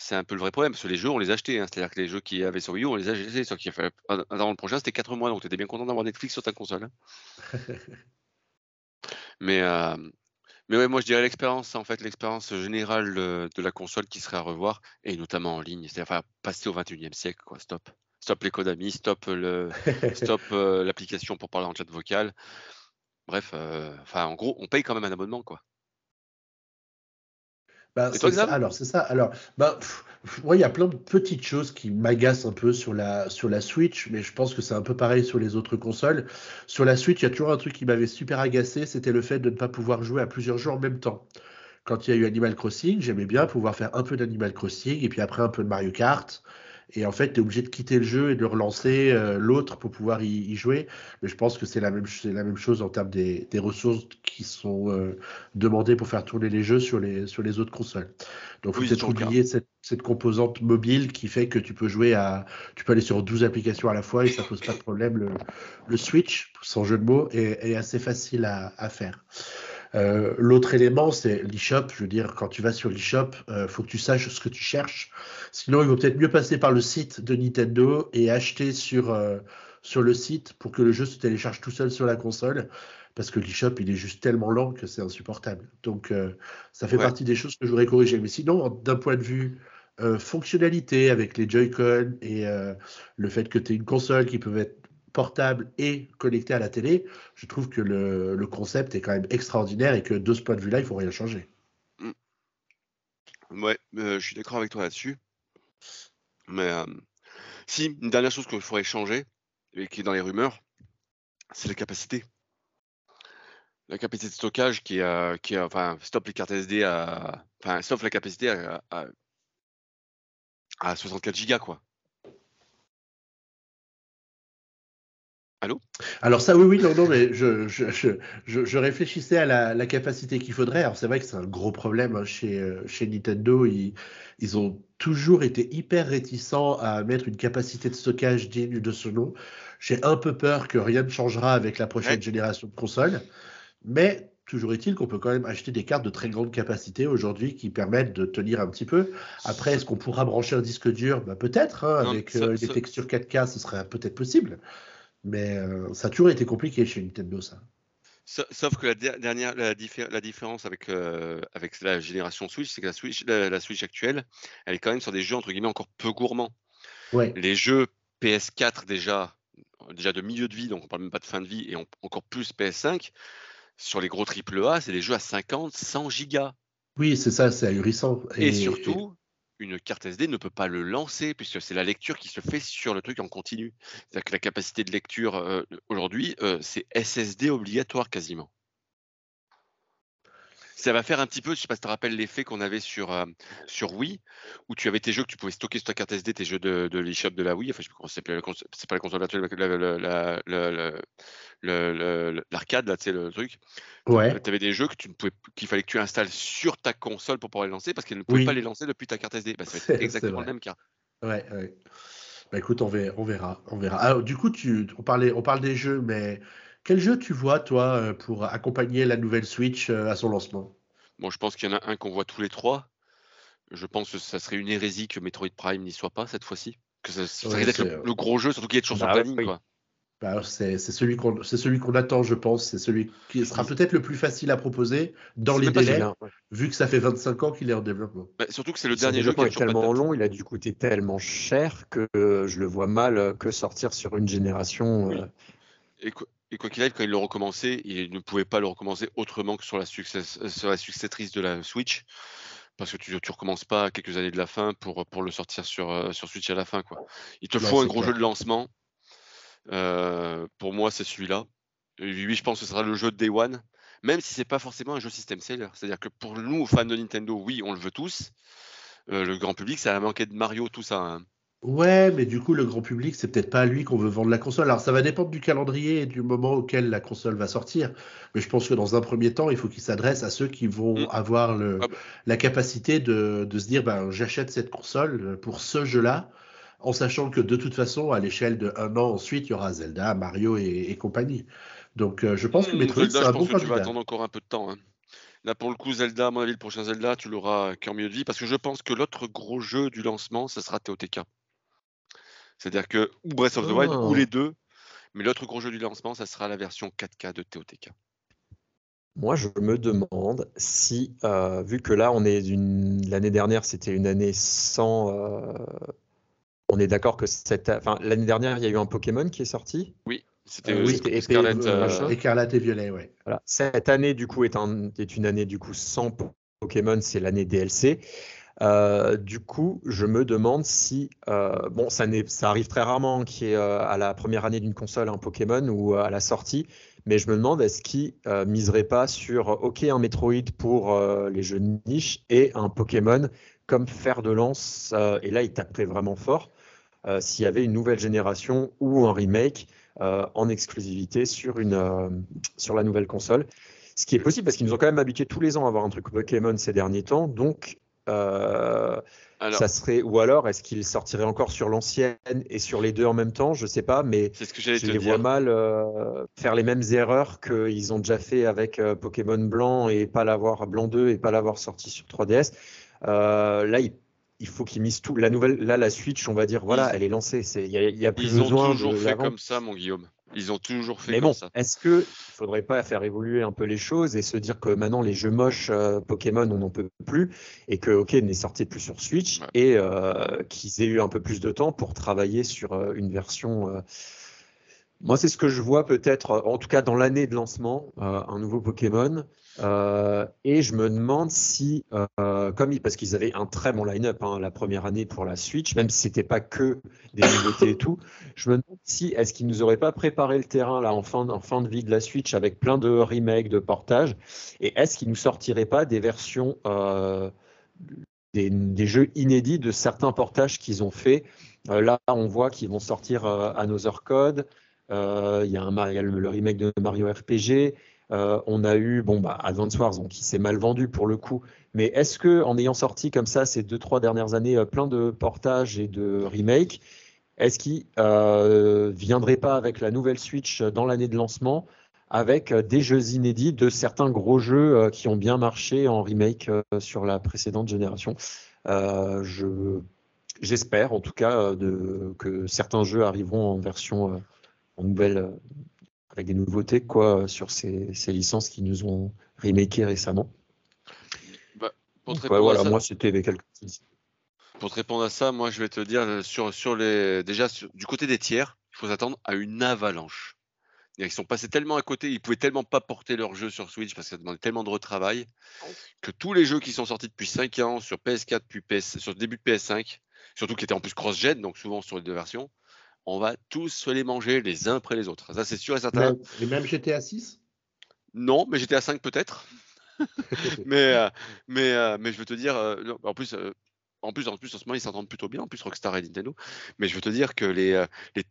c'est un peu le vrai problème, parce que les jeux, on les achetait. Hein. C'est-à-dire que les jeux qui avaient sur Wii U, on les achetait. Sauf qu'il fallait le prochain, c'était 4 mois, donc tu étais bien content d'avoir Netflix sur ta console. Hein. mais, euh, mais ouais, moi je dirais l'expérience, en fait, l'expérience générale de, la console qui serait à revoir, et notamment en ligne. C'est-à-dire passer au 21e siècle, quoi. Stop. Stop les codamis, stop le, stop euh, l'application pour parler en chat vocal. Bref, euh, enfin, en gros, on paye quand même un abonnement, quoi. Bah, alors c'est ça. Alors, bah, il y a plein de petites choses qui m'agacent un peu sur la sur la Switch, mais je pense que c'est un peu pareil sur les autres consoles. Sur la Switch, il y a toujours un truc qui m'avait super agacé, c'était le fait de ne pas pouvoir jouer à plusieurs jeux en même temps. Quand il y a eu Animal Crossing, j'aimais bien pouvoir faire un peu d'Animal Crossing et puis après un peu de Mario Kart. Et en fait, tu es obligé de quitter le jeu et de relancer euh, l'autre pour pouvoir y, jouer. Mais je pense que c'est la même, la même chose en termes des, des ressources qui sont euh, demandées pour faire tourner les jeux sur les, sur les autres consoles. Donc, il faut peut-être oublier cette, cette, composante mobile qui fait que tu peux jouer à. Tu peux aller sur 12 applications à la fois et ça pose pas de problème. Le, le Switch, sans jeu de mots, est, est assez facile à, à faire. Euh, l'autre élément, c'est l'eShop. Je veux dire, quand tu vas sur l'eShop, il euh, faut que tu saches ce que tu cherches. Sinon, il vaut peut-être mieux passer par le site de Nintendo et acheter sur, euh, sur le site pour que le jeu se télécharge tout seul sur la console. Parce que l'eShop, il est juste tellement lent que c'est insupportable. Donc, ça fait partie des choses que je voudrais corriger. Mais sinon, d'un point de vue fonctionnalité avec les Joy-Con et le fait que tu aies une console qui peut être portable et connecté à la télé, je trouve que le, concept est quand même extraordinaire et que de ce point de vue-là, il faut rien changer. Mm. Ouais, euh, je suis d'accord avec toi là-dessus. Mais euh, si, une dernière chose qu'il faudrait changer, et qui est dans les rumeurs, c'est la capacité. La capacité de stockage qui qui enfin, stop les cartes SD à, enfin, sauf la capacité à, à, à 64 Go, quoi. Allô? Alors ça, oui, oui, non, non, mais je, je, je, je réfléchissais à la, la capacité qu'il faudrait. Alors c'est vrai que c'est un gros problème hein, chez, euh, chez Nintendo. Ils, ils ont toujours été hyper réticents à mettre une capacité de stockage digne de ce nom. J'ai un peu peur que rien ne changera avec la prochaine génération de consoles. Mais toujours est-il qu'on peut quand même acheter des cartes de très grande capacité aujourd'hui qui permettent de tenir un petit peu. Après, est-ce qu'on pourra brancher un disque dur? Bah, Peut-être, hein, avec euh, des textures 4K, ce serait peut-être possible. Mais euh, ça a toujours été compliqué chez Nintendo, ça. Sauf que la dernière, la, différence avec, euh, avec la génération Switch, c'est que la Switch, la, Switch actuelle, elle est quand même sur des jeux entre guillemets encore peu gourmands. Ouais. Les jeux PS4 déjà, déjà de milieu de vie, donc on parle même pas de fin de vie, et encore plus PS5, sur les gros AAA, c'est des jeux à 50, 100 gigas. Oui, c'est ça, c'est ahurissant. Et, surtout, une carte SD ne peut pas le lancer puisque c'est la lecture qui se fait sur le truc en continu. C'est-à-dire que la capacité de lecture euh, aujourd'hui, euh, c'est SSD obligatoire quasiment ça va faire un petit peu, je sais pas si tu te rappelles l'effet qu'on avait sur, euh, sur Wii, où tu avais tes jeux que tu pouvais stocker sur ta carte SD, tes jeux de, de l'eShop de la Wii, enfin je sais pas c'est pas la console virtuelle, l'arcade, là, tu sais, le truc. Ouais. Tu avais des jeux que tu ne pouvais, qu'il fallait que tu installes sur ta console pour pouvoir les lancer, parce qu'elle ne pouvait pas les lancer depuis ta carte SD. Bah, être exactement le même cas. Ouais, ouais. Bah écoute, on verra, on verra. On verra. Alors, du coup, tu, on, parlait, on parle des jeux, mais quel jeu tu vois, toi, euh, pour accompagner la nouvelle Switch euh, à son lancement? Bon, je pense qu'il y en a un qu'on voit tous les trois. Je pense que ça serait une hérésie que Metroid Prime n'y soit pas cette fois-ci. Que ça, risque d'être le, gros jeu, surtout qu'il est toujours sur bah planning. Quoi. Bah, c'est celui qu'on celui qu'on attend, je pense. C'est celui qui sera peut-être le plus facile à proposer dans les délais, vu que ça fait 25 ans qu'il est en développement. Bah, surtout que c'est le dernier jeu qui est tellement long, il a dû coûter tellement cher que je le vois mal que sortir sur une génération. Euh. Et, quoi, qu'il arrive, quand il le recommencé, il ne pouvait pas le recommencer autrement que sur la, sur la successrice de la Switch parce que tu ne recommences pas quelques années de la fin pour, pour le sortir sur, euh, sur Switch à la fin. Quoi. Il te faut un gros jeu de lancement. Euh, pour moi, c'est celui-là. Oui, je pense que ce sera le jeu de Day One, même si c'est pas forcément un jeu system seller. C'est-à-dire que pour nous, fans de Nintendo, oui, on le veut tous. Euh, le grand public, ça a manqué de Mario, tout ça. Hein. Ouais, mais du coup, le grand public, c'est peut-être pas à lui qu'on veut vendre la console. Alors, ça va dépendre du calendrier et du moment auquel la console va sortir. Mais je pense que dans un premier temps, il faut qu'il s'adresse à ceux qui vont mm. avoir le, ah bah. la capacité de, de, se dire, ben, j'achète cette console pour ce jeu-là, en sachant que de toute façon, à l'échelle de un an ensuite, il y aura Zelda, Mario et, compagnie. Donc, euh, je pense que mm, Metroid, c'est un bon candidat. Tu vas attendre encore un peu de temps. Hein. Là, pour le coup, Zelda, à mon avis, le prochain Zelda, tu l'auras cœur mieux de vie, parce que je pense que l'autre gros jeu du lancement, ce sera TOTK. C'est-à-dire que ou Breath of the Wild ou les oh. deux, mais l'autre gros jeu du lancement, ça sera la version 4K de TOTK. Moi, je me demande si, euh, vu que là, on est l'année dernière, c'était une année sans. Euh, on est d'accord que cette, enfin, l'année dernière, il y a eu un Pokémon qui est sorti? Oui. C'était euh, oui, Écarlate, et Violet, ouais. Voilà. Cette année, du coup, est, est une année du coup sans Pokémon, c'est l'année DLC. Euh, du coup, je me demande si, euh, bon, ça, arrive très rarement qu'il y ait euh, à la première année d'une console un Pokémon ou à la sortie, mais je me demande est-ce qu'ils miseraient pas sur, ok, un Metroid pour les jeux de niche et un Pokémon comme fer de lance, et là, ils taperaient vraiment fort, s'il y avait une nouvelle génération ou un remake en exclusivité sur, une, sur la nouvelle console. Ce qui est possible parce qu'ils nous ont quand même habitués tous les ans à avoir un truc Pokémon ces derniers temps, donc euh, ça serait ou alors est-ce qu'il sortirait encore sur l'ancienne et sur les deux en même temps? Je sais pas, mais ce que je les vois mal euh, faire les mêmes erreurs qu'ils ont déjà fait avec euh, Pokémon Blanc et pas l'avoir Blanc 2 et pas l'avoir sorti sur 3DS. là, il, faut qu'ils misent tout. La nouvelle, là, la Switch, on va dire, voilà, elle est lancée. Il y, a, plus besoin. Ils ont toujours fait comme ça, mon Guillaume. Ils ont toujours fait Mais bon, Est-ce qu'il ne faudrait pas faire évoluer un peu les choses et se dire que maintenant les jeux moches euh, Pokémon, on n'en peut plus et que OK, n'est sorti plus sur Switch et euh, qu'ils aient eu un peu plus de temps pour travailler sur euh, une version. Moi, c'est ce que je vois peut-être, en tout cas dans l'année de lancement, un nouveau Pokémon euh, et je me demande si, euh, comme parce qu'ils avaient un très bon line-up hein, la première année pour la Switch, même si c'était pas que des nouveautés et tout, je me demande si est-ce qu'ils nous auraient pas préparé le terrain là en fin, de vie de la Switch avec plein de remakes, de portages, et est-ce qu'ils nous sortiraient pas des versions euh, des, jeux inédits de certains portages qu'ils ont fait? là, on voit qu'ils vont sortir Another Code. Il y y a le, remake de Mario RPG. Euh, on a eu bon bah Advance Wars donc qui s'est mal vendu pour le coup. Mais est-ce que en ayant sorti comme ça ces deux trois dernières années euh, plein de portages et de remakes, est-ce qu'il euh, viendrait pas avec la nouvelle Switch dans l'année de lancement avec des jeux inédits de certains gros jeux qui ont bien marché en remake sur la précédente génération? J'espère en tout cas que certains jeux arriveront en version en nouvelle avec des nouveautés quoi, sur ces, licences qui nous ont remakées récemment. Bah, pour voilà, moi c'était quelques Pour te répondre à ça, moi je vais te dire euh, sur, sur les déjà du côté des tiers, il faut s'attendre à une avalanche. Ils sont passés tellement à côté, ils pouvaient tellement pas porter leur jeu sur Switch parce que ça demandait tellement de retravail que tous les jeux qui sont sortis depuis 5 ans sur PS4 puis PS, sur le début de PS5, surtout qui étaient en plus cross-gen, donc souvent sur les deux versions, on va tous se les manger les uns après les autres. Ça, c'est sûr et certain. Et même GTA 6 Non, mais GTA 5 peut-être. mais, euh, mais, euh, mais je veux te dire, euh, en plus, en plus, en plus, en ce moment, ils s'entendent plutôt bien, en plus Rockstar et Nintendo. Mais je veux te dire que les,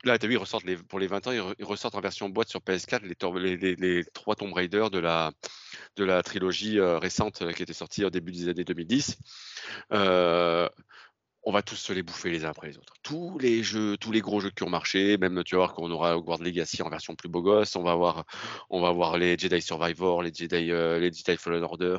là, tu as vu, ils ressortent les, pour les 20 ans, ils, ressortent en version boîte sur PS4 les, les, trois Tomb Raider de la, de la trilogie récente qui était sortie au début des années 2010 on va tous se les bouffer les uns après les autres. Tous les jeux, tous les gros jeux qui ont marché, même tu vas voir qu'on aura Hogwarts Legacy en version plus beau gosse, on va avoir, on va voir les Jedi Survivor, les Jedi, euh, les Jedi Fallen Order.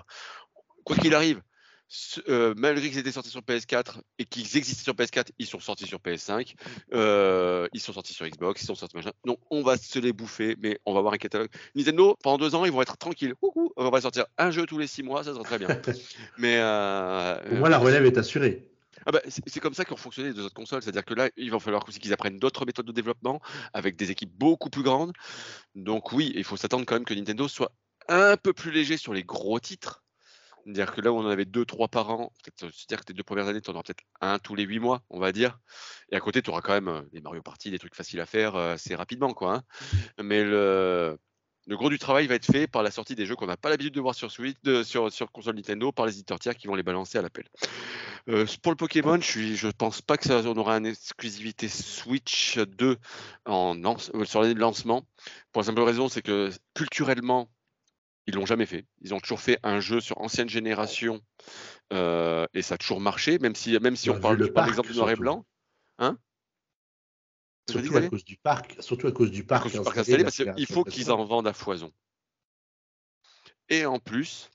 Quoi qu'il arrive, ce- euh, malgré qu'ils étaient sortis sur PS4 et qu'ils existaient sur PS4, ils sont sortis sur PS5, euh, ils sont sortis sur Xbox, ils sont sortis machin. Donc on va se les bouffer, mais on va avoir un catalogue. Nintendo, pendant deux ans, ils vont être tranquilles. On va sortir un jeu tous les six mois, ça sera très bien. Mais euh, Au moins, la relève est assurée. Ah bah, c'est comme ça qu'ont fonctionné les deux autres consoles. C'est-à-dire que là, il va falloir aussi qu'ils apprennent d'autres méthodes de développement avec des équipes beaucoup plus grandes. Donc oui, il faut s'attendre quand même que Nintendo soit un peu plus léger sur les gros titres. C'est-à-dire que là où on en avait deux, trois par an, c'est-à-dire que tes deux premières années, tu en auras peut-être un tous les huit mois, on va dire. Et à côté, tu auras quand même euh, des Mario Party, des trucs faciles à faire euh, assez rapidement. Quoi, hein. Mais le, le gros du travail va être fait par la sortie des jeux qu'on n'a pas l'habitude de voir sur Switch, de- sur, sur console Nintendo, par les éditeurs tiers qui vont les balancer à l'appel. Euh, pour le Pokémon, je suis, je pense pas que ça on aura une exclusivité Switch 2 en lance- euh, sur l'année de lancement. Pour la simple raison, c'est que culturellement, ils l'ont jamais fait. Ils ont toujours fait un jeu sur ancienne génération euh, et ça a toujours marché, même si, même si Bah, on vu parle le du par exemple noir et blanc. Hein? Surtout à cause du parc. Surtout à cause du parc. cause du parc installé, parce qu'il faut qu'ils en vendent à foison. Et en plus,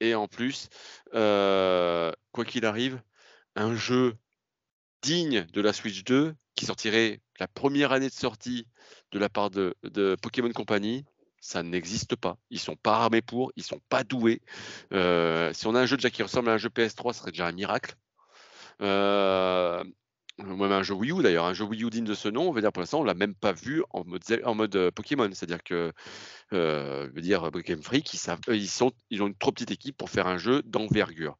et en plus, euh, quoi qu'il arrive, un jeu digne de la Switch 2 qui sortirait la première année de sortie de la part de, de Pokémon Company, ça n'existe pas. Ils sont pas armés pour, ils sont pas doués. Euh, si on a un jeu déjà qui ressemble à un jeu PS3, ce serait déjà un miracle. Euh, même un jeu Wii U d'ailleurs, un jeu Wii U digne de ce nom, on va dire pour l'instant, on l'a même pas vu en mode, euh, Pokémon. C'est-à-dire que, euh, je dire, Game Freak, ils, sont, ils ont une trop petite équipe pour faire un jeu d'envergure.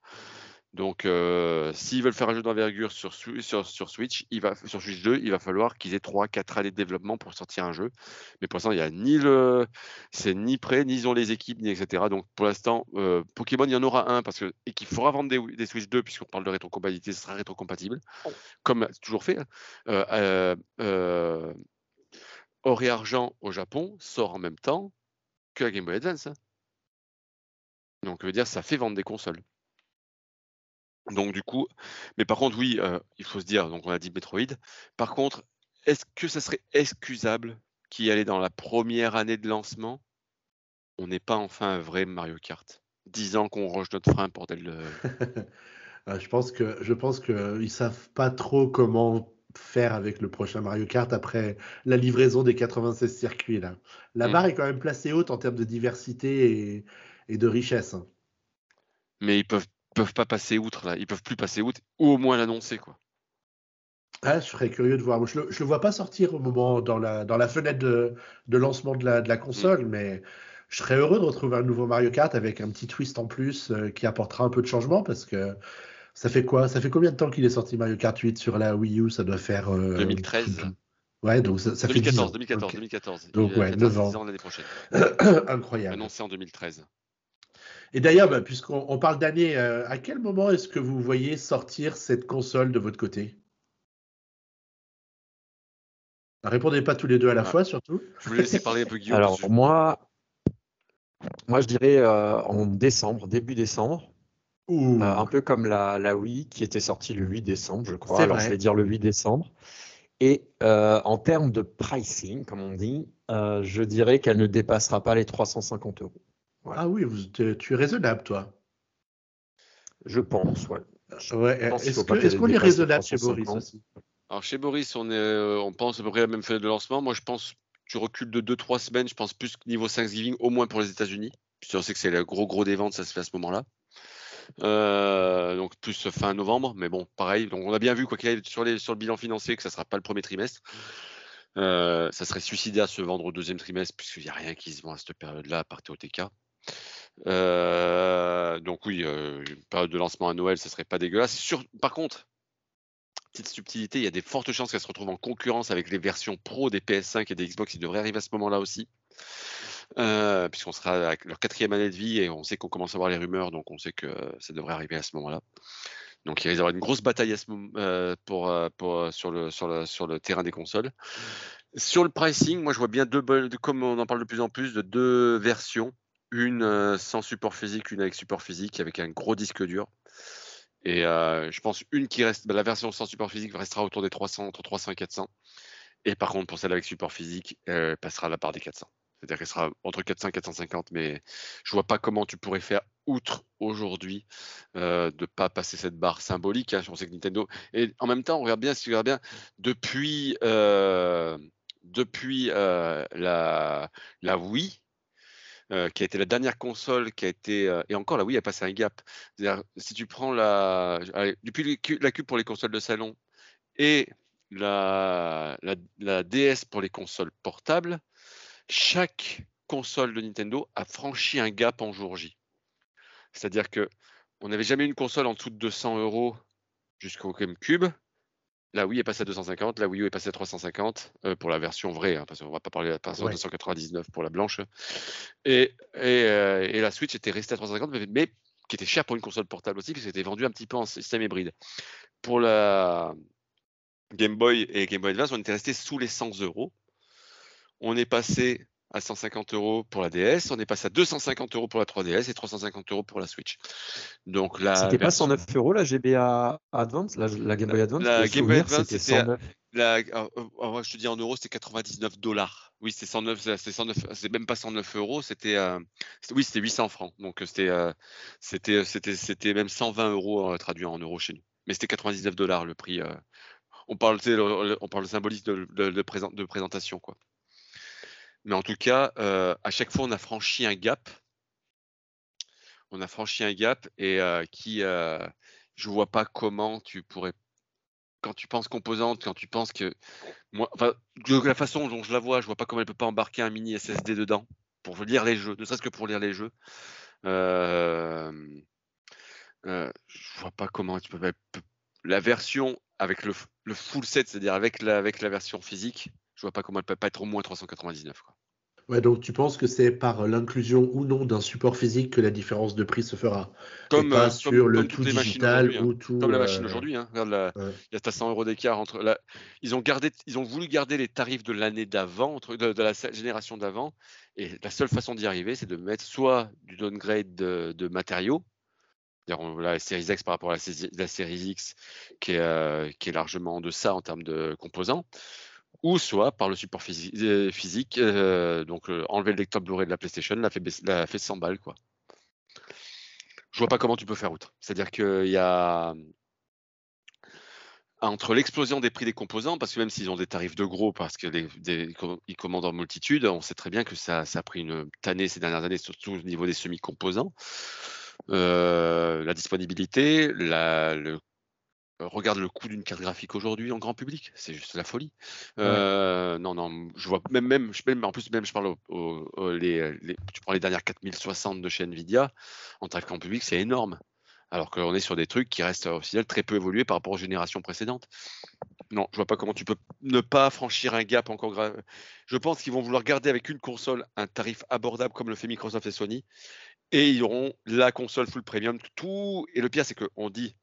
Donc, euh, s'ils veulent faire un jeu d'envergure sur, Swi- sur, sur Switch, il va, sur Switch 2, il va falloir qu'ils aient 3-4 années de développement pour sortir un jeu. Mais pour l'instant, il y a ni le, c'est ni prêt, ni ils ont les équipes, ni etc. Donc, pour l'instant, euh, Pokémon, il y en aura un parce que, et qu'il faudra vendre des, des Switch 2, puisqu'on parle de rétrocompatibilité, ce sera rétrocompatible, comme c'est toujours fait. hein. Euh, Or et Argent au Japon sort en même temps que la Game Boy Advance. hein. Donc, je veux dire, ça fait vendre des consoles. Donc du coup, mais par contre, oui, euh, il faut se dire, donc on a dit Metroid. Par contre, est-ce que ça serait excusable qu'y aller dans la première année de lancement, on n'ait pas enfin un vrai Mario Kart Dix ans qu'on range notre frein, bordel. de- Euh, je pense que je pense que ils savent pas trop comment faire avec le prochain Mario Kart après la livraison des 96 circuits là. La Mm. barre est quand même placée haute en termes de diversité et, et de richesse. hein. Mais ils peuvent peuvent pas passer outre là, ils peuvent plus passer outre, ou au moins l'annoncer quoi. Ah, je serais curieux de voir. Je le, je le vois pas sortir au moment dans la dans la fenêtre de, de lancement de la, de la console, mais je serais heureux de retrouver un nouveau Mario Kart avec un petit twist en plus euh, qui apportera un peu de changement parce que ça fait quoi? Ça fait combien de temps qu'il est sorti Mario Kart 8 sur la Wii U? Ça doit faire euh, 2013. Ouais, donc ça, ça fait 10 ans. 2014, 2014, Ok. 2014. Donc, ouais, fêtera 9 ans. 10 ans l'année prochaine. Incroyable. Annoncé en 2013. Et d'ailleurs, bah, puisqu'on on parle d'année, euh, à quel moment est-ce que vous voyez sortir cette console de votre côté? Répondez pas tous les deux à la Ah. fois, surtout. Je voulais laisser parler un peu Guillaume. Alors que- moi, moi je dirais euh, en décembre, début décembre, euh, un peu comme la, la Wii qui était sortie le 8 décembre, je crois. Alors vrai. je vais dire le 8 décembre. Et euh, en termes de pricing, comme on dit, euh, je dirais qu'elle ne dépassera pas les 350 euros. Ah oui, vous, tu tu es raisonnable, toi. Je pense, ouais. Est-ce qu'on est raisonnable chez 350? Boris aussi? Alors chez Boris, on, est, euh, on pense à peu près à la même fenêtre de lancement. Moi, je pense tu recules de 2-3 semaines. Je pense plus que niveau Thanksgiving, au moins pour les États-Unis. Puisque on sait que c'est le gros gros des ventes, ça se fait à ce moment-là. Euh, donc plus fin novembre, mais bon, pareil. Donc on a bien vu quoi qu'il arrive sur, les, sur le bilan financier que ça sera pas le premier trimestre. Euh, ça serait suicidaire de se vendre au deuxième trimestre puisqu'il n'y a rien qui se vend à cette période-là à part TOTK. Euh, donc oui, euh, une période de lancement à Noël, ça serait pas dégueulasse. Par contre, petite subtilité, il y a des fortes chances qu'elle se retrouve en concurrence avec les versions pro des PS5 et des Xbox qui devraient arriver à ce moment-là aussi. Euh, puisqu'on sera à leur quatrième année de vie et on sait qu'on commence à voir les rumeurs, donc on sait que ça devrait arriver à ce moment-là. Donc il risque d'y avoir une grosse bataille ce sur, le, sur, le, terrain des consoles. Sur le pricing, moi je vois bien deux, comme on en parle de plus en plus, de deux versions. Une euh, sans support physique, une avec support physique, avec un gros disque dur. Et euh, je pense une qui reste, bah, la version sans support physique restera autour des 300, entre 300 et 400. Et par contre, pour celle avec support physique, elle passera la part des 400. C'est-à-dire qu'elle sera entre 400 et 450, mais je vois pas comment tu pourrais faire outre aujourd'hui euh, de ne pas passer cette barre symbolique. Hein. Je pensais que Nintendo. Et en même temps, on regarde bien, si tu regardes bien, depuis, euh, depuis la, la Wii, qui a été la dernière console qui a été. et encore, la Wii a passé un gap. si tu prends la. depuis la Cube pour les consoles de salon et la, DS pour les consoles portables, chaque console de Nintendo a franchi un gap en jour J. C'est-à-dire que on n'avait jamais une console en dessous de 200 euros jusqu'au GameCube. La Wii est passée à 250, la Wii U est passée à 350 euh, pour la version vraie, hein, parce qu'on va pas parler de la version 299 pour la blanche. Et, euh, et, la Switch était restée à 350, mais, qui était chère pour une console portable aussi, parce qu'elle était vendue un petit peu en système hybride. Pour la Game Boy et Game Boy Advance, on était resté sous les 100 euros. On est passé à 150 euros pour la DS, on est passé à 250 euros pour la 3DS et 350 euros pour la Switch. Donc là, c'était pas 109 euros la GBA Advance, la, Game Boy Advance? La Game Boy Advance c'était 109. La, oh, oh, oh, je te dis en euros, c'était 99 dollars. Oui, c'est 109, c'est 109, c'est même pas 109 euros, c'était, euh, oui, c'était 800 francs. Donc c'était, euh, c'était, c'était, c'était même 120 euros euh, traduit en euros chez nous. Mais c'était 99 dollars le prix. on parle, on parle de symbolisme de, de, de présentation, quoi. Mais en tout cas, euh, à chaque fois, on a franchi un gap. On a franchi un gap et euh, qui, euh, je vois pas comment tu pourrais, quand tu penses composante, quand tu penses que, moi, enfin, de la façon dont je la vois, je vois pas comment elle peut pas embarquer un mini SSD dedans pour lire les jeux, ne serait-ce que pour lire les jeux. Euh, euh, je vois pas comment tu peux. La version avec le, full set, c'est-à-dire avec la version physique, je vois pas comment elle peut pas être au moins 399. Quoi. Ouais, donc tu penses que c'est par l'inclusion ou non d'un support physique que la différence de prix se fera? Comme, pas euh, sur comme, le comme tout digital aujourd'hui, ou hein. tout. Comme la euh, machine aujourd'hui. Hein. Ouais. il y a 100 euros d'écart entre. La... Ils ont gardé, ils ont voulu garder les tarifs de l'année d'avant, entre- de, de la génération d'avant, et la seule façon d'y arriver, c'est de mettre soit du downgrade de, de matériaux, on- la série X par rapport à la, série- la série X, qui est, euh, qui est largement en deçà en termes de composants, ou soit par le support euh, physique, euh, donc euh, enlever le lecteur Blu-ray de la PlayStation, l'a fait, baisser- l'a fait 100 balles, quoi. Je vois pas comment tu peux faire outre. C'est-à-dire qu'il y a entre l'explosion des prix des composants, parce que même s'ils ont des tarifs de gros, parce qu'ils commandent en multitude, on sait très bien que ça, a pris une tannée ces dernières années, surtout au niveau des semi-composants. La disponibilité, la, le, regarde le coût d'une carte graphique aujourd'hui en grand public, c'est juste la folie. Euh, Non, non, je vois même, même, je, même, en plus, même je parle au, au- au- les, les- tu prends les dernières 4060 de chez Nvidia, en tarif grand public, c'est énorme. Alors qu'on est sur des trucs qui restent au final très peu évolués par rapport aux générations précédentes. Non, je vois pas comment tu peux ne pas franchir un gap encore grave. Je pense qu'ils vont vouloir garder avec une console un tarif abordable comme le fait Microsoft et Sony. Et ils auront la console full premium. Tout. Et le pire, c'est qu'on dit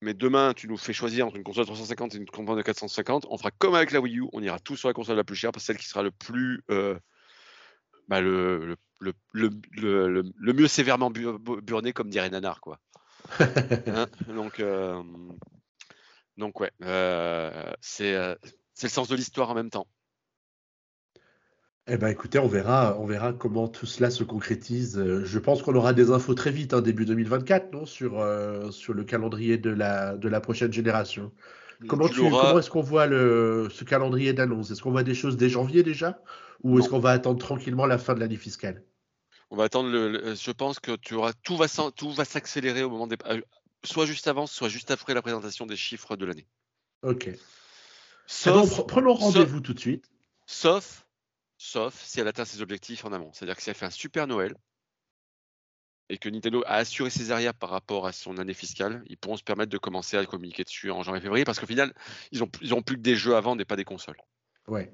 mais demain, tu nous fais choisir entre une console de 350 et une console de 450. On fera comme avec la Wii U, on ira tous sur la console la plus chère, parce que celle qui sera le plus. euh, bah, le, le, le, le, mieux sévèrement bu- bu- burné, comme dirait Nanar, quoi. Hein, donc, euh, donc, ouais, c'est euh, c'est le sens de l'histoire en même temps. Eh ben, écoutez, on verra, on verra comment tout cela se concrétise. Euh, Je pense qu'on aura des infos très vite, hein, début 2024, non, sur, euh, sur le calendrier de la, de la prochaine génération. Comment, Tu comment est-ce qu'on voit le, ce calendrier d'annonce? Est-ce qu'on voit des choses dès janvier déjà? Ou est-ce qu'on va attendre tranquillement la fin de l'année fiscale? On va attendre. Le, le- je pense que tu auras tout va tout va s'accélérer au moment des, euh, soit juste avant, soit juste après la présentation des chiffres de l'année. Ok. Eh ben, Sauf, prenons rendez-vous tout de suite. sauf, sauf si elle atteint ses objectifs en amont. C'est-à-dire que si elle fait un super Noël et que Nintendo a assuré ses arrières par rapport à son année fiscale, ils pourront se permettre de commencer à communiquer dessus en janvier-février parce qu'au final, ils ont, ils ont plus que des jeux à vendre et pas des consoles. Ouais.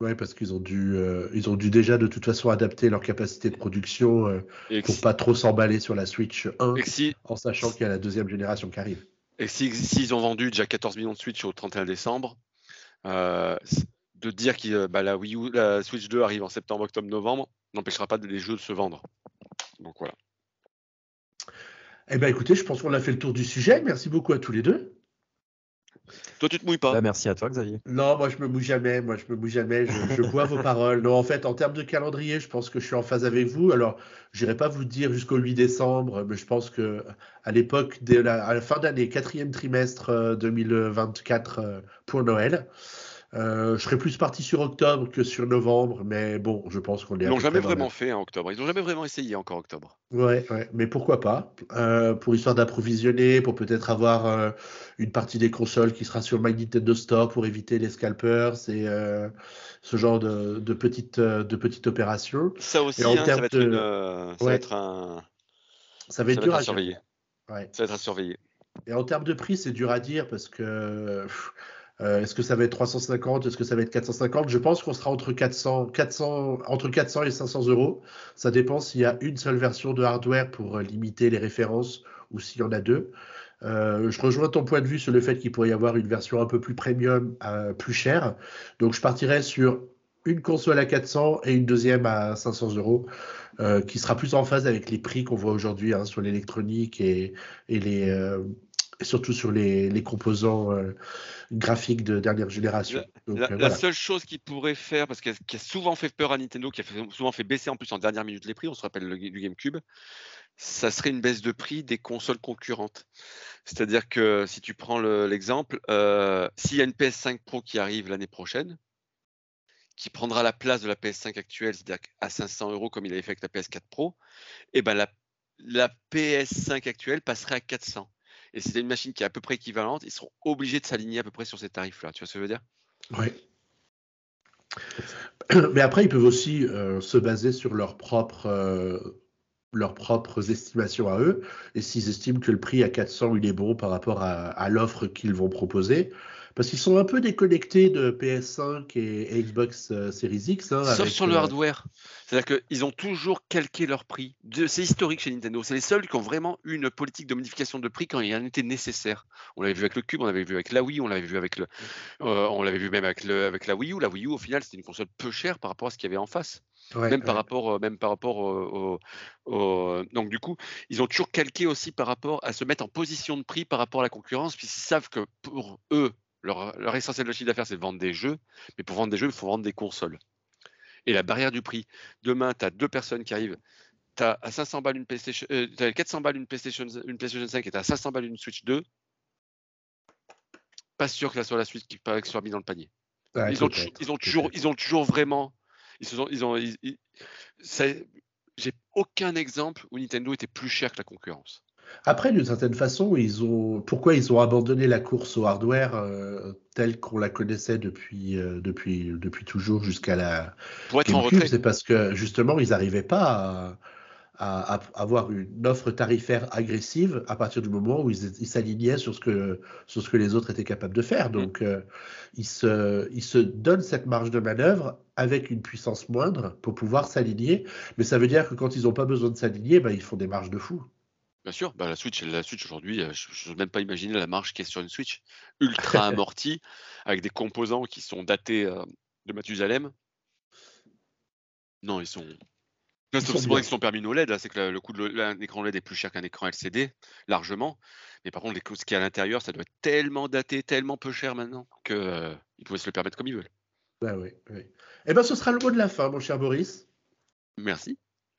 Ouais, parce qu'ils ont dû, euh, ils ont dû déjà de toute façon adapter leur capacité de production euh, Et pour si- pas trop s'emballer sur la Switch 1, et que si, en sachant qu'il y a la deuxième génération qui arrive. Et si- s'ils ont vendu déjà 14 millions de Switch au 31 décembre, euh, de dire que euh, bah, la Wii U, la Switch 2 arrive en septembre, octobre, novembre, n'empêchera pas de- les jeux de se vendre. Donc voilà. Eh ben écoutez, je pense qu'on a fait le tour du sujet. Merci beaucoup à tous les deux. Toi, tu te mouilles pas. Bah, merci à toi, Xavier. Non, moi je me mouille jamais, moi je me mouille jamais, je, je bois vos paroles. Non, en fait, en termes de calendrier, je pense que je suis en phase avec vous. Alors, j'irai pas vous dire jusqu'au 8 décembre, mais je pense que à l'époque, à la fin d'année, quatrième trimestre euh, 2024 euh, pour Noël, euh, je serais plus parti sur octobre que sur novembre, mais bon, je pense qu'on est. Ils l'ont peu jamais vraiment fait en octobre. Ils n'ont jamais vraiment essayé encore octobre. Ouais, ouais, mais pourquoi pas? Euh, pour histoire d'approvisionner, pour peut-être avoir euh, une partie des consoles qui sera sur le My Nintendo Store pour éviter les scalpers et euh, ce genre de, de petites de opérations. Ça aussi, hein, ça va être de- une, ça va être un, Ça va être ça va dur être à surveiller. Ouais. Ça va être à surveiller. Et en termes de prix, c'est dur à dire parce que pff, euh, est-ce que ça va être 350, est-ce que ça va être 450? Je pense qu'on sera entre 400, 400, entre 400 et 500 euros. Ça dépend s'il y a une seule version de hardware pour euh, limiter les références ou s'il y en a deux. Euh, je rejoins ton point de vue sur le fait qu'il pourrait y avoir une version un peu plus premium, plus chère. Donc je partirais sur une console à 400 et une deuxième à 500 euros, qui sera plus en phase avec les prix qu'on voit aujourd'hui hein, sur l'électronique et, les, et surtout sur les, les composants euh, graphiques de dernière génération. Donc, La, euh, la seule chose qu'ils pourraient faire, parce qu'elle qui a souvent fait peur à Nintendo, qui a fait- souvent fait baisser en plus en dernière minute les prix, on se rappelle le, du GameCube, ça serait une baisse de prix des consoles concurrentes. C'est-à-dire que si tu prends le- l'exemple, euh, s'il y a une PS5 Pro qui arrive l'année prochaine, qui prendra la place de la PS5 actuelle, c'est-à-dire à 500 euros comme il avait fait avec la PS4 Pro, et ben la, la PS5 actuelle passerait à 400. Et si une machine qui est à peu près équivalente, ils seront obligés de s'aligner à peu près sur ces tarifs-là. Tu vois ce que je veux dire? Ouais. Mais après, ils peuvent aussi euh, se baser sur leurs propres, euh, leurs propres estimations à eux. Et s'ils estiment que le prix à 400, il est bon par rapport à l'offre qu'ils vont proposer. Parce qu'ils sont un peu déconnectés de PS5 et, Xbox euh, Series X. hein, Sauf avec, sur le euh, hardware. C'est-à-dire qu'ils ont toujours calqué leur prix. C'est historique chez Nintendo. C'est les seuls qui ont vraiment eu une politique de modification de prix quand il en était nécessaire. On l'avait vu avec le Cube, on l'avait vu avec la Wii, on l'avait vu avec le, euh, on l'avait vu même avec, le, avec la Wii U. La Wii U, au final, c'était une console peu chère par rapport à ce qu'il y avait en face. ouais, même, ouais. par rapport, même par rapport au, au- au- Donc, du coup, ils ont toujours calqué aussi par rapport à se mettre en position de prix par rapport à la concurrence, puisqu'ils savent que pour eux, leur, leur essentiel de chiffre d'affaires, c'est de vendre des jeux. Mais pour vendre des jeux, il faut vendre des consoles. Et la barrière du prix. Demain, tu as deux personnes qui arrivent. Tu as à 500 balles une PlayStation, euh, t'as à 400 balles une PlayStation, une PlayStation 5 et tu as à 500 balles une Switch 2. Pas sûr que ça soit la Switch qui qui soit mise dans le panier. Ouais, ils, ont, ils, toujours, ils ont toujours vraiment. Ils se sont, ils ont, ils- ils- c'est- J'ai aucun exemple où Nintendo était plus cher que la concurrence. Après, d'une certaine façon, ils ont pourquoi ils ont abandonné la course au hardware euh, telle qu'on la connaissait depuis, euh, depuis, depuis toujours jusqu'à la Pour être en GameCube, retrait. c'est parce que justement, ils n'arrivaient pas à, à- à avoir une offre tarifaire agressive à partir du moment où ils s'alignaient sur ce que sur ce que les autres étaient capables de faire. Donc, euh, ils se ils se donnent cette marge de manœuvre avec une puissance moindre pour pouvoir s'aligner. Mais ça veut dire que quand ils n'ont pas besoin de s'aligner, ben, ils font des marges de fou. Bien sûr, bah, la Switch, la Switch aujourd'hui, euh, je n'ose même pas imaginer la marge qui est sur une Switch ultra amortie, avec des composants qui sont datés euh, de Mathusalem. Non, ils sont. C'est pour ça bien. qu'ils sont permis nos LED, là, c'est que le- le coût de le- un écran LED est plus cher qu'un écran LCD, largement. Mais par contre, les, ce qui est à l'intérieur, ça doit être tellement daté, tellement peu cher maintenant, qu'ils pouvaient se le permettre comme ils veulent. Ben oui, oui. Eh ben, ce sera le mot de la fin, mon cher Boris. Merci.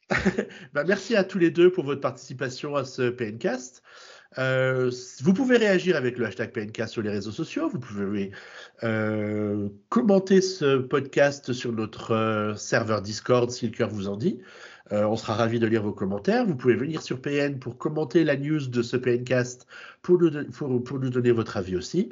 Ben, merci à tous les deux pour votre participation à ce PNcast. Euh, vous pouvez réagir avec le hashtag PNcast sur les réseaux sociaux. Vous pouvez euh, commenter ce podcast sur notre euh, serveur Discord si le cœur vous en dit. Euh, on sera ravis de lire vos commentaires. Vous pouvez venir sur PN pour commenter la news de ce PNcast pour nous, don- pour, pour nous donner votre avis aussi.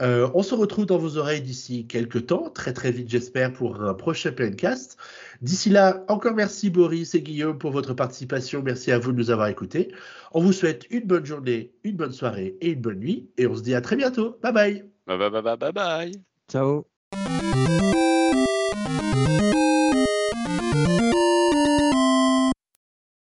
Euh, on se retrouve dans vos oreilles d'ici quelques temps, très très vite j'espère, pour un prochain PNcast. D'ici là, encore merci Boris et Guillaume pour votre participation. Merci à vous de nous avoir écoutés. On vous souhaite une bonne journée, une bonne soirée et une bonne nuit. Et on se dit à très bientôt. Bye bye. Bye bye bye bye bye bye. Ciao.